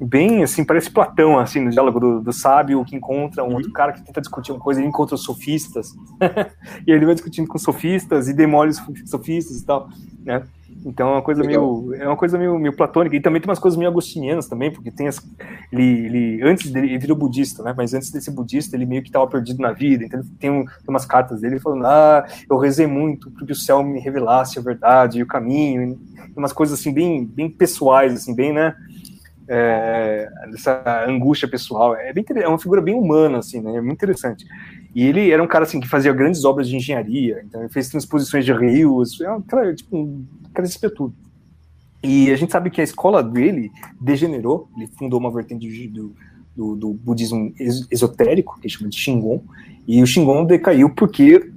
bem assim, parece Platão, assim, no diálogo do, do sábio que encontra um outro cara que tenta discutir uma coisa, ele encontra os sofistas, e ele vai discutindo com sofistas e demole os sofistas e tal, né? Então é uma coisa Legal. meio é uma coisa meio, meio platônica e também tem umas coisas meio agostinianas também, porque tem as ele, ele antes dele ele virou budista, né? Mas antes de ser budista, ele meio que estava perdido na vida, então tem, um, tem umas cartas dele falando: "Ah, eu rezei muito para que o céu me revelasse a verdade e o caminho", e umas coisas assim bem bem pessoais assim, bem, né? É, dessa angústia pessoal. É, bem, é uma figura bem humana, assim, né? É muito interessante. E ele era um cara assim que fazia grandes obras de engenharia, então ele fez transposições de rios, é um cara, tipo, um cara tudo. E a gente sabe que a escola dele degenerou, ele fundou uma vertente do, do, do budismo esotérico, que chama de Shingon, e o Shingon decaiu porque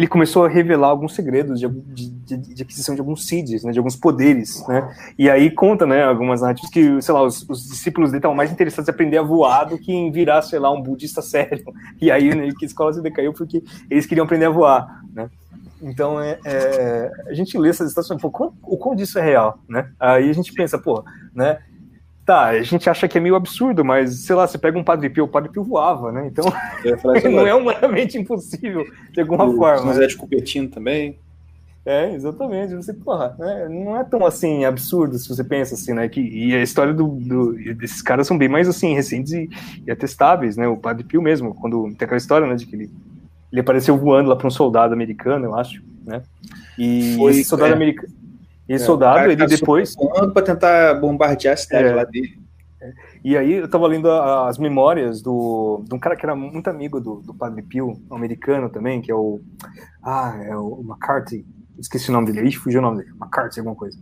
ele começou a revelar alguns segredos de, de, de aquisição de alguns seeds, né, de alguns poderes, né, e aí conta, né, algumas narrativas que, sei lá, os, os discípulos dele estavam mais interessados em aprender a voar do que em virar, sei lá, um budista sério, e aí, né, que a escola se decaiu porque eles queriam aprender a voar, né, então, é, é, a gente lê essas e fala, o quão disso é real, né? Aí a gente pensa, pô, né? Tá, a gente acha que é meio absurdo, mas sei lá, você pega um Padre Pio, o Padre Pio voava, né? Então não é humanamente impossível de alguma o forma. José de Cupertino também. É, exatamente. Você, porra, né? não é tão assim absurdo se você pensa assim, né? Que, e a história do, do desses caras são bem mais assim, recentes e, e, atestáveis, né? O Padre Pio mesmo, quando tem aquela história, né, de que ele, ele apareceu voando lá para um soldado americano, eu acho, né? E Foi, esse soldado é. americano e é, soldado, ele tá depois. para tentar bombardear a cidade é, lá dele. E aí eu estava lendo as memórias do, de um cara que era muito amigo do, do Padre Pio, americano também, que é o. Ah, é o McCarthy. Esqueci o nome dele, aí fugiu o nome dele. McCarthy, alguma coisa.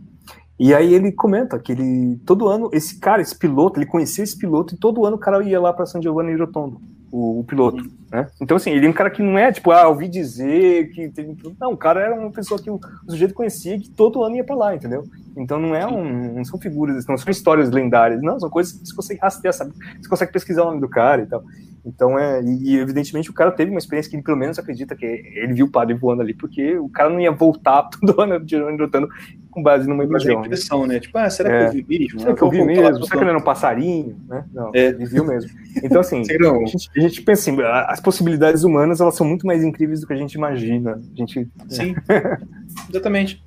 E aí ele comenta que ele, todo ano, esse cara, esse piloto, ele conhecia esse piloto e todo ano o cara ia lá para San Giovanni Rotondo, o, o piloto, né? Então, assim, ele é um cara que não é, tipo, ah, ouvi dizer que... Tem... Não, o cara era uma pessoa que o, o sujeito conhecia que todo ano ia para lá, entendeu? Então não é um, não são figuras, não são histórias lendárias, não, são coisas que você consegue rastrear, sabe? Você consegue pesquisar o nome do cara e tal. Então é, e, evidentemente o cara teve uma experiência que ele pelo menos acredita que ele viu o padre voando ali, porque o cara não ia voltar todo ano derrotando com base numa ilusão. Mas é impressão, né? Tipo, ah, será que É. eu vi mesmo? Será que eu vi mesmo? Será que ele era um passarinho? Né? Não, É. ele viu mesmo. Então, assim, a gente, a gente pensa assim, as possibilidades humanas, elas são muito mais incríveis do que a gente imagina. A gente, Sim, exatamente.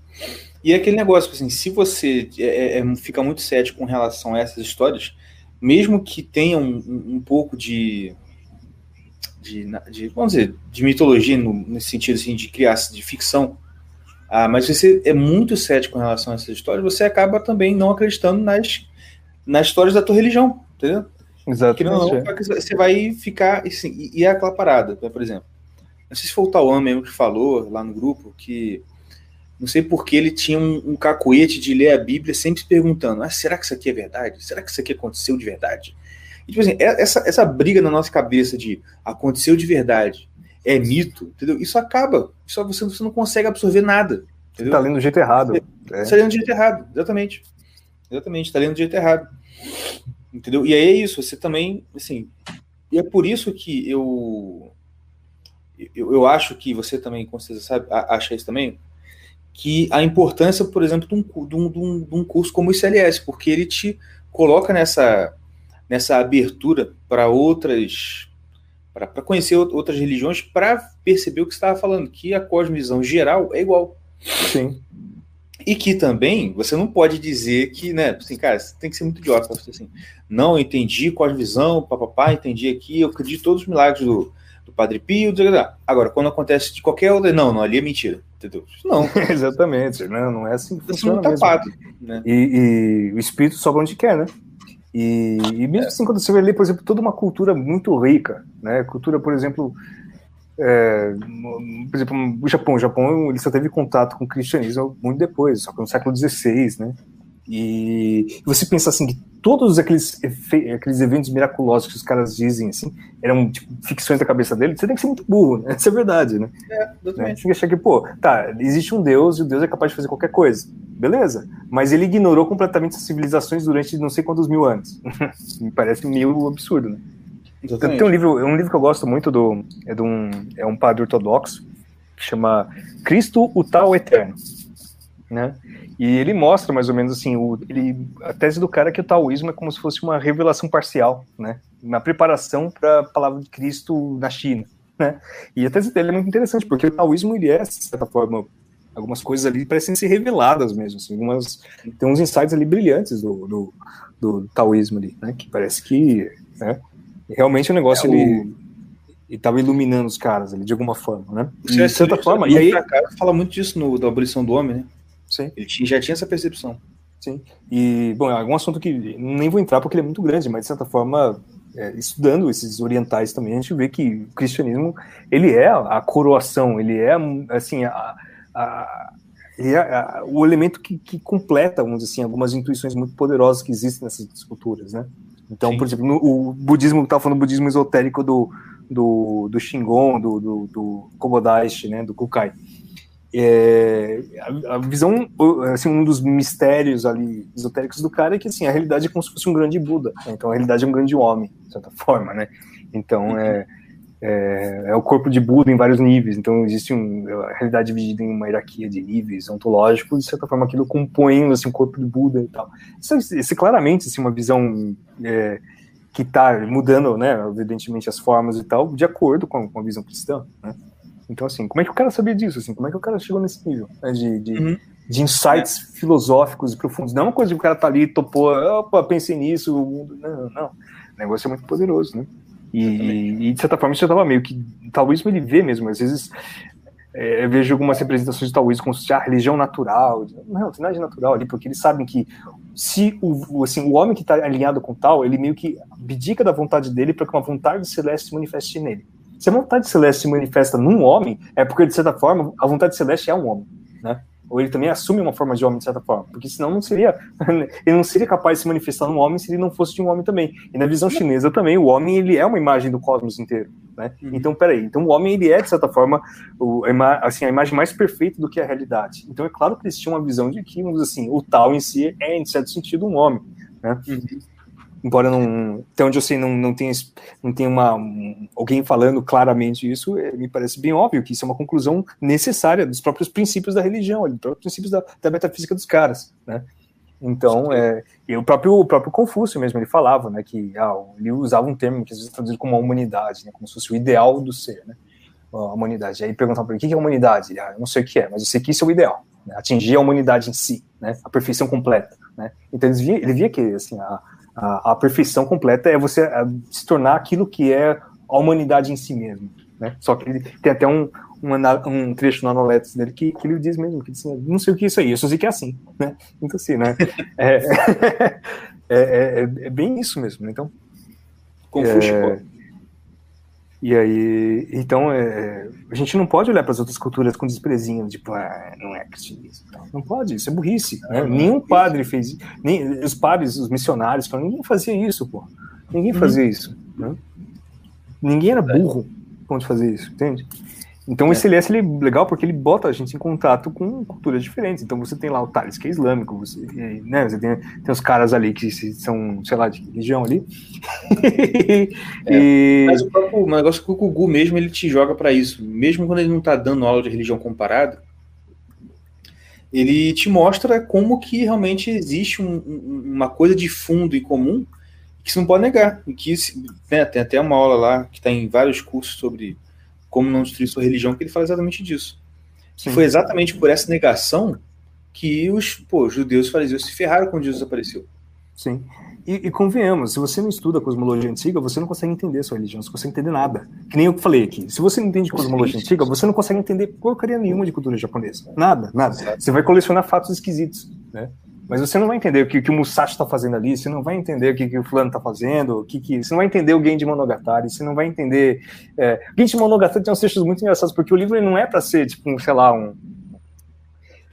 E é aquele negócio, assim, se você é, é, fica muito cético com relação a essas histórias, mesmo que tenha um, um- um pouco de, de, de, vamos dizer, de mitologia no, nesse sentido assim, de criação, de ficção, ah, mas você é muito cético com relação a essas histórias, você acaba também não acreditando nas, nas histórias da tua religião, entendeu? Exatamente. não, você vai ficar. Assim, e, e é aquela parada, né, por exemplo. Não sei se foi o Tauan mesmo que falou lá no grupo que. Não sei porque ele tinha um, um cacuete de ler a Bíblia sempre se perguntando: ah, será que isso aqui é verdade? Será que isso aqui aconteceu de verdade? E, tipo assim, é- essa, essa briga na nossa cabeça de aconteceu de verdade, é mito, entendeu? Isso acaba. Só você, você não consegue absorver nada. Você Entendeu? tá lendo do jeito errado. É. Você tá lendo do jeito errado, exatamente. Exatamente, tá lendo do jeito errado. Entendeu? E aí é isso, você também, assim, e é por isso que eu eu, eu acho que você também, com certeza, sabe, acha isso também, que a importância, por exemplo, um, de um, de um, de um curso como o ICLS, porque ele te coloca nessa, nessa abertura para outras, para conhecer out- outras religiões, para perceber o que você estava falando, que a cosmovisão geral é igual. Sim. E que também você não pode dizer que, né, assim, cara, você tem que ser muito idiota pra você assim. Não, eu entendi qual a visão, papapá, entendi aqui, eu acredito em todos os milagres do, do Padre Pio, blá, blá, blá. agora, quando acontece de qualquer outra, não, não, ali é mentira, entendeu? Não, Exatamente. Não, não é assim que funciona tá mesmo. pato, né? E, e o espírito sobra onde quer, né? E, e mesmo assim, quando você vai ler, por exemplo, toda uma cultura muito rica, né? Cultura, por exemplo, é, por exemplo, o Japão. O Japão ele só teve contato com o cristianismo muito depois, só que no século XVI, né? E você pensa assim que todos aqueles, aqueles eventos miraculosos que os caras dizem assim eram tipo, ficções da cabeça dele, você tem que ser muito burro, né? Isso é verdade, né? É, né? Você tem que achar que, pô, tá, existe um Deus e o Deus é capaz de fazer qualquer coisa. Beleza. Mas ele ignorou completamente as civilizações durante não sei quantos mil anos. Me parece meio absurdo, né? exatamente. Tem um livro, é um livro que eu gosto muito do. É, de um, é um padre ortodoxo que chama Cristo, o Tal Eterno. Né? E ele mostra mais ou menos assim, o, ele, a tese do cara é que o taoísmo é como se fosse uma revelação parcial, né? Uma preparação para a palavra de Cristo na China, né? E a tese dele é muito interessante, porque o taoísmo ele é, de certa forma, algumas coisas ali parecem ser reveladas mesmo, assim, algumas, tem uns insights ali brilhantes do, do, do taoísmo ali, né? Que parece que, né? Realmente o negócio É, o- ele estava iluminando os caras ali de alguma forma, né? Você- de certa forma, você- e aí cá, fala muito disso no, da abolição do homem, né? Sim. Ele tinha- já tinha essa percepção. Sim. E, bom, é algum assunto que nem vou entrar porque ele é muito grande, mas de certa forma, é, estudando esses orientais também, a gente vê que o cristianismo, ele é a coroação, ele é, assim, a, a- ele é a- o elemento que, que completa, vamos dizer assim, algumas intuições muito poderosas que existem nessas culturas, né? Então, Sim. por exemplo, no, o budismo, estava falando do budismo esotérico do, do, do Shingon, do, do, do Kobodaishi, né, do Kukai. É, a, a visão, assim, um dos mistérios ali esotéricos do cara é que assim, a realidade é como se fosse um grande Buda. Então a realidade é um grande homem, de certa forma, né? Então é, é, é o corpo de Buda em vários níveis. Então existe um, a realidade dividida em uma hierarquia de níveis ontológicos, de certa forma aquilo compõendo assim, o corpo de Buda e tal. Isso, é- isso é claramente assim, uma visão é, que está mudando, né? Evidentemente as formas e tal, de acordo com, com a visão cristã, né? Então, assim, como é que o cara sabia disso? Assim, como é que o cara chegou nesse nível né, de, de, Uhum. de insights filosóficos e profundos? Não é uma coisa que o cara tá ali, topou, opa, pensei nisso. o mundo- Não, não. O negócio é muito poderoso, né? E, e, de certa forma, isso já tava meio que. Taoísmo ele vê mesmo. Às vezes é, eu vejo algumas representações de taoísmo como se fosse a religião natural. Não, não tem nada de natural ali, porque eles sabem que se o, o- assim, o homem que está alinhado com tal, ele meio que abdica da vontade dele para que uma vontade celeste se manifeste nele. Se a vontade celeste se manifesta num homem, é porque, de certa forma, a vontade celeste é um homem, né? ou ele também assume uma forma de homem de certa forma, porque senão não seria, ele não seria capaz de se manifestar no homem se ele não fosse de um homem também. E na visão chinesa também, o homem ele é uma imagem do cosmos inteiro, né? Uhum. Então, peraí, então o homem ele é de certa forma o, a, assim, a imagem mais perfeita do que a realidade. Então é claro que eles tinham uma visão de que, assim, o tal em si é em certo sentido um homem, né? Uhum embora não, até onde eu sei, não, não tenha, não tenha uma, um, alguém falando claramente isso, é, me parece bem óbvio que isso é uma conclusão necessária dos próprios princípios da religião, dos próprios princípios da, da metafísica dos caras, né? Então, é, e o próprio, o próprio Confúcio mesmo, ele falava, né, que ah, ele usava um termo que às vezes é traduzido como a humanidade, né, como se fosse o ideal do ser, né, a humanidade. Aí perguntava para ele, o que é a humanidade? Ah, eu não sei o que é, mas eu sei que isso é o ideal, né, atingir a humanidade em si, né, a perfeição completa, né. Então ele via, ele via que, assim, a, a, a perfeição completa é você é, se tornar aquilo que é a humanidade em si mesmo. Né? Só que ele tem até um, um, um trecho no Anoletos dele que, que ele diz mesmo, que diz não sei o que é isso aí, eu só sei que é assim, né? Então assim, né? É, é, é, é bem isso mesmo, então... Confúcio, é, e aí, então, é, a gente não pode olhar para as outras culturas com desprezinho, tipo, ah, não é cristianismo. Não pode, isso é burrice. Né? Nenhum padre fez nem os padres, os missionários, ninguém fazia isso, pô. Ninguém fazia uhum. isso. Né? Ninguém era burro quando fazer isso, entende? Então é. esse LS ele é legal porque ele bota a gente em contato com culturas diferentes. Então você tem lá o Thales, que é islâmico, você, né, você tem, tem os caras ali que são, sei lá, de religião ali. é, e... Mas o próprio negócio que o Gugu mesmo ele te joga para isso. Mesmo quando ele não tá dando aula de religião comparada, ele te mostra como que realmente existe um, uma coisa de fundo e comum que você não pode negar. E que né, tem até uma aula lá que está em vários cursos sobre como não destruir sua religião, que ele fala exatamente disso. Que foi exatamente por essa negação que os pô, judeus fariseus se ferraram quando Jesus apareceu. Sim. E, e, convenhamos, se você não estuda a cosmologia antiga, você não consegue entender sua religião, você não consegue entender nada. Que nem eu falei aqui. Se você não entende cosmologia antiga, você não consegue entender porcaria nenhuma de cultura japonesa. Nada, nada. Você vai colecionar fatos esquisitos, né? Mas você não vai entender o que, que o Musashi está fazendo ali, você não vai entender o que, que o fulano está fazendo, o que, que, você não vai entender o Genji Monogatari, você não vai entender... É, Genji Monogatari tem uns textos muito engraçados, porque o livro não é para ser, tipo, um, sei lá, um,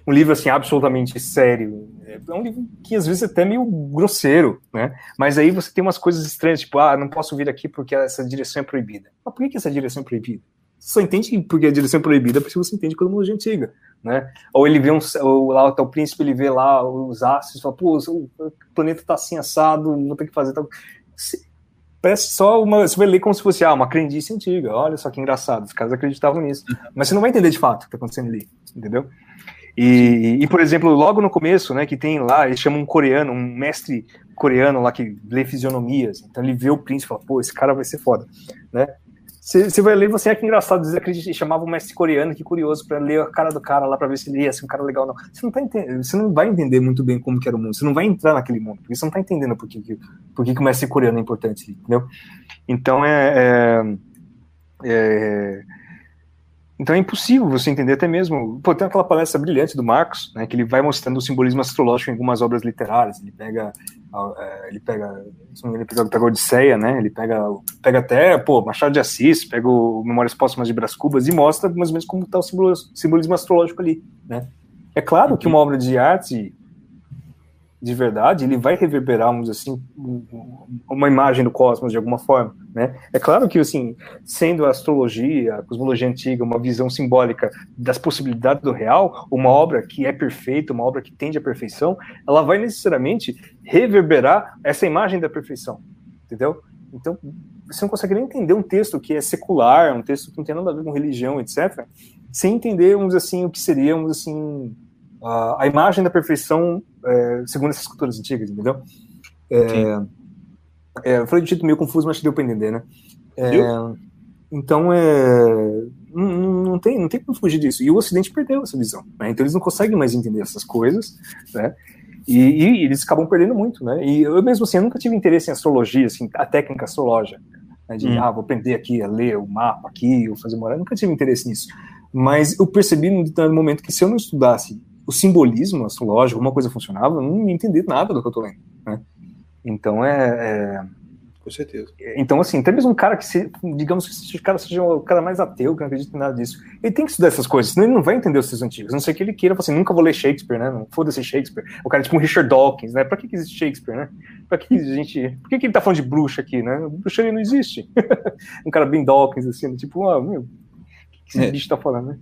um livro, assim, absolutamente sério. É um livro que, às vezes, é até meio grosseiro, né? Mas aí você tem umas coisas estranhas, tipo, ah, não posso vir aqui porque essa direção é proibida. Mas por que, que essa direção é proibida? Você só entende porque a direção é proibida porque você entende cronologia antiga né? Ou ele vê um, ou lá tá o príncipe, ele vê lá os astros, fala, pô, o planeta tá assim assado, vou ter que fazer tal. Parece só uma. Você vai ler como se fosse ah, uma crendice antiga. Olha só que engraçado, os caras acreditavam nisso. Mas você não vai entender de fato o que tá acontecendo ali, entendeu? E, e, por exemplo, logo no começo, né, que tem lá, eles chamam um coreano, um mestre coreano lá que lê fisionomias. Então ele vê o príncipe e fala, pô, esse cara vai ser foda, né? Você vai ler, você é que engraçado dizer que chamava o mestre coreano, que curioso, para ler a cara do cara lá, para ver se ele ia ser um cara legal ou não. Você não, tá entendendo, você não vai entender muito bem como que era o mundo, você não vai entrar naquele mundo, porque você não tá entendendo por que, por que, que o mestre coreano é importante, entendeu? Então é, é, é então é impossível você entender até mesmo. Pô, tem aquela palestra brilhante do Marcos, né, que ele vai mostrando o simbolismo astrológico em algumas obras literárias. Ele pega, ele pega, ele pega, pega Odisseia, né? Ele pega, pega até, pô, Machado de Assis, pega o Memórias Póstumas de Brás Cubas e mostra mais ou menos como está o simbolismo, simbolismo astrológico ali, né? É claro que uma obra de arte de verdade, ele vai reverberar, assim, uma imagem do cosmos de alguma forma, né? É claro que, assim, sendo a astrologia, a cosmologia antiga, uma visão simbólica das possibilidades do real, uma obra que é perfeita, uma obra que tende à perfeição, ela vai necessariamente reverberar essa imagem da perfeição, entendeu? Então, você não consegue nem entender um texto que é secular, um texto que não tem nada a ver com religião, etc., sem entender, vamos assim, o que seria, vamos assim, a, a imagem da perfeição é, segundo essas culturas antigas, entendeu? É, é, eu falei de jeito meio confuso, mas deu para entender, né? É, então, é, não, não, tem, não tem como fugir disso. E o Ocidente perdeu essa visão, né? Então eles não conseguem mais entender essas coisas, né? E, e, eles acabam perdendo muito, né? E eu mesmo assim, eu nunca tive interesse em astrologia, assim, a técnica astrológica, né? de, hum. ah, vou aprender aqui a ler o mapa aqui, ou fazer morar, eu nunca tive interesse nisso. Mas eu percebi num determinado momento que se eu não estudasse o simbolismo astrológico, uma coisa funcionava, eu não entendi nada do que eu tô lendo, né? Então é, é, Com certeza. Então, assim, até mesmo um cara que, se, digamos que esse cara seja o cara mais ateu, que não acredita em nada disso, ele tem que estudar essas coisas, senão ele não vai entender os seus antigos. A não sei que ele queira, assim, nunca vou ler Shakespeare, né? Não foda-se Shakespeare. O cara é tipo um Richard Dawkins, né? Pra que, que existe Shakespeare, né? Pra que a gente. Por que, que ele tá falando de bruxa aqui, né? Bruxaria não existe. um cara bem Dawkins, assim, tipo, ah, meu, o que, que esse é. bicho tá falando, né?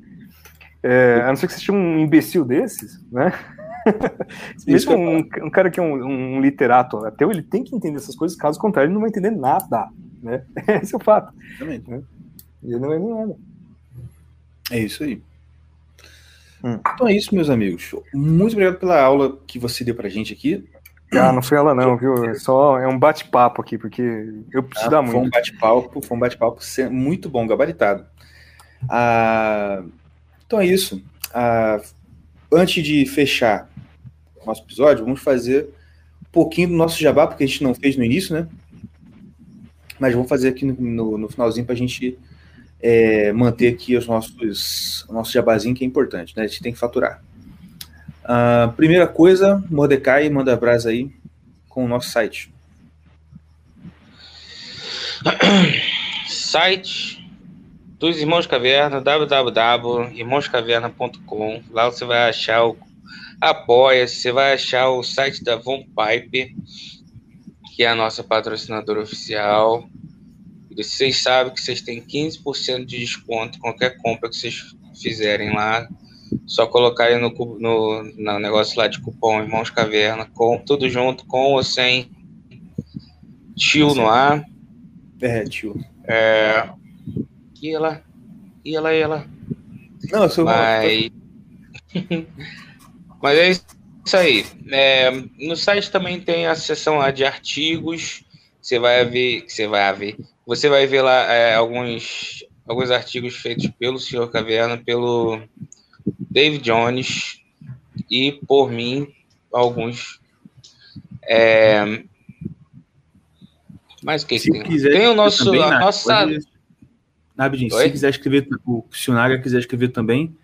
É, a não ser que você seja um imbecil desses, né? Mesmo um, um, cara que é um, um, literato ateu, ele tem que entender essas coisas, caso contrário, ele não vai entender nada. Né? Esse é o fato. Exatamente. Né? Ele não entender nada. É isso aí. Hum. Então é isso, meus amigos. Muito obrigado pela aula que você deu pra gente aqui. Ah, não foi aula não, viu? É só é um bate-papo aqui, porque eu preciso ah, dar muito. Foi um bate-papo, foi um bate-papo muito bom, gabaritado. Ah, então é isso. Ah, antes de fechar nosso episódio, vamos fazer um pouquinho do nosso jabá, porque a gente não fez no início, né? Mas vamos fazer aqui no, no, no finalzinho para a gente é, manter aqui os nossos, o nosso jabazinho, que é importante, né? A gente tem que faturar. Uh, primeira coisa, Mordecai, manda brasa aí com o nosso site. Site dos Irmãos Caverna, www.irmãoscaverna.com. Lá você vai achar o Apoia, você vai achar o site da Von Pipe, que é a nossa patrocinadora oficial. E vocês sabem que vocês têm 15% de desconto em qualquer compra que vocês fizerem lá. Só colocarem no, no, no negócio lá de cupom Irmãos Caverna, com tudo junto, com ou sem tio no ar. É, tio. É. E ela? E ela, e ela? Não, eu sou Mas... Mas é isso aí. É, no site também tem a seção lá de artigos. Você vai ver, você vai ver, você vai ver lá é, alguns alguns artigos feitos pelo Senhor Caverna, pelo David Jones e por mim alguns. É, mas o que, se tem? Tem o nosso a nossa. Pode... se quiser escrever, o, se o Naga quiser escrever também,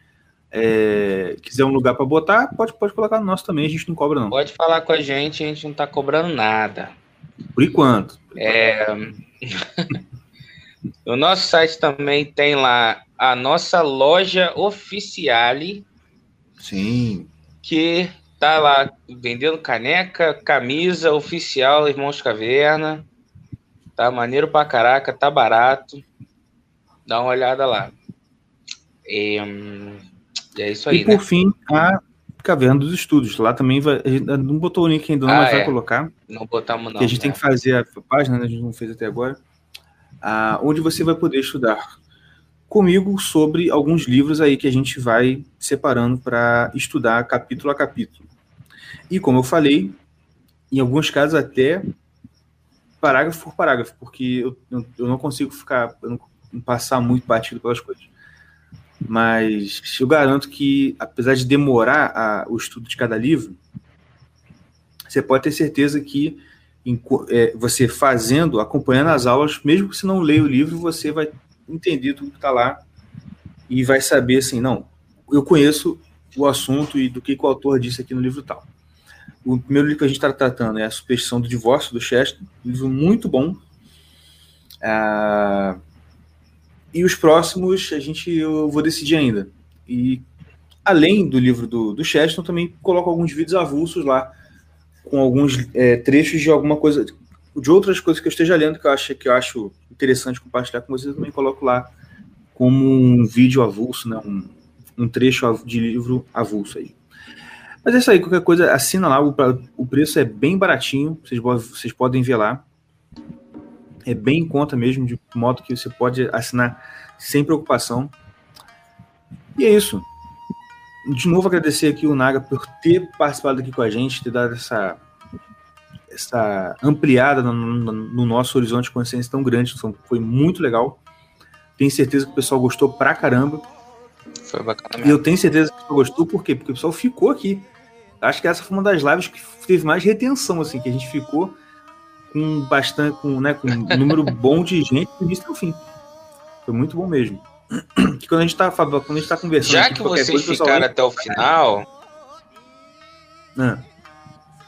é, quiser um lugar para botar, pode, pode colocar no nosso também, a gente não cobra não. Pode falar com a gente, a gente não está cobrando nada. Por enquanto. É... no nosso site também tem lá a nossa loja oficiale. Sim. Que tá lá vendendo caneca, camisa oficial Irmãos Caverna. Tá maneiro pra caraca, tá barato. Dá uma olhada lá. E, hum, é isso aí. E por né? fim, a Caverna dos Estudos. Lá também vai. A gente não botou o link ainda, não, ah, mas é. vai colocar. Não botamos, não. Que a gente né? tem que fazer a página, né? a gente não fez até agora. Ah, onde você vai poder estudar comigo sobre alguns livros aí que a gente vai separando para estudar capítulo a capítulo. E como eu falei, em alguns casos até parágrafo por parágrafo, porque eu, eu não consigo ficar, não, passar muito batido pelas coisas. Mas eu garanto que, apesar de demorar a, o estudo de cada livro, você pode ter certeza que em, é, você fazendo, acompanhando as aulas, mesmo que você não leia o livro, você vai entender tudo que está lá e vai saber assim, não, eu conheço o assunto e do que, que o autor disse aqui no livro tal. O primeiro livro que a gente está tratando é A Superstição do Divórcio, do Chester, um livro muito bom. Ah, e os próximos a gente eu vou decidir ainda. E além do livro do, do Cheston, também coloco alguns vídeos avulsos lá, com alguns é, trechos de alguma coisa, de outras coisas que eu esteja lendo que eu acho, que eu acho interessante compartilhar com vocês, eu também coloco lá como um vídeo avulso, né, um, um trecho de livro avulso aí. Mas é isso aí, qualquer coisa, assina lá, o, o preço é bem baratinho, vocês, vocês podem ver lá é bem em conta mesmo, de modo que você pode assinar sem preocupação. E é isso. De novo, agradecer aqui o Naga por ter participado aqui com a gente, ter dado essa, essa ampliada no, no, no nosso horizonte de consciência tão grande. Foi muito legal. Tenho certeza que o pessoal gostou pra caramba. Foi bacana mesmo. E eu tenho certeza que o pessoal gostou, por quê? Porque o pessoal ficou aqui. Acho que essa foi uma das lives que teve mais retenção, assim, que a gente ficou com bastante, com, né, com um número bom de gente do início ao fim. Foi muito bom mesmo. Que quando a gente tá, quando a gente tá conversando. Já que vocês coisa, ficaram até o final. Ah.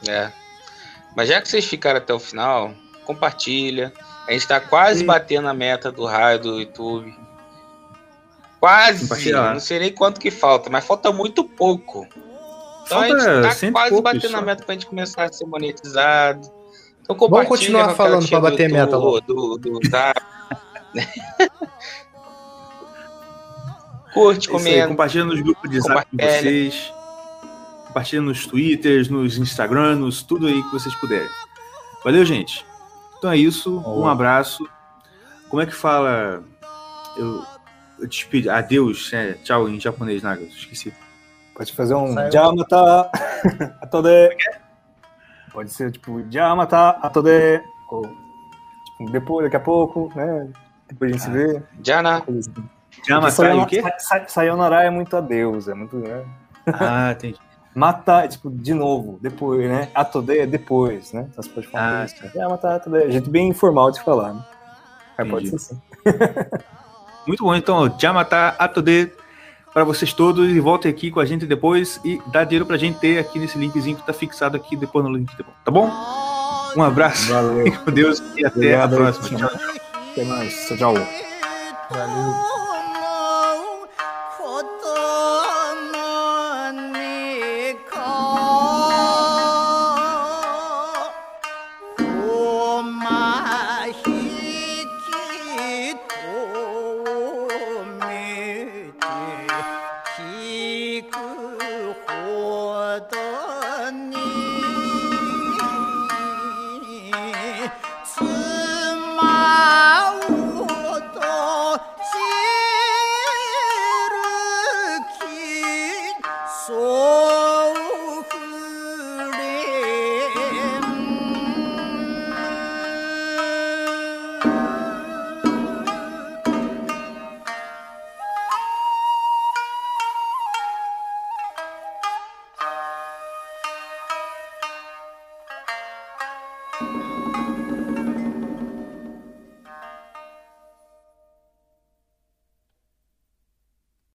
É. Mas já que vocês ficaram até o final, compartilha. A gente tá quase Sim. batendo a meta do raio do YouTube. Quase. Não sei nem quanto que falta, mas falta muito pouco. Então a Falta gente tá quase poucos batendo só. a meta pra gente começar a ser monetizado. Então compartilha continuar com falando tia pra do bater meta logo. Do, do, tá? Curte, É Isso aí, comenta. compartilha nos grupos de zap de Compartilha. vocês. Compartilha nos Twitters, nos Instagram, nos tudo aí que vocês puderem. Valeu, gente. Então é isso. Um abraço. Como é que fala? Eu, eu despedir. Adeus, né? Tchau em japonês, Nagas. Esqueci. Pode fazer um Saiu. Jamata Atode. Pode ser tipo Jamata Atode. Ou, tipo, depois, daqui a pouco, né? Depois a gente se vê. Assim. Chama Porque sai o quê? Sayonara- Sa- Sayonara é muito adeus, é muito. Né? Ah, entendi. Mata é tipo de novo, depois, né? Atode é depois, né? Então você pode falar Ah, isso. Atode. É jeito bem informal de falar, né? Mas pode ser assim. Muito bom. Então, Jamata Atode para vocês todos e voltem aqui com a gente depois e dá dinheiro pra gente ter aqui nesse linkzinho que tá fixado aqui depois no link. Tá bom? Um abraço. Valeu. Com Deus e até Obrigado a próxima. tchau. Tchau. Até mais. Tchau, tchau. Valeu.「